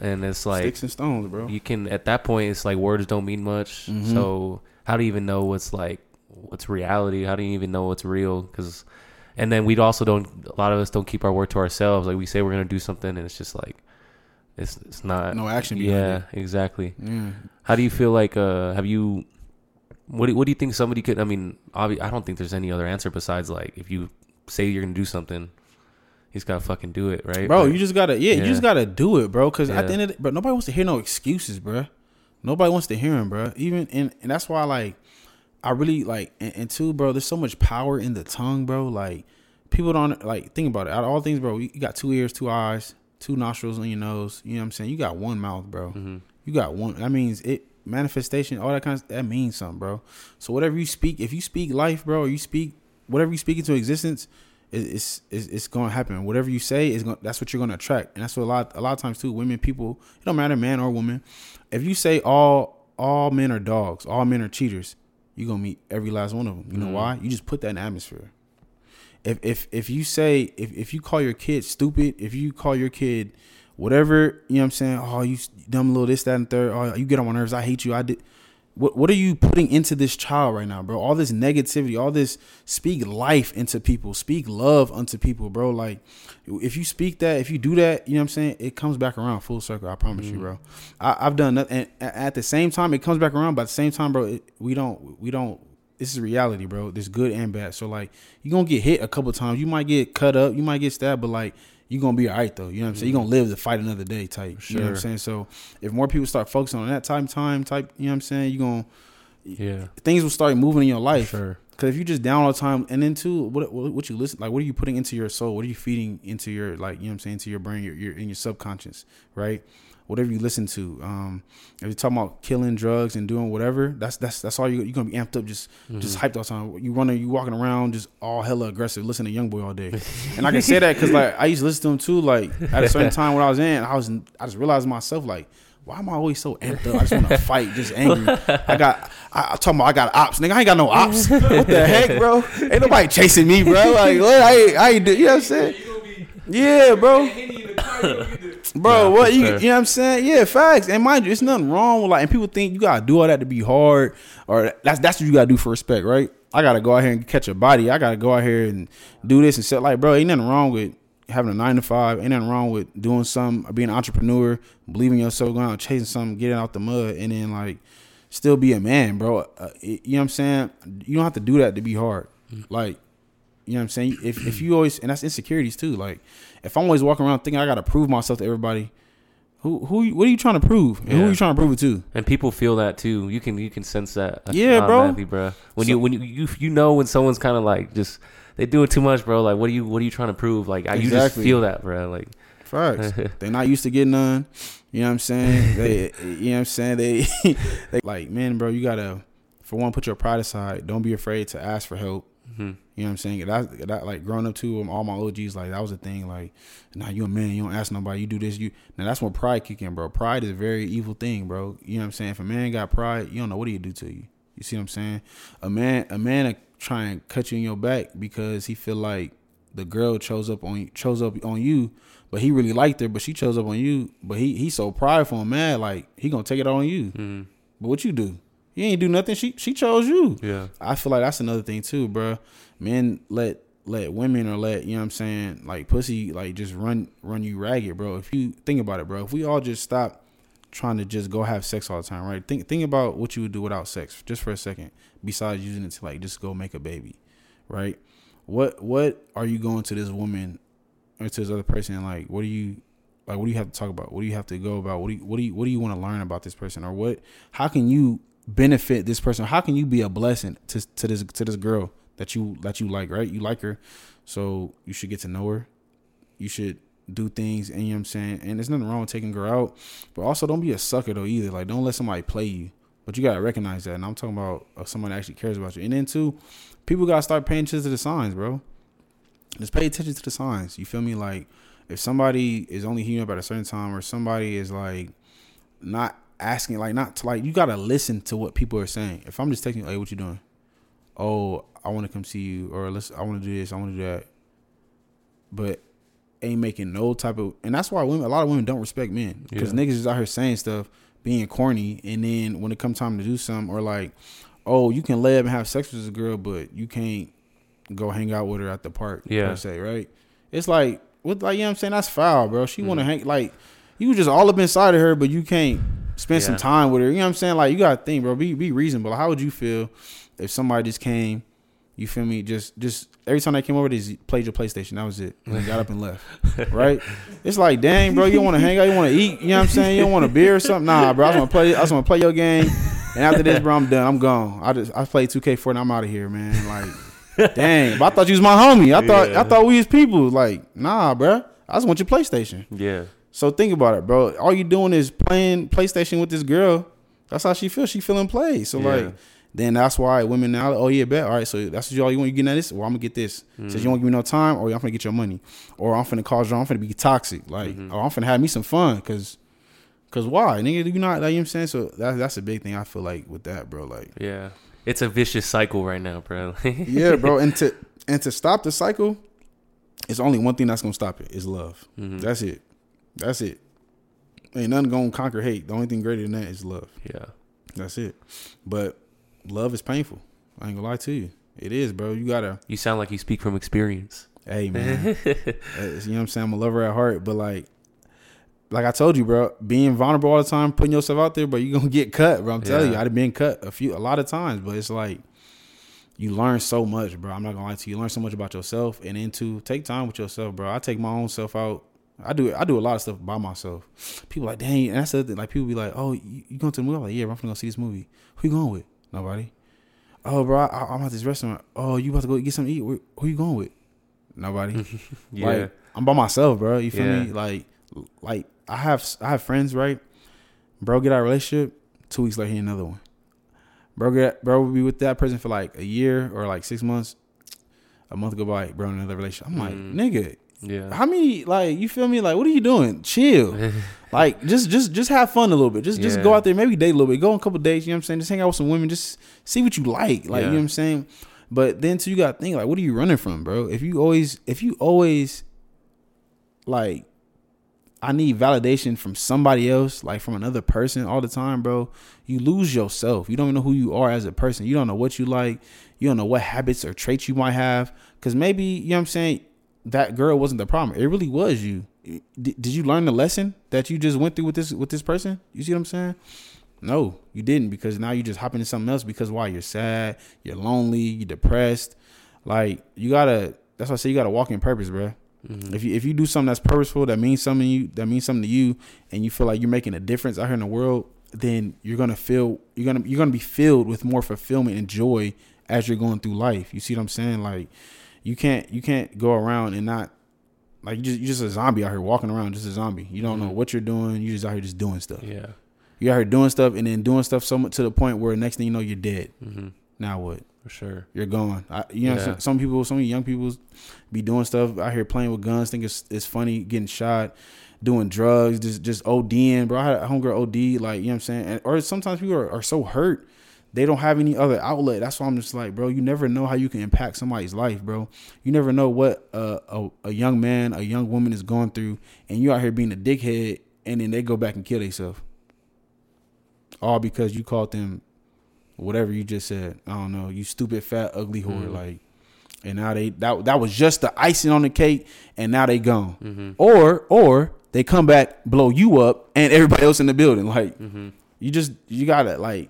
and it's like sticks and stones, bro. you can at that point it's like words don't mean much. Mhm. So how do you even know what's like what's reality? How do you even know what's real? Because and then we also don't. A lot of us don't keep our word to ourselves. Like we say we're gonna do something, and it's just like it's it's not. No action Yeah, it. exactly. Yeah. How do you feel like? Uh, have you? What do, what do you think somebody could? I mean, obvi- I don't think there's any other answer besides like if you say you're gonna do something, he's gotta fucking do it, right? bro. But- You just gotta, yeah, you just gotta do it, bro. Because at the end of the, bro, nobody wants to hear no excuses, bro. Nobody wants to hear them, bro. Even and and that's why, like, I really like, and, and two, bro. There's so much power in the tongue, bro. Like, people don't like think about it. Out of all things, bro, you got two ears, two eyes, two nostrils on your nose. You know what I'm saying? You got one mouth, bro. Mhm. You got one. That means it manifestation, all that kind of that means something, bro. So whatever you speak, if you speak life, bro, or you speak whatever you speak into existence, it, it's it's, it's going to happen. Whatever you say is going. That's what you're going to attract, and that's what a lot a lot of times too. Women, people, it don't matter, man or woman. If you say all all men are dogs, all men are cheaters, you're gonna meet every last one of them. You know Mhm. why? You just put that in atmosphere. If if if you say if if you call your kid stupid, if you call your kid whatever, you know what I'm saying? Oh, you dumb little this, that, and third. Oh, you get on my nerves. I hate you. I did. What What are you putting into this child right now, bro? All this negativity, all this speak life into people, speak love unto people, bro. Like, if you speak that, if you do that, you know what I'm saying? It comes back around full circle. I promise you, mm. bro. I, I've done that, and at the same time, it comes back around. But at the same time, bro, it, we don't, we don't. This is reality, bro. There's good and bad. So like, you are gonna get hit a couple times. You might get cut up. You might get stabbed, but like, you gonna be all right though. You know what I'm saying? You're gonna mm-hmm. live to fight another day, type. You know what I'm saying? So if more people start focusing on that time, time type, you know what I'm saying? you're gonna Yeah, things will start moving in your life. sure. Because if you just down all the time, and then too, what, what what you listen like, what are you putting into your soul? What are you feeding into your like, you know what I'm saying, into your brain, your, your in your subconscious, right? Whatever you listen to, um, if you're talking about killing drugs and doing whatever, that's that's that's all you you're gonna be amped up, just just hyped all the time. You running, you walking around, just all hella aggressive, listening to YoungBoy all day. and I can say that because like I used to listen to him too. Like at a certain time when I was in, I was I just realized myself like. Why am I always so amped up? I just want to fight, just angry. I got, I, I talking about I got ops, nigga. I ain't got no ops. What the heck, bro? Ain't nobody chasing me, bro. Like, what? I ain't, I ain't you know what I'm saying? Yeah, bro. Bro, what you you know what I'm saying? Yeah, facts. And mind you, it's nothing wrong with like and people think you gotta do all that to be hard or that's that's what you gotta do for respect, right? I gotta go out here and catch a body. I gotta go out here and do this and shit. Like, bro, ain't nothing wrong with having a nine to five. Ain't nothing wrong with doing something, being an entrepreneur, believing yourself, going out chasing something, getting out the mud, and then like still be a man, bro. Uh, you know what I'm saying? You don't have to do that to be hard. Like, you know what I'm saying? If if you always and that's insecurities too. Like, if I'm always walking around thinking I gotta prove myself to everybody, who who what are you trying to prove? And who are you trying to prove it to? And people feel that too. You can you can sense that. Yeah, bro. bro. When So- you when you, you you know when someone's kind of like just they do it too much, bro. Like what are you what are you trying to prove? Like I you just feel that, bro. Like Facts. They're not used to getting none. You know what I'm saying? They, you know what I'm saying? They, they like, man, bro, you gotta, for one, put your pride aside. Don't be afraid to ask for help. mhm. You know what I'm saying? That, that like growing up too, um, all my OGs, like that was a thing. Like, now you a man, you don't ask nobody. You do this, you now that's when pride kick in, bro. Pride is a very evil thing, bro. You know what I'm saying? If a man got pride, you don't know what he do to you. You see what I'm saying? A man, a man, try and cut you in your back because he feel like the girl chose up on chose up on you, but he really liked her, but she chose up on you. But he he's so prideful and mad, like he gonna take it all on you. Mhm. But what you do? You ain't do nothing. She she chose you. yeah, I feel like that's another thing too, bro. Men let let women or let you know what I'm saying like pussy like just run run you ragged, bro. If you think about it, bro, if we all just stop trying to just go have sex all the time, right? Think think about what you would do without sex, just for a second. Besides using it to like just go make a baby, right? What what are you going to this woman or to this other person like? What do you like? What do you have to talk about? What do you have to go about? What do you what do you what do you want to learn about this person or what? How can you benefit this person? How can you be a blessing to to this to this girl that you that you like, right? You like her, so you should get to know her. You should do things, and you know what I'm saying. And there's nothing wrong with taking her out, but also don't be a sucker though either. Like don't let somebody play you. But you gotta recognize that. And I'm talking about uh, someone that actually cares about you. And then too, people gotta start paying attention to the signs, bro. Just pay attention to the signs. You feel me? Like if somebody is only heating up at a certain time, or somebody is like not asking, like not to like you gotta listen to what people are saying. If I'm just texting, hey, what you doing? Oh, I want to come see you, or let's. I want to do this. I want to do that. But ain't making no type of, and that's why women. A lot of women don't respect men because Yeah. niggas is out here saying stuff, being corny, and then when it comes time to do something, or like, oh, you can lay up and have sex with this girl, but you can't go hang out with her at the park. Yeah. per se, right? It's like what, like you know what I'm saying? That's foul, bro. She Mm. want to hang like you just all up inside of her, but you can't spend some time with her. You know what I'm saying? Like you gotta think, bro. Be be reasonable. How would you feel if somebody just came? You feel me? Just just every time they came over, they just played your PlayStation. That was it. And they got up and left. Right? It's like, dang, bro, you don't want to hang out, you want to eat. You know what I'm saying? You don't want a beer or something. Nah, bro. I just want to play. I just want to play your game. And after this, bro, I'm done. I'm gone. I just I played 2K4 and I'm out of here, man. Like, dang. But I thought you was my homie. I thought Yeah. I thought we was people. Like, nah, bro. I just want your PlayStation. Yeah. So think about it, bro. All you doing is playing PlayStation with this girl. That's how she feels. She feeling played. So Yeah. like, then that's why women now. Oh yeah, bet. All right. So that's what y'all you want. You getting at this? Well, I'm gonna get this. Mm. Says you won't give me no time, or I'm gonna get your money, or I'm finna cause you. I'm finna be toxic. Like, Mm-hmm. or I'm finna have me some fun. Cause, cause why, nigga? You not like you know what I'm saying. So that, that's a big thing. I feel like with that, bro. Like, Yeah. It's a vicious cycle right now, bro. yeah, bro. And to and to stop the cycle, it's only one thing that's gonna stop it. Is love. Mhm. That's it. That's it. Ain't nothing gonna conquer hate. The only thing greater than that is love. yeah. That's it. But love is painful. I ain't gonna lie to you. It is, bro. You gotta. You sound like you speak from experience. Hey, man. Uh, you know what I'm saying? I'm a lover at heart, but like, like I told you, bro, being vulnerable all the time, putting yourself out there, but you gonna get cut, bro. I'm telling you, Yeah. I've been cut a few, a lot of times, but it's like you learn so much, bro. I'm not gonna lie to you. You learn so much about yourself, and into take time with yourself, bro. I take my own self out. I do I do a lot of stuff by myself. People like, dang, and that's the thing. Like people be like, oh, you, you going to the movie? I'm like, yeah, bro, I'm gonna go see this movie. Who you going with? Nobody. Oh, bro, I, I'm at this restaurant. Oh, you about to go get something to eat? Where, who you going with? Nobody. Yeah. Like I'm by myself, bro. You feel Yeah. me? Like, like I have I have friends, right? Bro, get out of a relationship. Two weeks later, he another one. Bro, get bro will be with that person for like a year or like six months. A month go by, bro, another relationship. I'm like, Mm. nigga, yeah. how many like you feel me? Like, what are you doing? Chill. like, just just just have fun a little bit. Just just go out there, maybe date a little bit. Go on a couple dates. You know what I'm saying? Just hang out with some women. Just see what you like. Like, you know what I'm saying? But then too, you got to think like, what are you running from, bro? If you always, if you always, like, I need validation from somebody else, like from another person all the time, bro. You lose yourself. You don't even know who you are as a person. You don't know what you like. You don't know what habits or traits you might have. Cause maybe, you know what I'm saying, that girl wasn't the problem. It really was you. Did, did you learn the lesson that you just went through with this with this person? You see what I'm saying? No, you didn't because now you just hop into something else because why? You're sad, you're lonely, you're depressed. Like you gotta that's why I say you gotta walk in purpose, bro. Mhm. If you if you do something that's purposeful, that means something to you, that means something to you, and you feel like you're making a difference out here in the world, then you're gonna feel you're gonna you're gonna be filled with more fulfillment and joy as you're going through life. You see what I'm saying? Like you can't you can't go around and not like you just you just a zombie out here walking around, just a zombie. You don't know Mhm. what you're doing. You just out here just doing stuff. Yeah. You out here doing stuff and then doing stuff so much to the point where next thing you know you're dead. hmm Now what? For sure. You're gone. I, you know, Yeah. some, some people, some young people be doing stuff out here playing with guns, think it's, it's funny, getting shot, doing drugs, just just ODing, bro. I had a homegirl OD, like, you know what I'm saying? And, or sometimes people are, are so hurt, they don't have any other outlet. That's why I'm just like, bro, you never know how you can impact somebody's life, bro. You never know what uh, a, a young man, a young woman is going through, and you out here being a dickhead, and then they go back and kill themselves. All because you called them whatever you just said. I don't know. You stupid, fat, ugly whore. Mhm. Like, and now they that that was just the icing on the cake, and now they gone. hmm Or or they come back, blow you up, and everybody else in the building. Like Mm-hmm. you just you gotta like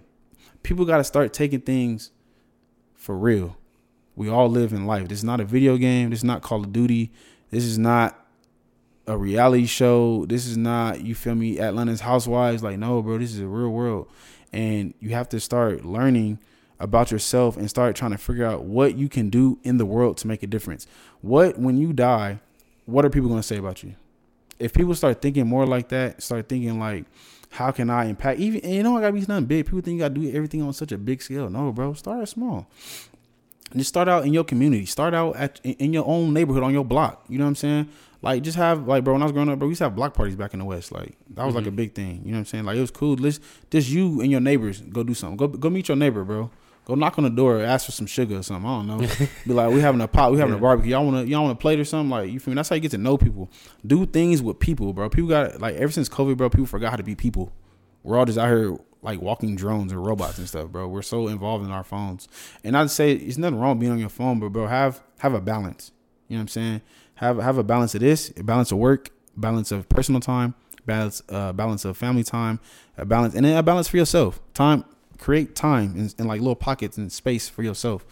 people gotta start taking things for real. We all live in life. This is not a video game. This is not Call of Duty. This is not a reality show. This is not you feel me Atlanta's Housewives. Like no, bro. This is a real world, and you have to start learning about yourself and start trying to figure out what you can do in the world to make a difference. What when you die, what are people gonna say about you? If people start thinking more like that, start thinking like, how can I impact? Even and you know, I gotta be nothing big. People think you gotta do everything on such a big scale. No, bro. Start small. Just start out in your community. Start out at in- your own neighborhood on your block. You know what I'm saying? Like just have like bro. When I was growing up, bro, we used to have block parties back in the West. Like that was like mm-hmm. a big thing. You know what I'm saying? Like it was cool. Let's just you and your neighbors go do something. Go go meet your neighbor, bro. Go knock on the door, ask for some sugar or something. I don't know. Be like, we having a pot, we having Yeah. a barbecue. Y'all wanna y'all wanna plate or something? Like you feel me? That's how you get to know people. Do things with people, bro. People got like ever since COVID, bro. People forgot how to be people. We're all just out here like walking drones or robots and stuff, bro. We're so involved in our phones. And I'd say it's nothing wrong being on your phone, but bro, have have a balance. You know what I'm saying? Have have a balance of this, a balance of work, balance of personal time, balance uh balance of family time, a balance and then a balance for yourself. Time create time in, in like little pockets and space for yourself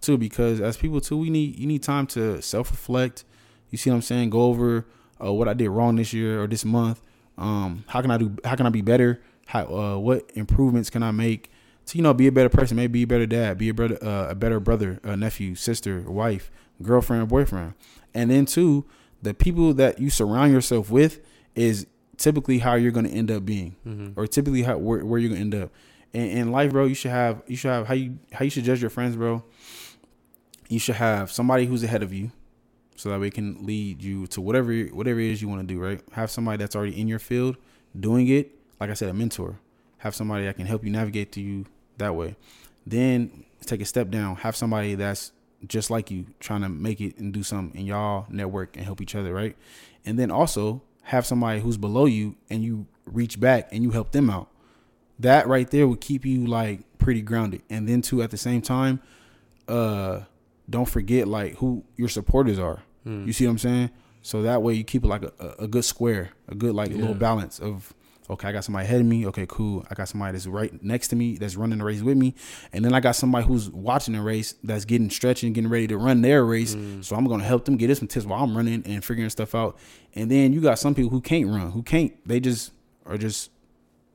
too because as people too we need you need time to self-reflect. You see what i'm saying? Go over uh, what i did wrong this year or this month. Um how can i do how can i be better? How uh what improvements can i make to you know be a better person maybe be a better dad be a brother uh, a better brother a nephew sister wife girlfriend boyfriend. And then too the people that you surround yourself with is typically how you're going to end up being Mm-hmm. or typically how where, where you're gonna end up. In, in life, bro, you should have you should have how you how you should judge your friends, bro. You should have somebody who's ahead of you, so that way can lead you to whatever whatever it is you want to do. Right? Have somebody that's already in your field doing it. Like I said, a mentor. Have somebody that can help you navigate to you that way. Then take a step down. Have somebody that's just like you trying to make it and do something, and y'all network and help each other. Right? And then also have somebody who's below you and you reach back and you help them out. That right there would keep you like pretty grounded. And then too at the same time, uh don't forget like who your supporters are. Mm. You see what I'm saying? So that way you keep it like a, a good square, a good like Yeah. little balance of okay, I got somebody ahead of me. Okay, cool. I got somebody that's right next to me that's running the race with me, and then I got somebody who's watching the race that's getting stretching, getting ready to run their race. Mm. So I'm gonna help them get some tips while I'm running and figuring stuff out. And then you got some people who can't run, who can't. They just are just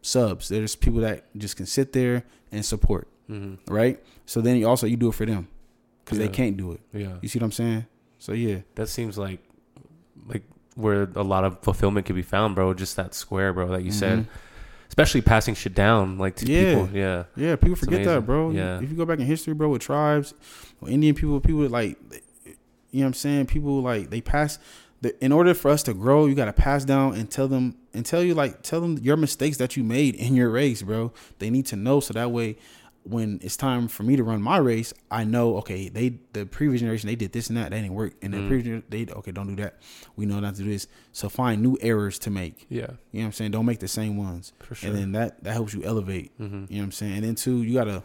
subs. They're people that just can sit there and support, Mm-hmm. right? So then you also you do it for them because Yeah. they can't do it. Yeah. You see what I'm saying? So yeah, That seems like like where a lot of fulfillment can be found, bro. Just that square, bro, that you said. Mhm. Especially passing shit down, like to Yeah. people. Yeah. Yeah, people It's forget amazing. that, bro. Yeah. If you go back in history, bro, with tribes, or Indian people, people like, you know what I'm saying? People like they pass. The, in order for us to grow, you got to pass down and tell them and tell you like tell them your mistakes that you made in your race, bro. They need to know so that way, when it's time for me to run my race, I know okay, they the previous generation they did this and that, that didn't work, and the Mm. previous they okay, don't do that. We know not to do this. So find new errors to make. Yeah. You know what I'm saying? Don't make the same ones, For sure. and then that that helps you elevate. mm-hmm. You know what I'm saying? And then too, you gotta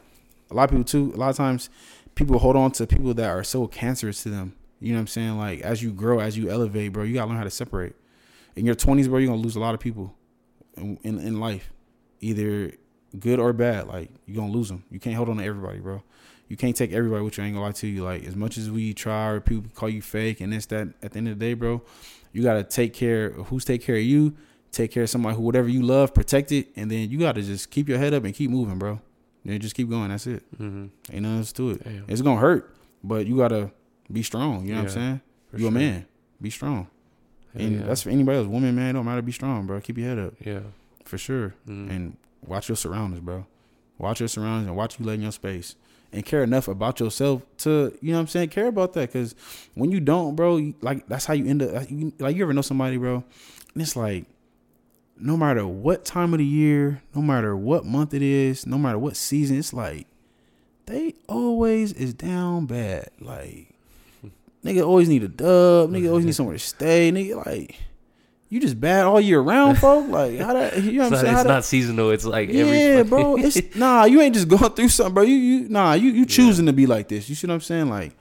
a lot of people too, a lot of times people hold on to people that are so cancerous to them. You know what I'm saying? Like as you grow, as you elevate, bro, you gotta learn how to separate. In your twenties, bro, you're gonna lose a lot of people in, in in life. Either good or bad. Like you're gonna lose them. You can't hold on to everybody, bro. You can't take everybody with you. I ain't gonna lie to you. Like as much as we try or people call you fake and this, that, at the end of the day, bro, you gotta take care of who's take care of you, take care of somebody who whatever you love, protect it, and then you gotta just keep your head up and keep moving, bro. Then just keep going. That's it. Mm-hmm. Ain't nothing else to it. Damn. It's gonna hurt, but you gotta be strong. You know what I'm saying? You a sure. man. Be strong. And yeah. that's for anybody else. Woman, man, don't matter. Be strong, bro. Keep your head up yeah. for sure. Mm. And watch your surroundings, bro. Watch your surroundings and watch you lay in your space. And care enough about yourself to, you know what I'm saying? Care about that. Cause when you don't, bro, you, like that's how you end up. Like you, like you ever know somebody, bro, and it's like, no matter what time of the year, no matter what month it is, no matter what season, it's like they always is down bad. Like nigga always need a dub. Nigga always need somewhere to stay. Nigga like you just bad all year round, folks. Like how that you know what I'm saying? How it's that- not seasonal. It's like yeah, every bro. It's nah. You ain't just going through something, bro. You you nah. You you choosing to be like this. You see what I'm saying? Like,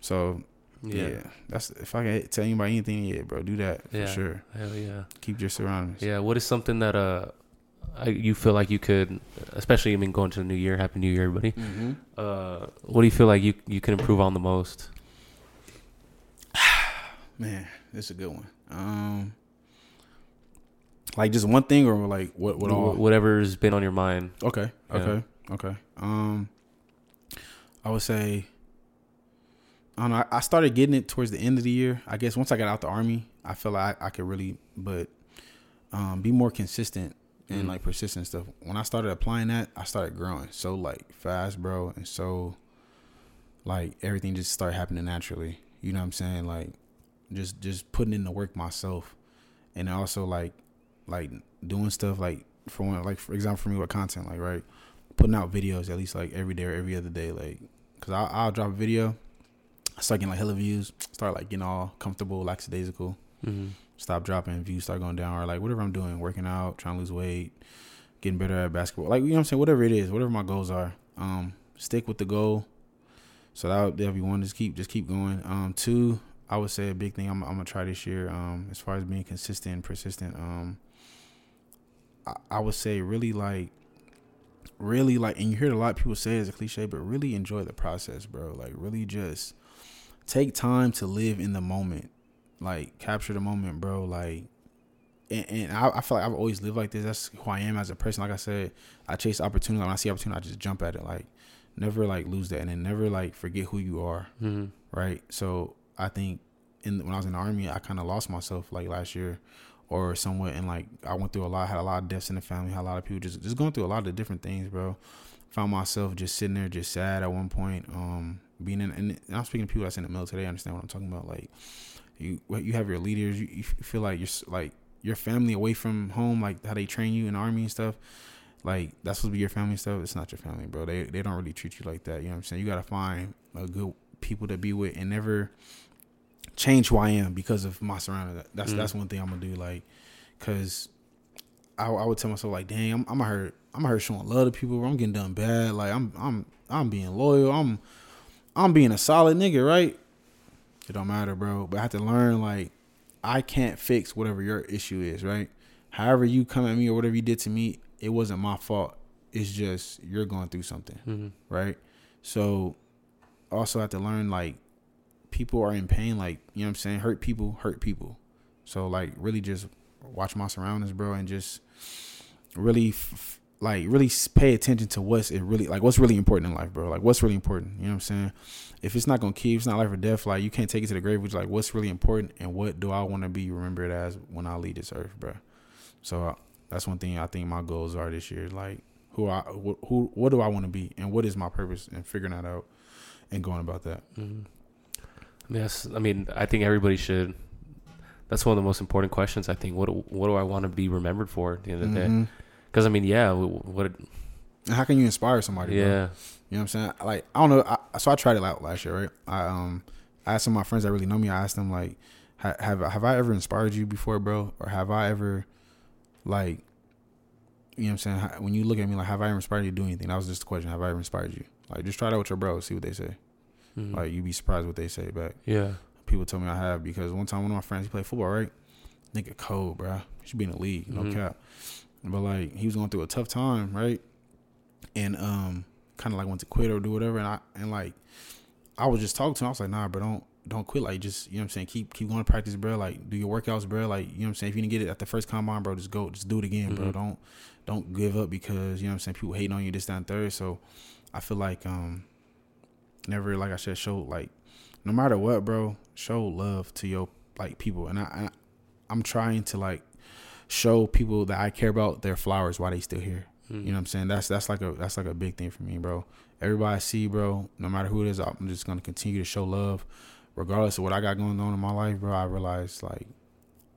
so Yeah. Yeah. That's if I can tell anybody anything, yeah, bro, do that Yeah. for sure. Hell yeah. Keep your surroundings. Yeah. What is something that uh, I, you feel like you could, especially I mean going to the new year, happy new year, everybody. Mm-hmm. Uh, what do you feel like you you can improve on the most? Man, this is a good one. Um, like just one thing or like what? What all? Whatever's been on your mind. Okay. Yeah. Okay. Okay. Um, I would say. I don't know. I- started getting it towards the end of the year. I guess once I got out the army, I felt like I, I could really, but um, be more consistent and Mm. like persistent stuff. When I started applying that, I started growing so like fast, bro, and so like everything just started happening naturally. You know what I'm saying? Like just just putting in the work myself, and also like like doing stuff like for one like for example for me with content like right putting out videos at least like every day or every other day like because I'll, I'll drop a video start getting like hella views start like getting all comfortable lackadaisical Mm-hmm. stop dropping views start going down or like whatever i'm doing working out trying to lose weight getting better at basketball like you know what i'm saying whatever it is whatever my goals are um stick with the goal. So that'll, that'll be one just keep just keep going. Um two i would say a big thing i'm, I'm gonna try this year um as far as being consistent and persistent um I, I would say really like really like and you hear a lot of people say it's a cliche but really enjoy the process bro like really just take time to live in the moment like capture the moment bro like and, and I, I feel like I've always lived like this. That's who I am as a person. Like I said, I chase opportunity. When I see opportunity, I just jump at it. Like never like lose that, and then never like forget who you are. Mm-hmm. Right. So I think in when I was in the army, I kind of lost myself like last year, or somewhat. And like I went through a lot. Had a lot of deaths in the family. Had a lot of people just just going through a lot of different things, bro. Found myself just sitting there, just sad at one point. Um, being in, and I'm speaking to people that's in the military. They understand what I'm talking about. Like you, you have your leaders. You, you feel like you're like your family away from home, like how they train you in the army and stuff. Like that's supposed to be your family stuff. It's not your family, bro. They they don't really treat you like that. You know what I'm saying? You gotta find a good people to be with and never change who I am because of my surroundings. That's Mm. that's one thing I'm gonna do. Like, cause I, I would tell myself like, dang, I'm I'm hurt. I'm hurt showing love to people. I'm getting done bad. Like I'm I'm I'm being loyal. I'm I'm being a solid nigga, right? It don't matter, bro. But I have to learn like I can't fix whatever your issue is, right? However you come at me or whatever you did to me, it wasn't my fault. It's just you're going through something, Mm-hmm. right? So also have to learn like people are in pain, like, you know what I'm saying? Hurt people hurt people. So like really just watch my surroundings, bro, and just really f- like really pay attention to what's it really like what's really important in life, bro. Like what's really important. You know what I'm saying? If it's not gonna keep, it's not life or death. Like you can't take it to the grave. Which like what's really important and what do I want to be remembered as when I leave this earth, bro. So uh, that's one thing I think my goals are this year. Like who I wh- who what do I want to be and what is my purpose and figuring that out and going about that. Mm-hmm. I mean, that's, I mean, I think everybody should. That's one of the most important questions. I think. What do- What do I want to be remembered for at the end of the day? Mhm. Because I mean, yeah, what? And how can you inspire somebody? bro? Yeah. You know what I'm saying? Like I don't know. I, so I tried it out last year, right? I um I asked some of my friends that really know me. I asked them like, have have I ever inspired you before, bro? Or have I ever like, you know what I'm saying? When you look at me, like, have I ever inspired you to do anything? That was just the question. Have I ever inspired you? Like, just try it out with your bros, see what they say. Mhm. Like, you'd be surprised what they say back. yeah. People tell me I have because one time one of my friends he played football, right? Nigga cold, bro. He should be in the league, no Mhm. cap. But like he was going through a tough time, right? And um, kind of like went to quit or do whatever. And I and like I was just talking to him. I was like, nah, bro, don't don't quit. Like just you know what I'm saying. Keep keep going to practice, bro. Like do your workouts, bro. Like you know what I'm saying. If you didn't get it at the first combine, bro, just go, just do it again, bro. Mhm. Don't don't give up because you know what I'm saying. People hating on you this, that, and third. So I feel like um, never like I said, show like no matter what, bro, show love to your like people, and I, I I'm trying to like show people that I care about their flowers while they still here. Mhm. You know what I'm saying? That's that's like a that's like a big thing for me, bro. Everybody I see, bro, no matter who it is, I'm just gonna continue to show love, regardless of what I got going on in my life, bro. I realize like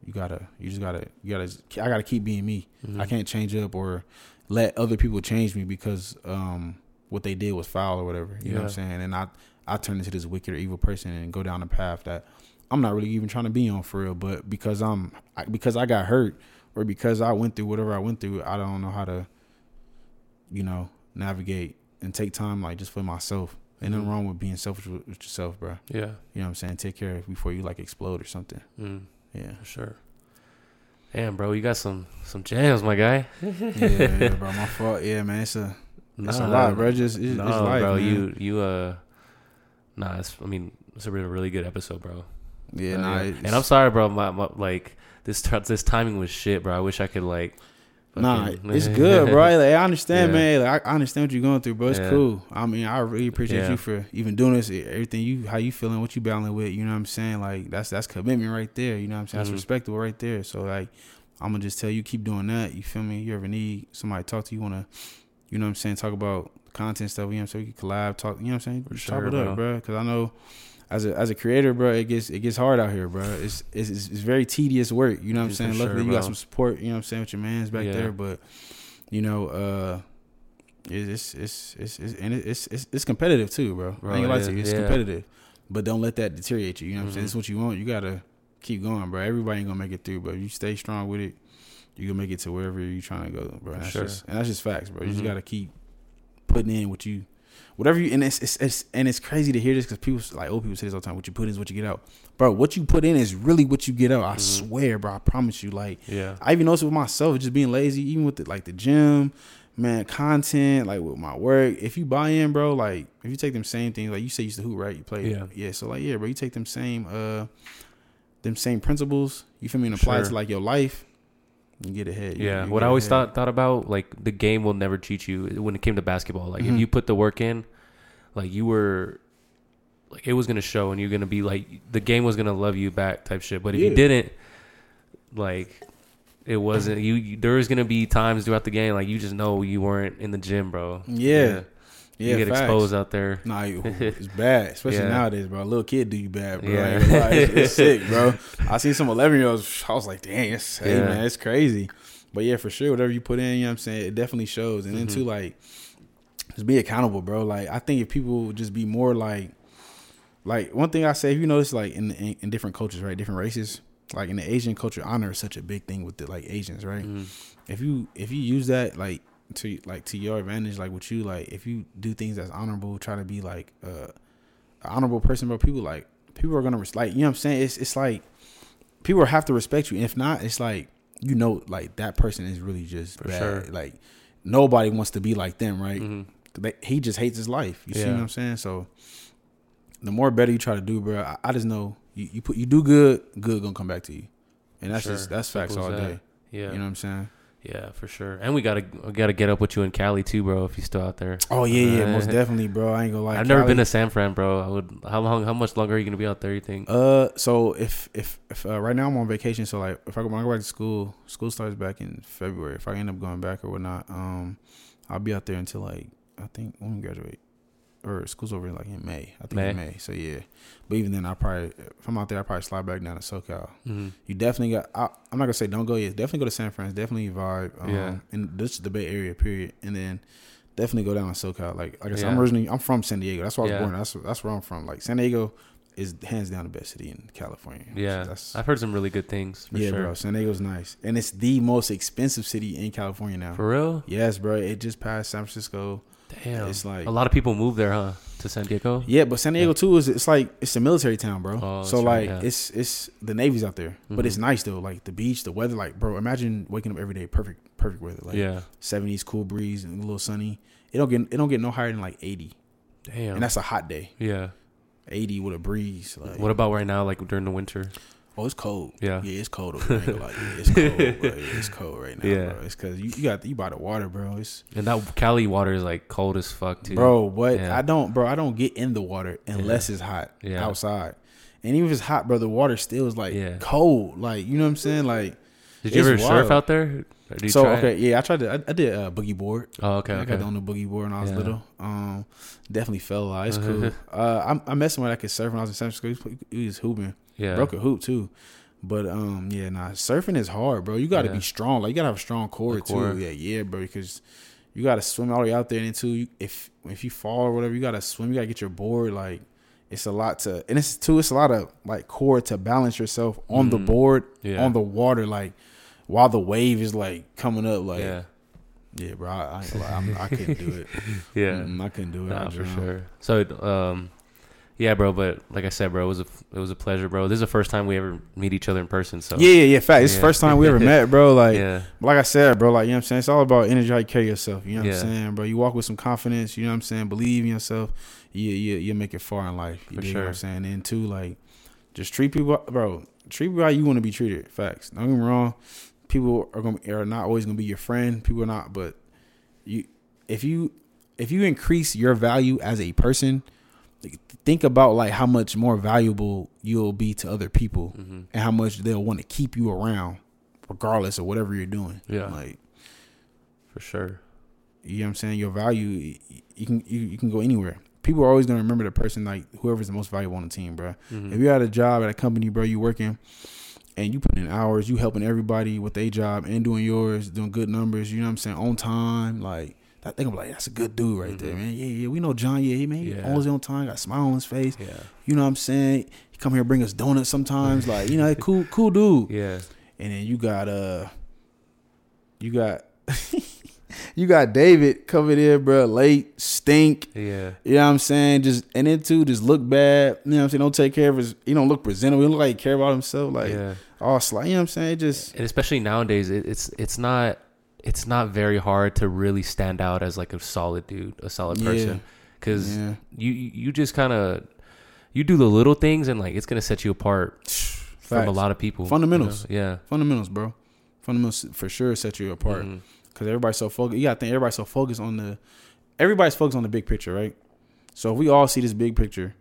you gotta, you just gotta, you gotta, I gotta keep being me. Mhm. I can't change up or let other people change me because um what they did was foul or whatever. You know what I'm saying? And I I turn into this wicked or evil person and go down a path that I'm not really even trying to be on for real. But because I'm I, because I got hurt or because I went through whatever I went through, I don't know how to, you know, navigate and take time like just for myself Ain't nothing Mhm. wrong with being selfish with, with yourself, bro. Yeah. You know what I'm saying? Take care of before you like explode or something. Mm, Yeah. for sure. Damn, bro, you got some some jams, my guy. yeah, yeah, bro. My fault. Yeah, man. It's a it's a lot, bro. Just it's, no, it's life, bro. man. You you uh, nah. It's, I mean, it's a really, good episode, bro. yeah, Uh, nah. and I'm sorry, bro. My, my like this this timing was shit, bro. I wish I could like. Nah, it's good, bro. Like, I understand, Yeah. man. Like, I understand what you're going through, bro. It's Yeah. cool. I mean, I really appreciate Yeah. you for even doing this. Everything you, how you feeling, what you battling with. You know what I'm saying? Like, that's that's commitment right there. You know what I'm saying? Mhm. That's respectable right there. So like, I'm gonna just tell you, keep doing that. You feel me? You ever need somebody to talk to you, wanna, you know what I'm saying? Talk about content stuff. You know what I'm saying? You can collab, talk. You know what I'm saying? For Just sure, it up, bro. bro. Because I know. As a as a creator, bro, it gets it gets hard out here, bro. It's it's, it's, very tedious work. You know what I'm For saying? sure, Luckily, you got some support. You know what I'm saying with your man's back Yeah. there, but you know, uh, it's it's it's, it's and it's, it's it's competitive too, bro. Bro, I ain't it to it's yeah. competitive, but don't let that deteriorate you. You know what I'm saying? Mhm. It's what you want. You gotta keep going, bro. Everybody ain't gonna make it through, but you stay strong with it. You gonna make it to wherever you're trying to go, bro. That's sure. just and that's just facts, bro. You Mhm. just gotta keep putting in what you. Whatever you and it's, it's, it's and it's crazy to hear this because people like old people say this all the time. What you put in is what you get out, bro. What you put in is really what you get out. I Mhm. swear, bro. I promise you. Like Yeah. I even noticed with myself, just being lazy, even with the, like the gym, man, content, like with my work. If you buy in, bro, like if you take them same things, like you say you used to hoop, right? You play, Yeah. yeah. So like, yeah, bro, you take them same, uh, them same principles. You feel me? And apply it to like your life. You get ahead. You- Yeah, you what I always ahead. thought thought about like the game will never cheat you when it came to basketball. Like Mhm. if you put the work in, like you were, like it was gonna show, and you're gonna be like the game was gonna love you back type shit. But if Yeah. you didn't, like it wasn't you, you. There was gonna be times throughout the game like you just know you weren't in the gym, bro. Yeah. Yeah, you get facts. exposed out there. Nah, you, it's bad, especially Yeah. nowadays, bro. A little kid do you bad, bro. Yeah. Ain't It's, it's sick, bro. I seen some eleven year olds. I was like, dang, it's hey Yeah. man, it's crazy. But yeah, for sure, whatever you put in, you know what I'm saying, it definitely shows. And then Mhm. too, like, just be accountable, bro. Like, I think if people would just be more like, like one thing I say, if you notice, like in, in in different cultures, right, different races, like in the Asian culture, honor is such a big thing with the like Asians, right? Mhm. if you if you use that like to like to your advantage, like with you, like if you do things that's honorable, try to be like uh, an honorable person, bro. People like people are gonna res- like you know what I'm saying. It's it's like people have to respect you. And if not, it's like you know like that person is really just For bad. sure. Like nobody wants to be like them, right? Mhm. They, he just hates his life. You see what I'm saying? So the more better you try to do, bro, I, I just know you, you put you do good, good gonna come back to you, and that's Sure. just that's facts all that. day. Yeah, You know what I'm saying? Yeah, for sure. And we gotta we gotta get up with you in Cali too, bro. If you're still out there. Oh yeah, yeah, most definitely, bro. I ain't gonna lie. I've never been to San Fran, bro. I would. How long? How much longer are you gonna be out there? You think? Uh, so if if if uh, right now I'm on vacation, so like if I go, when I go back to school, school starts back in February. If I end up going back or whatnot, um, I'll be out there until like I think when we graduate, or school's over like in May. I think May. in May. So yeah, but even then, I probably if I'm out there, I probably slide back down to SoCal. Mhm. You definitely got. I, I'm not gonna say don't go yet. Definitely go to San Fran. Definitely vibe. Um, Yeah. And this is the Bay Area, period. And then definitely go down to SoCal. Like like I said, I'm originally I'm from San Diego. That's where I was Yeah. born. That's that's where I'm from. Like San Diego is hands down the best city in California. Yeah, That's I've heard some really good things. For yeah, sure. bro. San Diego's nice, and it's the most expensive city in California now. For real? yes, bro. It just passed San Francisco. Damn. It's like a lot of people move there, huh? To San Diego. yeah, but San Diego too is it's like it's a military town, bro. Oh, so that's right, like yeah. it's it's the Navy's out there, but Mhm. it's nice though. Like the beach, the weather, like bro. Imagine waking up every day, perfect, perfect weather, like yeah. seventies, cool breeze, and a little sunny. It don't get it don't get no higher than like eighty, Damn. and that's a hot day. yeah. Eighty with a breeze. Like What about right now? Like during the winter? Oh, it's cold. Yeah. yeah, it's cold. Over there. I ain't gonna lie. Yeah, it's cold. bro. Yeah, it's cold right now, Yeah. bro. It's because you, you got you by the water, bro. It's And that Cali water is like cold as fuck too. bro. What Yeah. I don't, bro. I don't get in the water unless it's hot Yeah. outside. And even if it's hot, bro, the water still is like Yeah. cold. Like you know what I'm saying? Like Did you ever surf out there? Or did you so try it? okay, yeah. I tried to. I, I did uh, boogie board. Oh, okay. I Okay. got on the boogie board when I was Yeah. little. Um, definitely fell a lot. It's cool. uh, I'm, I'm messing with. I could surf when I was in San Francisco. He was hooping. Yeah. broke a hoop too. But um, yeah, nah, surfing is hard, bro. You got to Yeah. be strong. Like you got to have a strong core, core. too. Yeah, yeah, bro. Because you got to swim all the way out there, and too, you, if if you fall or whatever, you got to swim. You got to get your board. Like it's a lot to, and it's too. It's a lot of like core to balance yourself on the Mhm. board, Yeah. on the water, like while the wave is like coming up. Like yeah. Yeah, bro. I, I, ain't gonna lie, I'm, I couldn't do it. Yeah, Mm-mm, I couldn't do it. nah, for sure. So, um, yeah, bro. But like I said, bro, it was a it was a pleasure, bro. This is the first time we ever meet each other in person. So Yeah, yeah, yeah. Fact. It's the Yeah. first time we ever met, bro. Like, yeah, like I said, bro. Like, you know what I'm saying? It's all about energy, how you carry yourself. You know what. I'm saying, bro? You walk with some confidence. You know what I'm saying? Believe in yourself. You you you make it far in life. You For dig what sure. I'm saying? And two, like, just treat people, bro. Treat people how you want to be treated. Facts. Don't get me wrong. People are gonna are not always gonna be your friend. People are not, but you if you if you increase your value as a person, think about like how much more valuable you'll be to other people hmm and how much they'll want to keep you around regardless of whatever you're doing. Yeah. Like for sure. you know what I'm saying? Your value you can you, you can go anywhere. People are always gonna remember the person like whoever's the most valuable on the team, bro. Mhm. If you had a job at a company, bro, you working and you put in hours, you helping everybody with their job and doing yours, doing good numbers, you know what I'm saying, on time, like I think I'm like, that's a good dude right there, Mhm. man. Yeah, yeah, we know John. Yeah, he man, he Yeah. always on time, got a smile on his face. Yeah, You know what I'm saying? He come here bring us donuts sometimes, like you know, cool, cool dude. yeah, And then you got uh you got you got David coming in, bro, late, stink. yeah, You know what I'm saying? Just and then too, just look bad. You know what I'm saying? Don't take care of his he don't look presentable. He don't look like he care about himself. Like yeah. all slight. You know what I'm saying? Just and especially nowadays it, it's it's not it's not very hard to really stand out as like a solid dude a solid Yeah. person because yeah. you you just kind of you do the little things and like it's gonna set you apart from a lot of people Fundamentals. you know? Fundamentals, bro. Fundamentals for sure set you yeah apart. Mhm. Cause everybody's so focused. You gotta think everybody's so focused on the everybody's focused on the big picture, right? So if we all see this big picture,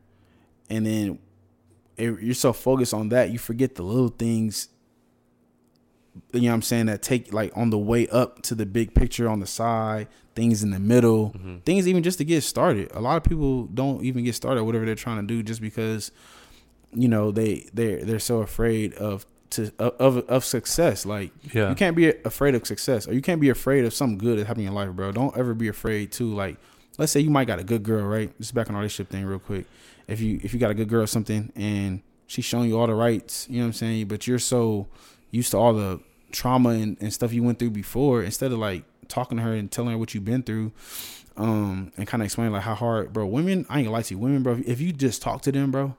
and then if you're so focused on that, you forget the little things. You know what I'm saying? That take like on the way up to the big picture on the side, things in the middle, Mhm. things even just to get started. A lot of people don't even get started whatever they're trying to do just because you know they they they're so afraid of to of of success. Like yeah you can't be afraid of success, or you can't be afraid of something good that's happening in your life, bro. Don't ever be afraid to like. Let's say you might got a good girl, right? Just back on our relationship thing, real quick. If you if you got a good girl or something, and she's showing you all the rights, you know what I'm saying, but you're so used to all the trauma and, and stuff you went through before, instead of like talking to her and telling her what you've been through, um, and kind of explaining like how hard, bro. Women, I ain't gonna lie to you, women, bro. If you just talk to them, bro,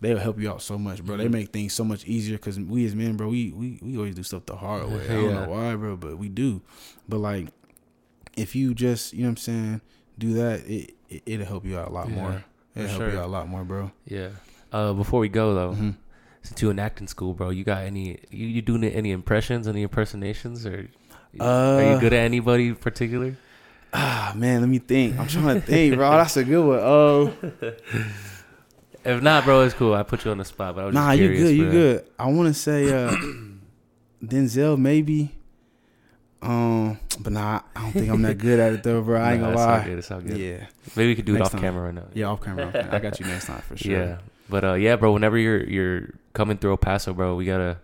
they'll help you out so much, bro. They Mhm. make things so much easier because we as men, bro, we, we we always do stuff the hard way. I don't know why, bro, but we do. But like, if you just, you know what I'm saying, do that, it, it it'll help you out a lot Yeah, more. It'll help sure. you out a lot more, bro. yeah uh before we go though Mhm. Since you in acting school bro you got any you, you doing any impressions any impersonations or are Uh, you good at anybody in particular Ah man, let me think. I'm trying to think, bro. That's a good one. Oh, if not bro it's cool i put you on the spot but i was nah, just you good, you good. I want to say uh Denzel maybe. Um, but nah, I don't think I'm that good at it though, bro. I ain't Nah, gonna it's all lie. good, it's all good. Yeah, maybe we could do it off time. camera right now yeah, off camera. off camera. I got you next time for sure. Yeah, but uh, yeah, bro. Whenever you're you're coming through El Paso, bro, we gotta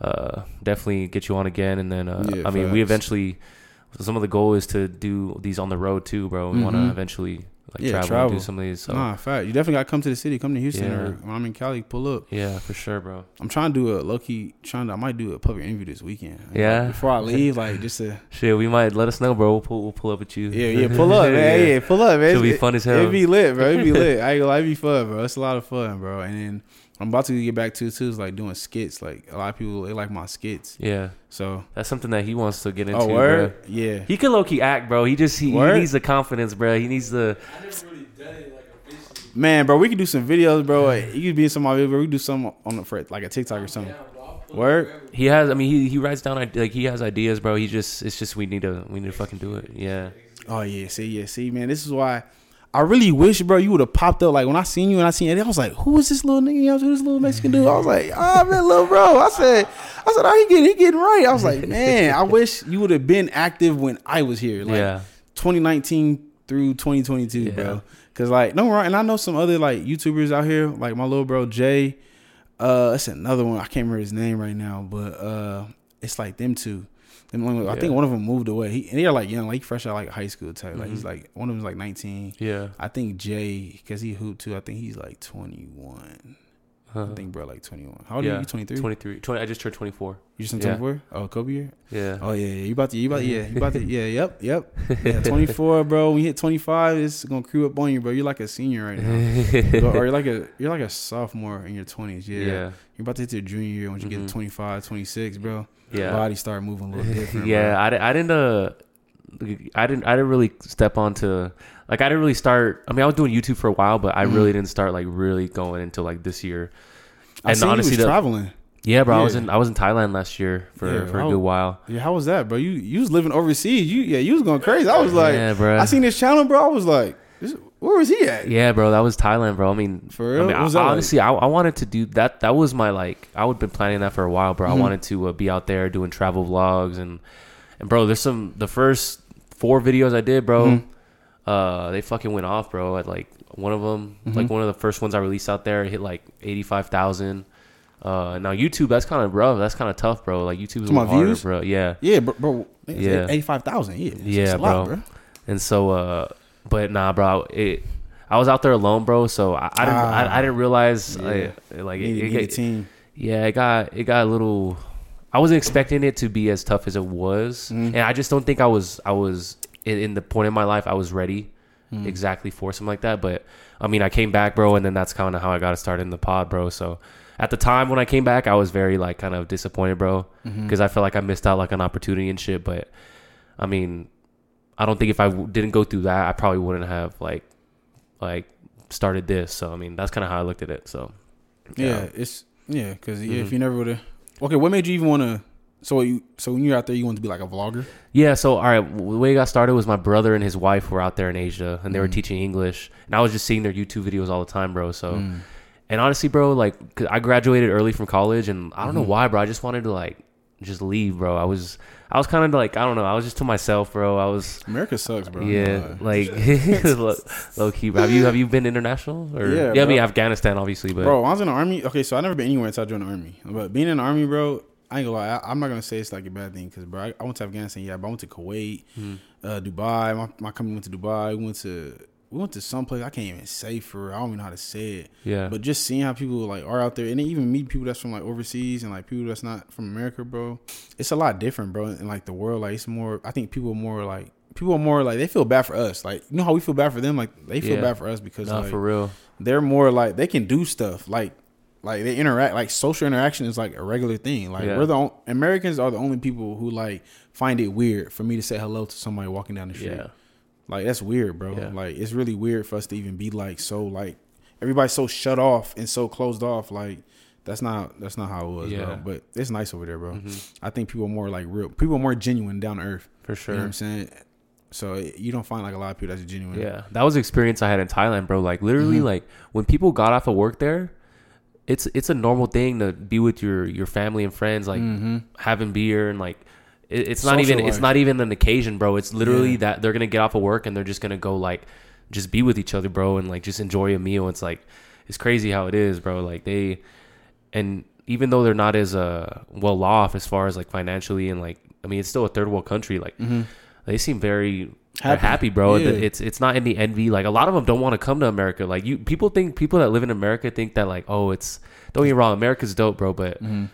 uh definitely get you on again, and then uh, Yeah, I mean, we eventually. Some of the goal is to do these on the road too, bro. We want to eventually like Yeah, travel, travel. do some of these. So Nah, fact. You definitely got to come to the city. Come to Houston. Yeah. Or when I'm in Cali, pull up. yeah, for sure, bro. I'm trying to do a low key. Trying to. I might do a public interview this weekend. Yeah. Before I leave, like just to. Shit, we might let us know, bro. We'll pull, we'll pull up with you. Yeah, yeah. Pull up, man. Yeah, pull up, man. It'll be fun as hell. It'd be lit, bro. It'd be lit. I ain't gonna lie, it'd be fun, bro. It's a lot of fun, bro. And then I'm about to get back to too is like doing skits. Like a lot of people they like my skits. yeah, So that's something that he wants to get oh, into. oh bro. word, yeah. He can low key act, bro. He just he, he needs the confidence, bro. He needs the I never really done it like officially. Man, bro, we could do some videos, bro. Like, you could be in some of my videos, bro. We could do some on the for like a TikTok or something. Down, bro. Word? He has. I mean, he he writes down like he has ideas, bro. He just it's just we need to we need to fucking do it. Yeah, Oh yeah, see, yeah, see, man. This is why I really wish, bro, you would have popped up. Like when I seen you and I seen Eddie, I was like, who is this little nigga? You know, this little Mexican dude? I was like, oh man, little bro. I said, I said, oh, he getting, he getting right. I was like, man, I wish you would have been active when I was here. Like yeah, 2019 through 2022, Yeah. bro. Cause like no right, and I know some other like YouTubers out here, like my little bro Jay. Uh, it's another one. I can't remember his name right now, but uh, it's like them two. I Yeah. think one of them moved away. He and they're like young, like fresh out like high school type. Like he's Mhm. like one of them's like 19. yeah. I think Jay, cause he hooped too. I think he's like 21. I Uh, think bro like 21. How old are yeah, you? You 23? 23. 20, I just turned 24. You just turned Yeah. 24? Oh, Kobe year? Yeah. Oh yeah, yeah. You about to you about yeah, you about to yeah, yep, yep. Yeah, 24, bro. When you hit 25, it's gonna crew up on you, bro. You're like a senior right now. or you're like a you're like a sophomore in your 20s. Yeah. yeah. You're about to hit your junior year when you Mhm. get to 25, 26, bro. Yeah. Body started moving a little different. yeah, bro. I, I didn't uh I didn't I didn't really step onto like I didn't really start I mean I was doing YouTube for a while but I Mhm. really didn't start like really going until like this year. I And seen honestly you was the- traveling. Yeah, bro, I was in I was in Thailand last year for Yeah, for a good while. Yeah, how was that, bro? You you was living overseas. You yeah, you was going crazy. I was like, yeah, bro. I seen this channel, bro. I was like, this, where was he at? Yeah, bro, that was Thailand, bro. I mean, For real? I mean, was I, that like? honestly, I, I wanted to do that. That was my like, I would been planning that for a while, bro. Mhm. I wanted to uh, be out there doing travel vlogs and and bro, there's some the first four videos I did, bro. Mhm. Uh, they fucking went off, bro. At like one of them, Mhm. like one of the first ones I released out there, hit like eighty five thousand. Uh, now YouTube, that's kind of rough. That's kind of tough, bro. Like YouTube's a little harder, views? bro. Yeah. Yeah, bro. bro Yeah. eighty five thousand. Yeah, Yeah, a lot, bro. And so, uh, but nah, bro, it, I was out there alone, bro. So I, I didn't, Ah. I, I didn't realize, Yeah. I, like, it, Need, it, need it- team. yeah, it got, it got a little. I wasn't expecting it to be as tough as it was, Mhm. and I just don't think I was, I was in, in the point in my life I was ready Mhm. exactly for something like that. But I mean, I came back, bro, and then that's kind of how I got started in the pod, bro. So at the time when I came back, I was very like kind of disappointed, bro because I felt like I missed out like an opportunity and shit. But I mean, I don't think if I w- didn't go through that, I probably wouldn't have like like started this. So I mean, that's kind of how I looked at it. So Yeah, it's yeah, because if Mhm. you never would have. Okay, what made you even want to? So you, so when you're out there, you want to be like a vlogger. yeah. So all right, w- the way it got started was my brother and his wife were out there in Asia and they were Mhm. teaching English, and I was just seeing their YouTube videos all the time, bro. So Mm. and honestly, bro, like 'cause I graduated early from college, and I don't know Mhm. why, bro. I just wanted to like just leave, bro. I was I was kind of like I don't know. I was just to myself, bro. I was. America sucks, bro. Yeah, like low, low key. Bro. Have you have you been international? Or Yeah, yeah, I mean. Afghanistan, obviously, but bro, I was in the army. Okay, so I never been anywhere until I joined the army. But being in the army, bro, I ain't gonna lie. I, I'm not gonna say it's like a bad thing because, bro, I, I went to Afghanistan. Yeah, but I went to Kuwait, Mhm. uh, Dubai. My, my company went to Dubai. We went to we went to some place I can't even say for. I don't even know how to say it. yeah, But just seeing how people like are out there, and even meet people that's from like overseas and like people that's not from America, bro. It's a lot different, bro. In like the world, like it's more. I think people are more like people are more like they feel bad for us. Like you know how we feel bad for them. Like they feel Yeah. bad for us because not like for real. they're more like they can do stuff like like they interact like social interaction is like a regular thing. Like Yeah. we're the on- Americans are the only people who like find it weird for me to say hello to somebody walking down the street. Yeah, Like that's weird, bro. Yeah. Like it's really weird for us to even be like so like everybody's so shut off and so closed off. Like that's not that's not how it was, Yeah. bro. But it's nice over there, bro. Mhm. I think people are more like real. People are more genuine down to earth. for sure. You know what I'm saying? So it- you don't find like a lot of people that's genuine. Yeah, that was experience I had in Thailand, bro. Like literally, Mhm. like when people got off of work there, it's it's a normal thing to be with your your family and friends, like mm-hmm. having beer and like it, it's not Social even it's not even an occasion, bro. It's literally Yeah. that they're gonna get off of work and they're just gonna go like just be with each other, bro, and like just enjoy a meal. It's like it's crazy how it is, bro. Like they and even though they're not as uh well off as far as like financially and like I mean it's still a third world country, like Mm-hmm. they seem very happy, Happy. bro. Yeah. It's it's not any envy. Like a lot of them don't want to come to America. Like you, people think people that live in America think that like oh it's don't get me wrong, America's dope, bro. But Mm-hmm.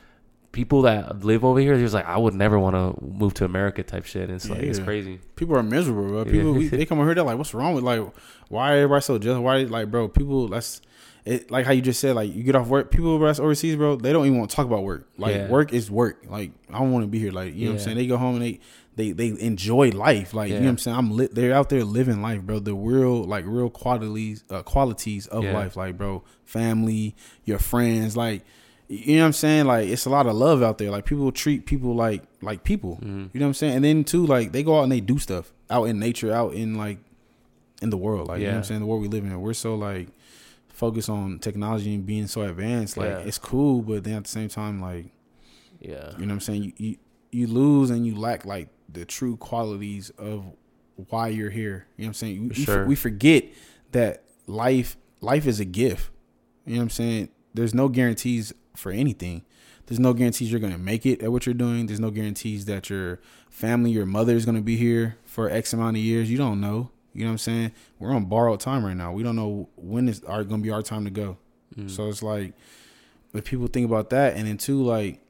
People that live over here, they're just like I would never want to move to America type shit. And it's like it's crazy. people are miserable, bro. Yeah. People we, they come over here, they're like, "What's wrong with like why everybody so jealous? Why like, bro? People that's it. Like how you just said, like you get off work. People that's overseas, bro. They don't even want to talk about work. Like Yeah. work is work. Like I don't want to be here. Like you know what I'm saying. They go home and they they they enjoy life. Like you know what I'm saying. I'm lit. They're out there living life, bro. The real like real qualities uh, qualities of Yeah. life, like bro, family, your friends, like. You know what I'm saying? Like it's a lot of love out there. Like people treat people like like people. Mhm. You know what I'm saying? And then too, like they go out and they do stuff out in nature, out in like in the world. Like you know what I'm saying? The world we live in. We're so like focused on technology and being so advanced. Like Yeah. it's cool, but then at the same time, like Yeah, you know what I'm saying? You you, you lose and you lack like the true qualities of why you're here. You know what I'm saying? You- For you for- sure. we forget that life life is a gift. You know what I'm saying? There's no guarantees for anything. There's no guarantees you're gonna make it at what you're doing. There's no guarantees that your family, your mother is gonna be here for X amount of years. You don't know. You know what I'm saying? We're on borrowed time right now. We don't know when is our gonna be our time to go. Mm. So it's like if people think about that, and then two, like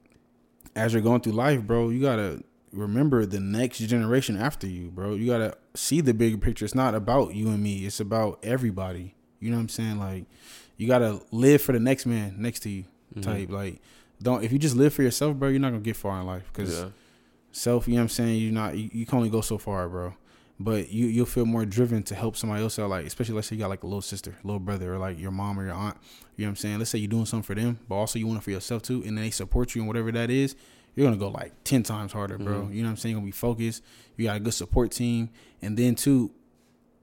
as you're going through life, bro, you gotta remember the next generation after you, bro. You gotta see the bigger picture. It's not about you and me. It's about everybody. You know what I'm saying? Like you gotta live for the next man next to you. Mhm. Type like don't if you just live for yourself, bro. You're not gonna get far in life because Yeah. self. You know what I'm saying? You're not. You, you can only go so far, bro. But you you'll feel more driven to help somebody else out. Like especially let's say you got like a little sister, little brother, or like your mom or your aunt. You know what I'm saying? Let's say you're doing something for them, but also you want it for yourself too, and they support you in whatever that is. You're gonna go like ten times harder, bro. Mhm. You know what I'm saying? You're gonna be focused. You got a good support team, and then too,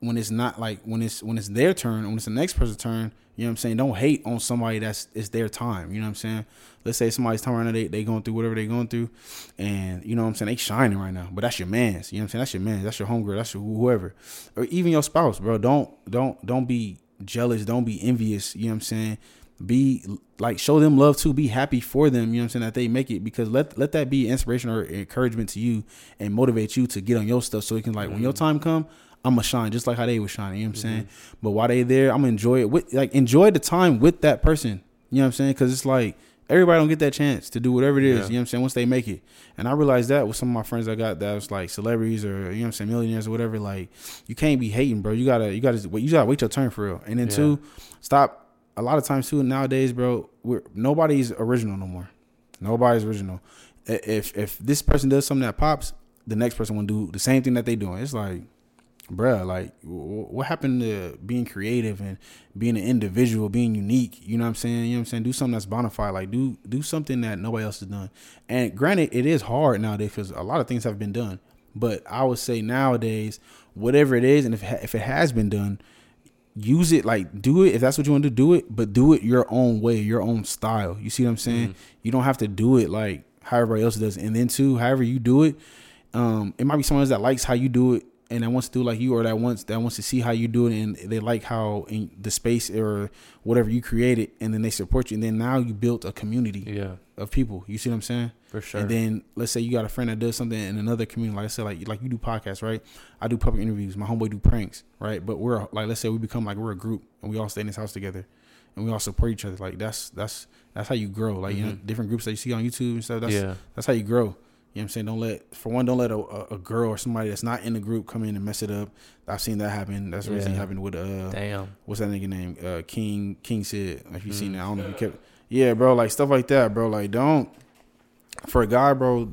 when it's not like when it's when it's their turn, when it's the next person's turn, you know what I'm saying? Don't hate on somebody that's it's their time. You know what I'm saying? Let's say somebody's time right now, they they going through whatever they going through, and you know what I'm saying? They shining right now, but that's your man's. You know what I'm saying? That's your man. That's your homegirl. That's your whoever, or even your spouse, bro. Don't don't don't be jealous. Don't be envious. You know what I'm saying? Be like show them love too. Be happy for them. You know what I'm saying that they make it because let let that be inspiration or encouragement to you and motivate you to get on your stuff so it can like when your mm. time come. I'm gonna shine just like how they was shining. You know what I'm mm-hmm. saying? But while they there, I'm gonna enjoy it with like enjoy the time with that person. You know what I'm saying? Because it's like everybody don't get that chance to do whatever it is. Yeah. You know what I'm saying? Once they make it, and I realized that with some of my friends I got that was like celebrities or you know what I'm saying millionaires or whatever. Like you can't be hating, bro. You gotta you gotta wait. You gotta wait your turn for real. And then Yeah. two, stop. A lot of times too nowadays, bro, we're nobody's original no more. Nobody's original. If if this person does something that pops, the next person will do the same thing that they doing. It's like bruh, like wh- what happened to being creative and being an individual, being unique? You know what I'm saying? You know what I'm saying? Do something that's bona fide. Like do do something that nobody else has done. And granted, it is hard nowadays because a lot of things have been done. But I would say nowadays, whatever it is, and if it if it has been done, use it like do it if that's what you want to do, do it, but do it your own way, your own style. You see what I'm saying? You don't have to do it like how everybody else does. And then too, however you do it, um, it might be someone else that likes how you do it and that wants to do like you or that wants that wants to see how you do it and they like how in the space or whatever you created and then they support you and then now you built a community Yeah, of people. You see what I'm saying? for sure. And then let's say you got a friend that does something in another community. Like I said, like like you do podcasts, right? I do public interviews. My homeboy do pranks, right? But we're like let's say we become like we're a group and we all stay in this house together and we all support each other. Like that's that's that's how you grow. Like you know, Mhm. different groups that you see on YouTube and stuff. That's yeah, that's how you grow. You know what I'm saying? Don't let for one, don't let a, a, girl or somebody that's not in the group come in and mess it up. I've seen that happen. That's the reason Yeah. it happened with uh damn. what's that nigga name? Uh King King Sid. Like you seen Mm. that. I don't know if you kept Yeah, bro, like stuff like that, bro. Like don't for a guy, bro,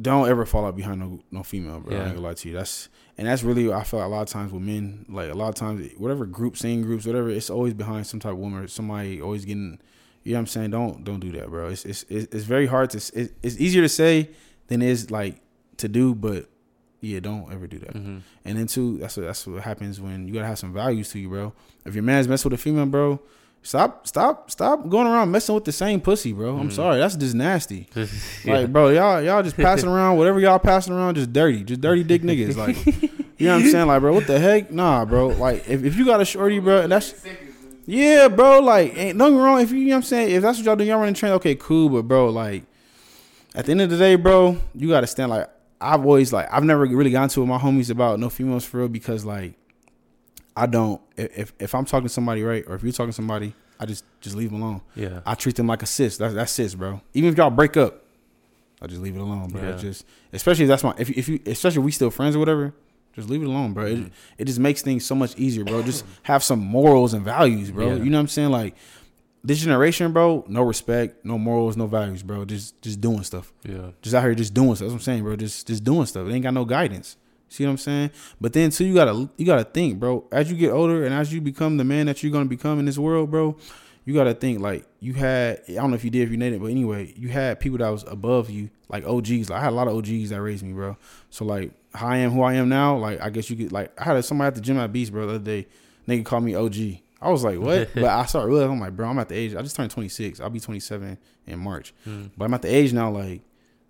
don't ever fall out behind no no female, bro. I Yeah. ain't gonna lie to you. That's and that's really I feel like a lot of times with men, like a lot of times whatever group, singing groups, whatever, it's always behind some type of woman or somebody always getting you know what I'm saying? Don't don't do that, bro. It's it's it's it's very hard to it's, it's easier to say than it is like to do, but yeah, don't ever do that. hmm And then too, that's what that's what happens when you gotta have some values to you, bro. If your man's messing with a female, bro, stop, stop, stop going around messing with the same pussy, bro. I'm Mhm. sorry, that's just nasty. yeah. Like, bro, y'all y'all just passing around whatever y'all passing around, just dirty, just dirty dick niggas. Like, you know what I'm saying? Like, bro, what the heck? Nah, bro. Like, if, if you got a shorty, bro, and that's yeah, bro. Like, ain't nothing wrong if you, you know what I'm saying. If that's what y'all do, y'all running train, okay, cool. But bro, like, at the end of the day, bro, you gotta stand like I've always like I've never really gotten to with my homies about no females for real because like I don't if if I'm talking to somebody right or if you're talking to somebody, I just just leave them alone. yeah. I treat them like a sis. That's that's sis, bro. Even if y'all break up, I just leave it alone, bro. Yeah. Just especially if that's my if if you especially if we still friends or whatever, just leave it alone, bro. It mm-hmm. it just makes things so much easier, bro. Just have some morals and values, bro. Yeah. You know what I'm saying? Like this generation, bro, no respect, no morals, no values, bro. Just just doing stuff. Yeah. Just out here just doing stuff. That's what I'm saying, bro. Just just doing stuff. It ain't got no guidance. See what I'm saying? But then too, you gotta you gotta think, bro. As you get older and as you become the man that you're gonna become in this world, bro, you gotta think like you had. I don't know if you did, if you did it, but anyway, you had people that was above you, like OGs. Like I had a lot of OGs that raised me, bro. So like how I am, who I am now, like I guess you could like I had somebody at the gym at Beast, bro, the other day. Nigga called me OG. I was like, what? but I started realizing, I'm like, bro, I'm at the age. I just turned 26. I'll be 27 in March. Mm. But I'm at the age now, like,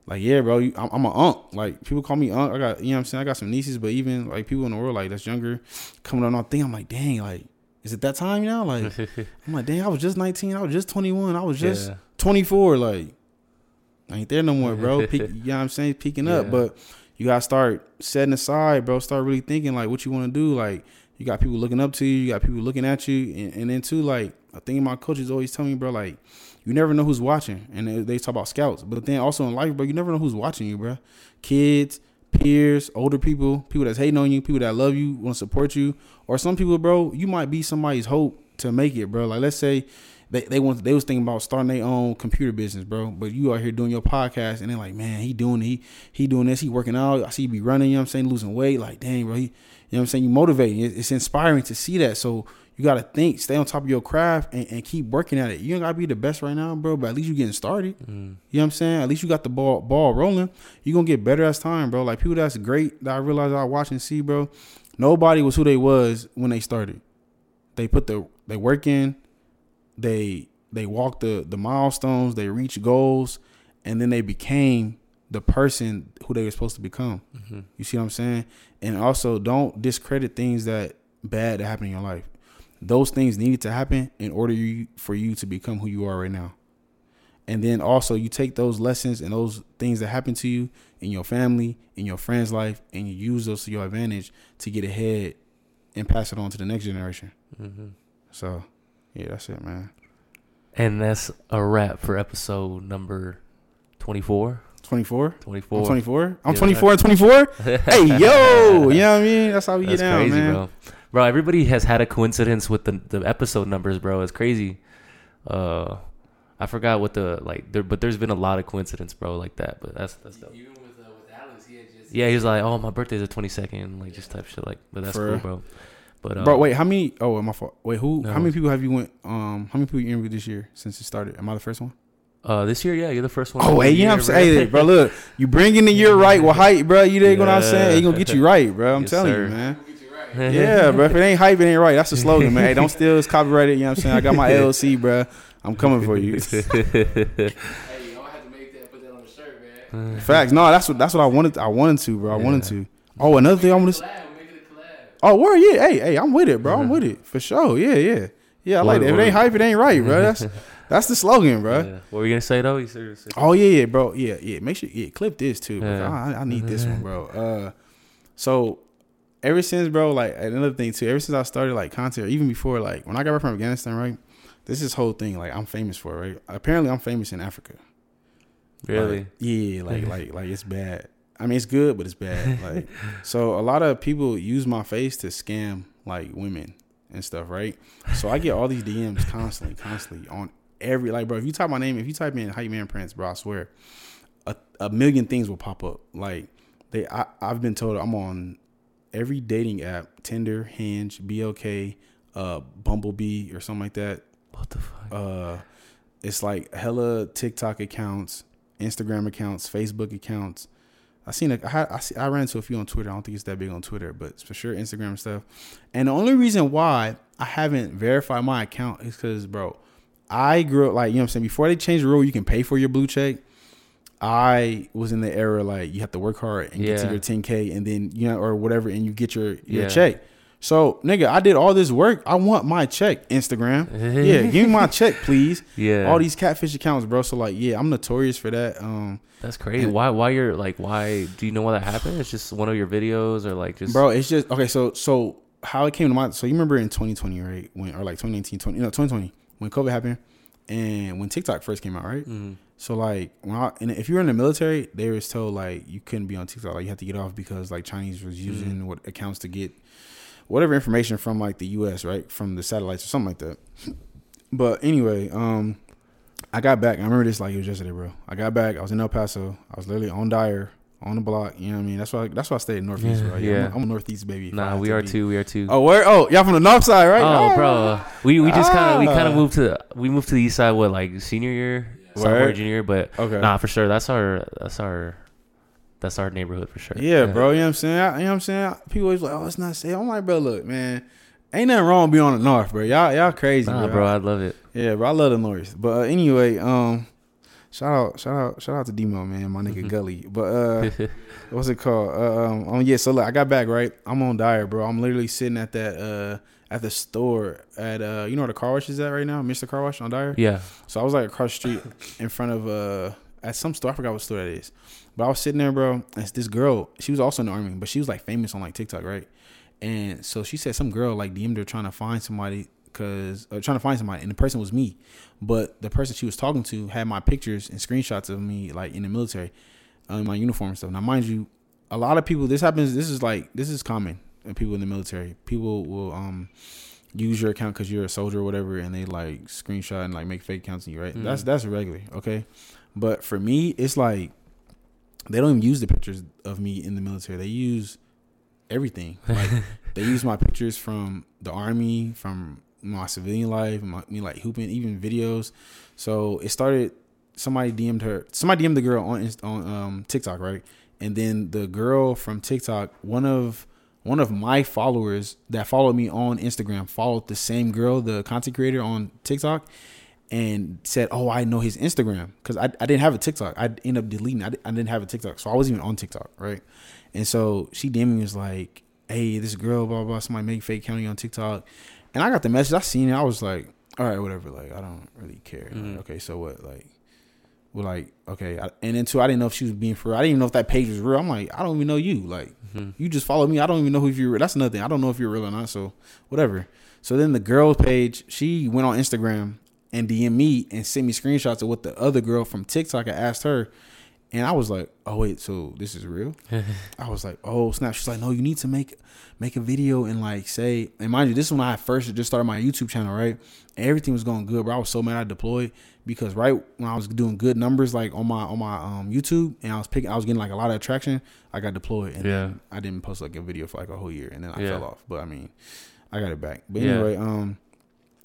like yeah, bro, you, I'm, I'm an unc. Like people call me unc. I got, you know what I'm saying. I got some nieces, but even like people in the world like that's younger, coming on, I think I'm like, dang, like, is it that time now? Like, I'm like, dang, I was just 19. I was just 21. I was just yeah. 24. Like, I ain't there no more, bro. Peak, you know what I'm saying? Peaking up, but you gotta start setting aside, bro. Start really thinking like what you want to do. Like, you got people looking up to you. You got people looking at you, and, and then too, like, I think my coaches always tell me, bro, like, You never know who's watching, and they, they talk about scouts. But then also in life, bro, you never know who's watching you, bro. Kids, peers, older people, people that's hating on you, people that love you, want to support you, or some people, bro, you might be somebody's hope to make it, bro. Like let's say they they want they was thinking about starting their own computer business, bro. But you out here doing your podcast, and they're like, man, he doing he he doing this, he working out. I see you be running, you know what I'm saying, losing weight. Like, dang, bro, he, you know what I'm saying. You motivating. It- It's inspiring to see that. So you gotta think, stay on top of your craft, and, and keep working at it. You ain't gotta be the best right now, bro, but at least you getting started. Mm. You know what I'm saying? At least you got the ball ball rolling. You gonna get better as time, bro. Like people that's great that I realized I watch and see, bro. Nobody was who they was when they started. They put the they work in, they they walk the the milestones, they reach goals, and then they became the person who they were supposed to become. You see what I'm saying? And also don't discredit things that bad that happen in your life. Those things needed to happen in order you, for you to become who you are right now. And then also you take those lessons and those things that happen to you in your family, in your friends' life, and you use those to your advantage to get ahead and pass it on to the next generation. Mm-hmm. So, yeah, that's it, man. And that's a wrap for episode number 24. 24? 24. I'm 24? I'm Yeah, 24 and 24? hey, yo! You know what I mean? That's how we That's get down, crazy, man. bro. Bro, everybody has had a coincidence with the the episode numbers, bro. It's crazy. Uh, I forgot what the like, there, but there's been a lot of coincidence, bro, like that. But that's that's dope. Even with uh, with Alex, he had just Yeah, he was like, "Oh, my birthday's the 22nd," like just type shit like. But that's For cool, bro. But um, Bro, wait, how many? Oh, my fault. Wait, who? No. How many people have you went? Um, how many people you interviewed this year since it started? Am I the first one? uh, this year, yeah, you're the first one. Oh, of the hey, you know what I'm saying, hey, bro. Look, you bring bringing the year right with hype, bro. You dig what I'm saying? He gonna get you right, bro. I'm Yes, telling sir. you, man. We'll get you right. Yeah, bro. If it ain't hype, it ain't right. That's the slogan, man. Hey, don't steal. It's copyrighted. You know what I'm saying? I got my LLC, bro. I'm coming for you. Hey, I'm gonna have to make that, put that on the shirt, man. Facts. No, that's what that's what I wanted. I wanted to, bro. I wanted to. Oh, another thing I want to. Collab, we're making a collab. Oh, word, yeah. Hey, hey, I'm with it, bro. I'm mm-hmm. with it for sure. Yeah, yeah, yeah. I like that. If it ain't hype, it ain't right, bro. That's that's the slogan, bro. Yeah. What were you gonna say though? You said- said- Oh yeah, yeah, bro. Yeah, yeah. Make sure yeah, clip this too. bro. Yeah. I, I need this one, mm-hmm. bro. Uh, so ever since, bro, like another thing too. Ever since I started like content, or even before, like when I got back from Afghanistan, right? This is whole thing. Like I'm famous for, right? Apparently, I'm famous in Africa. Really? Like, yeah, like mm-hmm. like like it's bad. I mean, it's good, but it's bad. Like, so a lot of people use my face to scam like women and stuff, right? So I get all these DMs constantly, constantly on every like, bro. If you type my name, if you type in Hype Man Prince, bro, I swear, a, a million things will pop up. Like they, I, I've been told I'm on every dating app, Tinder, Hinge, BLK, uh, Bumblebee, or something like that. What the fuck? Uh, it's like hella TikTok accounts, Instagram accounts, Facebook accounts. I seen a, I, I, see, I ran into a few on Twitter. I don't think it's that big on Twitter, but for sure Instagram and stuff. And the only reason why I haven't verified my account is because, bro, I grew up like you know what I'm saying. Before they changed the rule, you can pay for your blue check. I was in the era like you have to work hard and get to your 10k, and then you know or whatever, and you get your your Yeah. check. So nigga, I did all this work. I want my check. Instagram, yeah, give me my check, please. Yeah. All these catfish accounts, bro. So like, yeah, I'm notorious for that. Um, That's crazy. And- why? Why you're like? Why do you know why that happened? It's just one of your videos, or like just bro, it's just okay. So so how it came to mind. So you remember in 2020, right? When or like 2019, 20, you know, 2020 when COVID happened, and when TikTok first came out, right? Mhm. So like when I and if you were in the military, they was told like you couldn't be on TikTok, like you had to get off because like Chinese was using what accounts to get whatever information from like the US, right? From the satellites or something like that. But anyway, um I got back. I remember this like it was yesterday, bro. I got back. I was in El Paso. I was literally on Dyer, on the block. You know what I mean? That's why. That's why I stayed in Northeast, Yeah, bro. yeah. I'm, I'm a Northeast baby. Nah, we are be. too. We are too. Oh, where? Oh, y'all from the North Side, right? Oh, Ah. bro, we we just kind of we kind Ah. of moved to we moved to the east side. What like senior year, sophomore, junior year, but Okay. nah, for sure. That's our that's our that's our neighborhood for sure. Yeah, bro. You know what I'm saying? I, you know what I'm saying? People always like, oh, it's not safe. I'm like, bro, look, man, ain't nothing wrong with being on the North, bro. Y'all, y'all crazy, Nah, bro. bro, I love it. Yeah, bro. I love the North. But uh, anyway, um, shout out, shout out, shout out to Demo, man, my nigga Gully. But uh, what's it called? Uh, um, um, yeah. So look, I got back right. I'm on Dyer, bro. I'm literally sitting at that uh at the store at uh you know where the car wash is at right now, Mr. Car Wash on Dyer. yeah, So I was like across the street in front of uh at some store. I forgot what store that is. But I was sitting there, bro. And this girl. She was also in the army, but she was like famous on like TikTok, right? And so she said some girl like DM'd her trying to find somebody because uh, trying to find somebody, and the person was me. But the person she was talking to had my pictures and screenshots of me like in the military, uh, in my uniform and stuff. Now, mind you, a lot of people this happens. This is like this is common. in people in the military, people will um use your account because you're a soldier or whatever, and they like screenshot and like make fake accounts of you, right? Mhm. That's that's regular, okay. But for me, it's like they don't even use the pictures of me in the military. They use everything. Like they use my pictures from the army, from my civilian life, my, me like hooping, even videos. So it started. Somebody DM'd her. Somebody DM'd the girl on on um, TikTok, right? And then the girl from TikTok, one of one of my followers that followed me on Instagram, followed the same girl, the content creator on TikTok, and said, "Oh, I know his Instagram because I, I didn't have a TikTok. I ended up deleting. I, I didn't have a TikTok, so I wasn't even on TikTok, right? And so she DM'd me was like, "Hey, this girl, blah blah, somebody make fake county on TikTok," and I got the message. I seen it. I was like, "All right, whatever. Like, I don't really care. Like, Mhm. okay, so what? Like." we're like okay, I, and then too, I didn't know if she was being for real. I didn't even know if that page was real. I'm like, I don't even know you. Like, Mhm. you just follow me. I don't even know if you're. Real. That's another thing. I don't know if you're real or not. So whatever. So then the girl's page, she went on Instagram and DM me and send me screenshots of what the other girl from TikTok had asked her. And I was like, oh wait, so this is real? I was like, oh snap. She's like, no, you need to make make a video and like say. And mind you, this is when I first just started my YouTube channel, right? And everything was going good, but I was so mad I deployed because right when I was doing good numbers like on my on my um YouTube and I was picking, I was getting like a lot of attraction. I got deployed and Yeah. I didn't post like a video for like a whole year, and then I Yeah. fell off. But I mean, I got it back. But Yeah. anyway, um,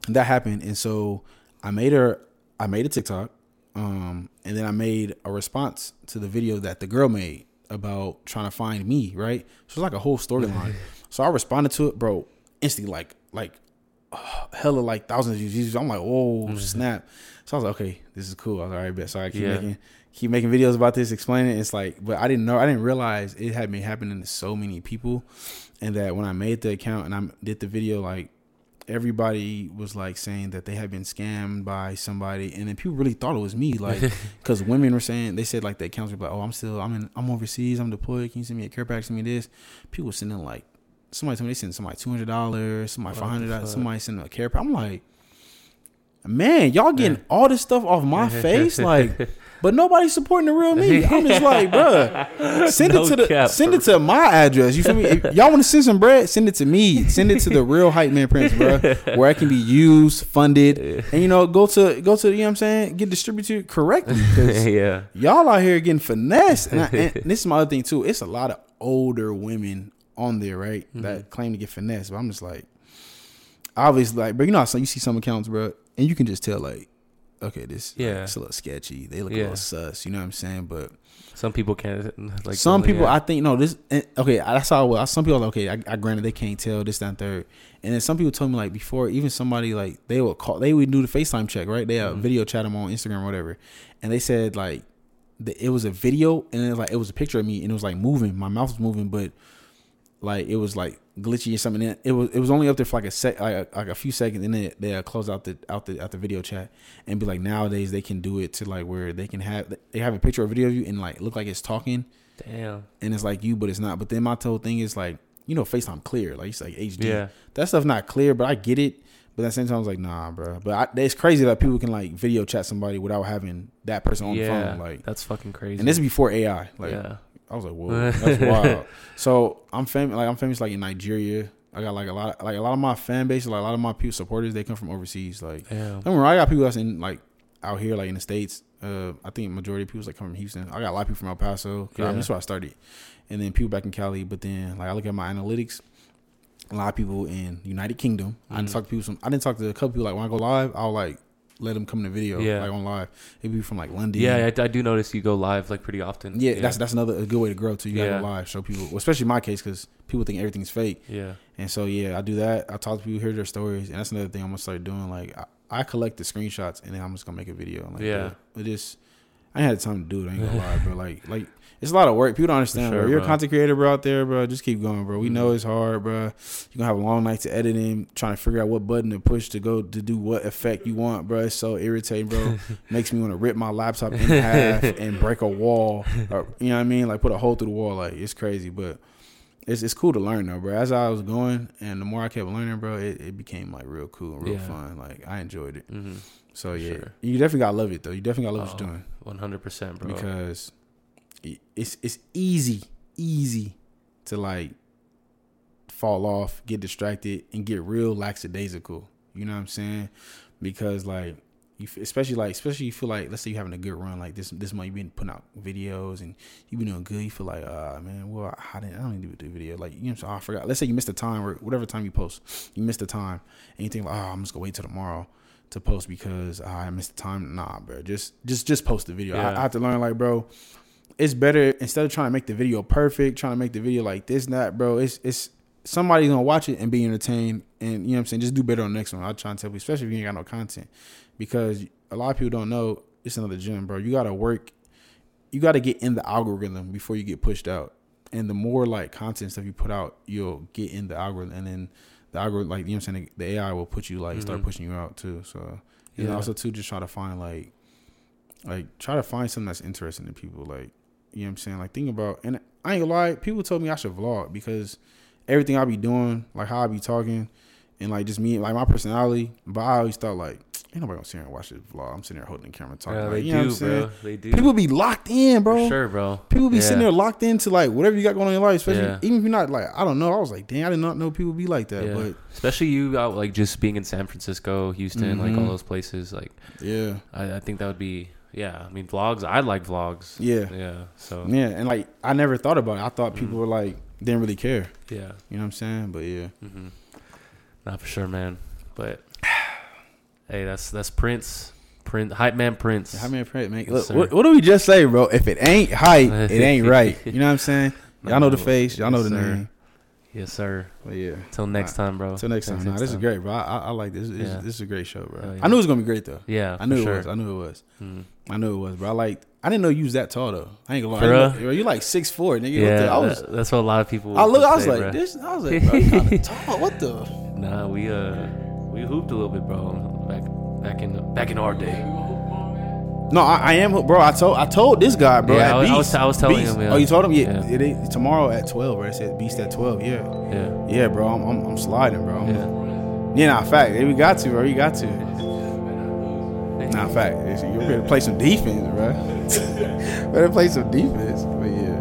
that happened, and so I made her. I made a TikTok, um, and then I made a response to the video that the girl made about trying to find me. Right, so it's like a whole storyline. so I responded to it, bro, instantly, like like hella like thousands of views. I'm like, whoa, Mhm. snap. So I was like, okay, this is cool. I was like, all right, bet. So I keep Yeah. making keep making videos about this, explaining. it. It's like, but I didn't know, I didn't realize it had been happening to so many people, and that when I made the account and I did the video, like everybody was like saying that they had been scammed by somebody, and then people really thought it was me, like because women were saying they said like the accounts were like, oh, I'm still, I'm in, I'm overseas, I'm deployed. Can you send me a care package? Send me this. People were sending like somebody told me they sent somebody two hundred dollars, somebody five hundred dollars, somebody sending a care pack. I'm like. Man, y'all getting all this stuff off my face, like, but nobody's supporting the real me. I'm just like, bruh, send No it to the cap, send it to my address. You feel me? If y'all want to send some bread, send it to me. Send it to the real hype man prince, bruh, where it can be used, funded, and you know, go to go to you know what I'm saying, get distributed correctly. yeah. y'all out here getting finessed. And, I, and this is my other thing too. It's a lot of older women on there, right, Mm-hmm. that claim to get finessed. But I'm just like, obviously, like, but you know, how you see some accounts, bro, and you can just tell, like, okay, this, yeah, Yeah. it's a little sketchy. They look a little sus. You know what I'm saying? But Some people can't like some people, yeah. I think, no, this, okay, I saw Well, some people, like, okay, I, I granted they can't tell this, that, and third. And then some people told me like before, even somebody like they would call, they would do the FaceTime check, right? They uh, Mhm. video chat them on Instagram or whatever, and they said like the, it was a video and it was like it was a picture of me and it was like moving, my mouth was moving, but like it was like glitchy or something. It was it was only up there for like a sec, like a, like a few seconds, and then they, close out the out the out the video chat and be like nowadays they can do it to like where they can have they have a picture or video of you and like look like it's talking Damn. and it's like you, but it's not. But then my whole thing is like, you know, FaceTime clear, like it's like HD. Yeah. That stuff not clear, but I get it. But at the same time, I was like, nah, bro. But I, it's crazy that people can like video chat somebody without having that person on yeah. the phone. Like, that's fucking crazy. and this is before AI. Like, yeah. I was like, whoa, that's wild. So I'm famous, like I'm famous like in Nigeria. I got like a lot, like a lot of my fan base, like a lot of my people supporters, they come from overseas. Like, Damn. I remember I got people that's in like out here, like in the states. Uh, I think majority of people like come from Houston. I got a lot of people from El Paso. 'cause I mean, that's where I started, and then people back in Cali. But then like I look at my analytics, a lot of people in United Kingdom. I didn't Mhm. talk to people. From, I didn't talk to a couple people. Like when I go live, I'll like let them come in the video, Yeah. like on live. It'd be from like London. Yeah, I, I do notice you go live like pretty often. Yeah, that's that's another a good way to grow too. You gotta Yeah. go live, show people, well, especially in my case, because people think everything's fake. yeah. And so yeah, I do that. I talk to people, hear their stories, and that's another thing I'm gonna start doing. Like I, I collect the screenshots, and then I'm just gonna make a video. Like, Yeah. it just I had time to do it. I ain't gonna lie, bro. Like like it's a lot of work. People don't understand, sure, bro. You're bro. a content creator, bro, out there, bro. Just keep going, bro. We know Mhm. it's hard, bro. You're gonna have a long night to editing, trying to figure out what button to push to go to do what effect you want, bro. It's so irritating, bro. Makes me want to rip my laptop in half and break a wall, or you know what I mean? Like put a hole through the wall. Like it's crazy, but it's it's cool to learn though, bro. As I was going, and the more I kept learning, bro, it, it became like real cool, and real Yeah. fun. Like I enjoyed it. Mm-hmm. So yeah, Sure. you definitely gotta love it though. You definitely gotta love what Oh, you're doing One hundred percent, bro. because it's it's easy, easy to like fall off, get distracted, and get real lackadaisical. You know what I'm saying? Because like you, especially like especially you feel like let's say you're having a good run like this this month you've been putting out videos and you've been doing good. You feel like ah man, well I didn't I don't need to do a video like you know what I'm saying? Oh, I forgot. Let's say you missed the time or whatever time you post, you missed the time and you think like oh I'm just gonna wait till tomorrow to post because ah, I missed the time. Nah, bro, just just just post the video. I, I have to learn like bro it's better instead of trying to make the video perfect, trying to make the video like this, and that, bro. It's it's somebody's gonna watch it and be entertained, and you know what I'm saying. Just do better on the next one. I try and tell people, especially if you ain't got no content, because a lot of people don't know it's another gym, bro. You gotta work, you gotta get in the algorithm before you get pushed out, and the more like content stuff you put out, you'll get in the algorithm, and then the algorithm, like you know what I'm saying, the AI will put you like start Mhm. pushing you out too. So and Yeah. also too, just try to find like, like try to find something that's interesting to people, like. You know what I'm saying? Like think about and I ain't gonna lie, people told me I should vlog because everything I be doing, like how I be talking, and like just me, like my personality. But I always thought like, ain't nobody gonna sit here and watch this vlog. I'm sitting there holding the camera talking. Yeah, like, they you know do, bro. They do. People be locked in, bro. For sure, bro. People be Yeah. sitting there locked into like whatever you got going on in your life, especially Yeah. even if you're not like I don't know. I was like, dang, I did not know people be like that. But Especially you out like just being in San Francisco, Houston, like all Mhm. those places. Like yeah, I, I think that would be yeah. I mean vlogs. I like vlogs. yeah, Yeah. So yeah. And like I never thought about it. I thought people Mhm. were like didn't really care. yeah. You know what I'm saying? But yeah, Mm-hmm. Not for sure, man. But hey, that's that's Prince. Prince, hype man, Prince. Many print, man? Yes, Look, sir. what, what do we just say, bro? If it ain't hype, it ain't right. You know what I'm saying? Y'all know the face. Y'all know the name. Yes, sir. But yeah. Till next time, bro. Until next time. Nah, this is great, bro. I, I, I like this. This, Yeah. this is a great show, bro. Yeah. I knew it was gonna be great though. Yeah, I knew it sure. was. I knew it was. Mm. I knew it was, bro. I like. I didn't know you was that tall though. I ain't gonna lie. For I didn't real? know- you like six four, nigga. Yeah, I was. that- that's what a lot of people. I look. I was say, like bro. this. I was like, bro, you kind of tall. What the? Nah, we uh, we hooped a little bit, bro. Back, back in the back in our day. No, I, I am, bro. I told. I told this guy, bro. Yeah, I was- I was- I was telling Beast. him, yeah. Oh, you told him? Yeah. Yeah. It is tomorrow at twelve, right? It said Beast at twelve. Yeah. Yeah, Yeah, bro. I'm. I'm, I'm sliding, bro. I'm- yeah. Yeah, nah, fact. We got to, bro. You got to. Nah, fact. You better play some defense, bro. better play some defense. But yeah.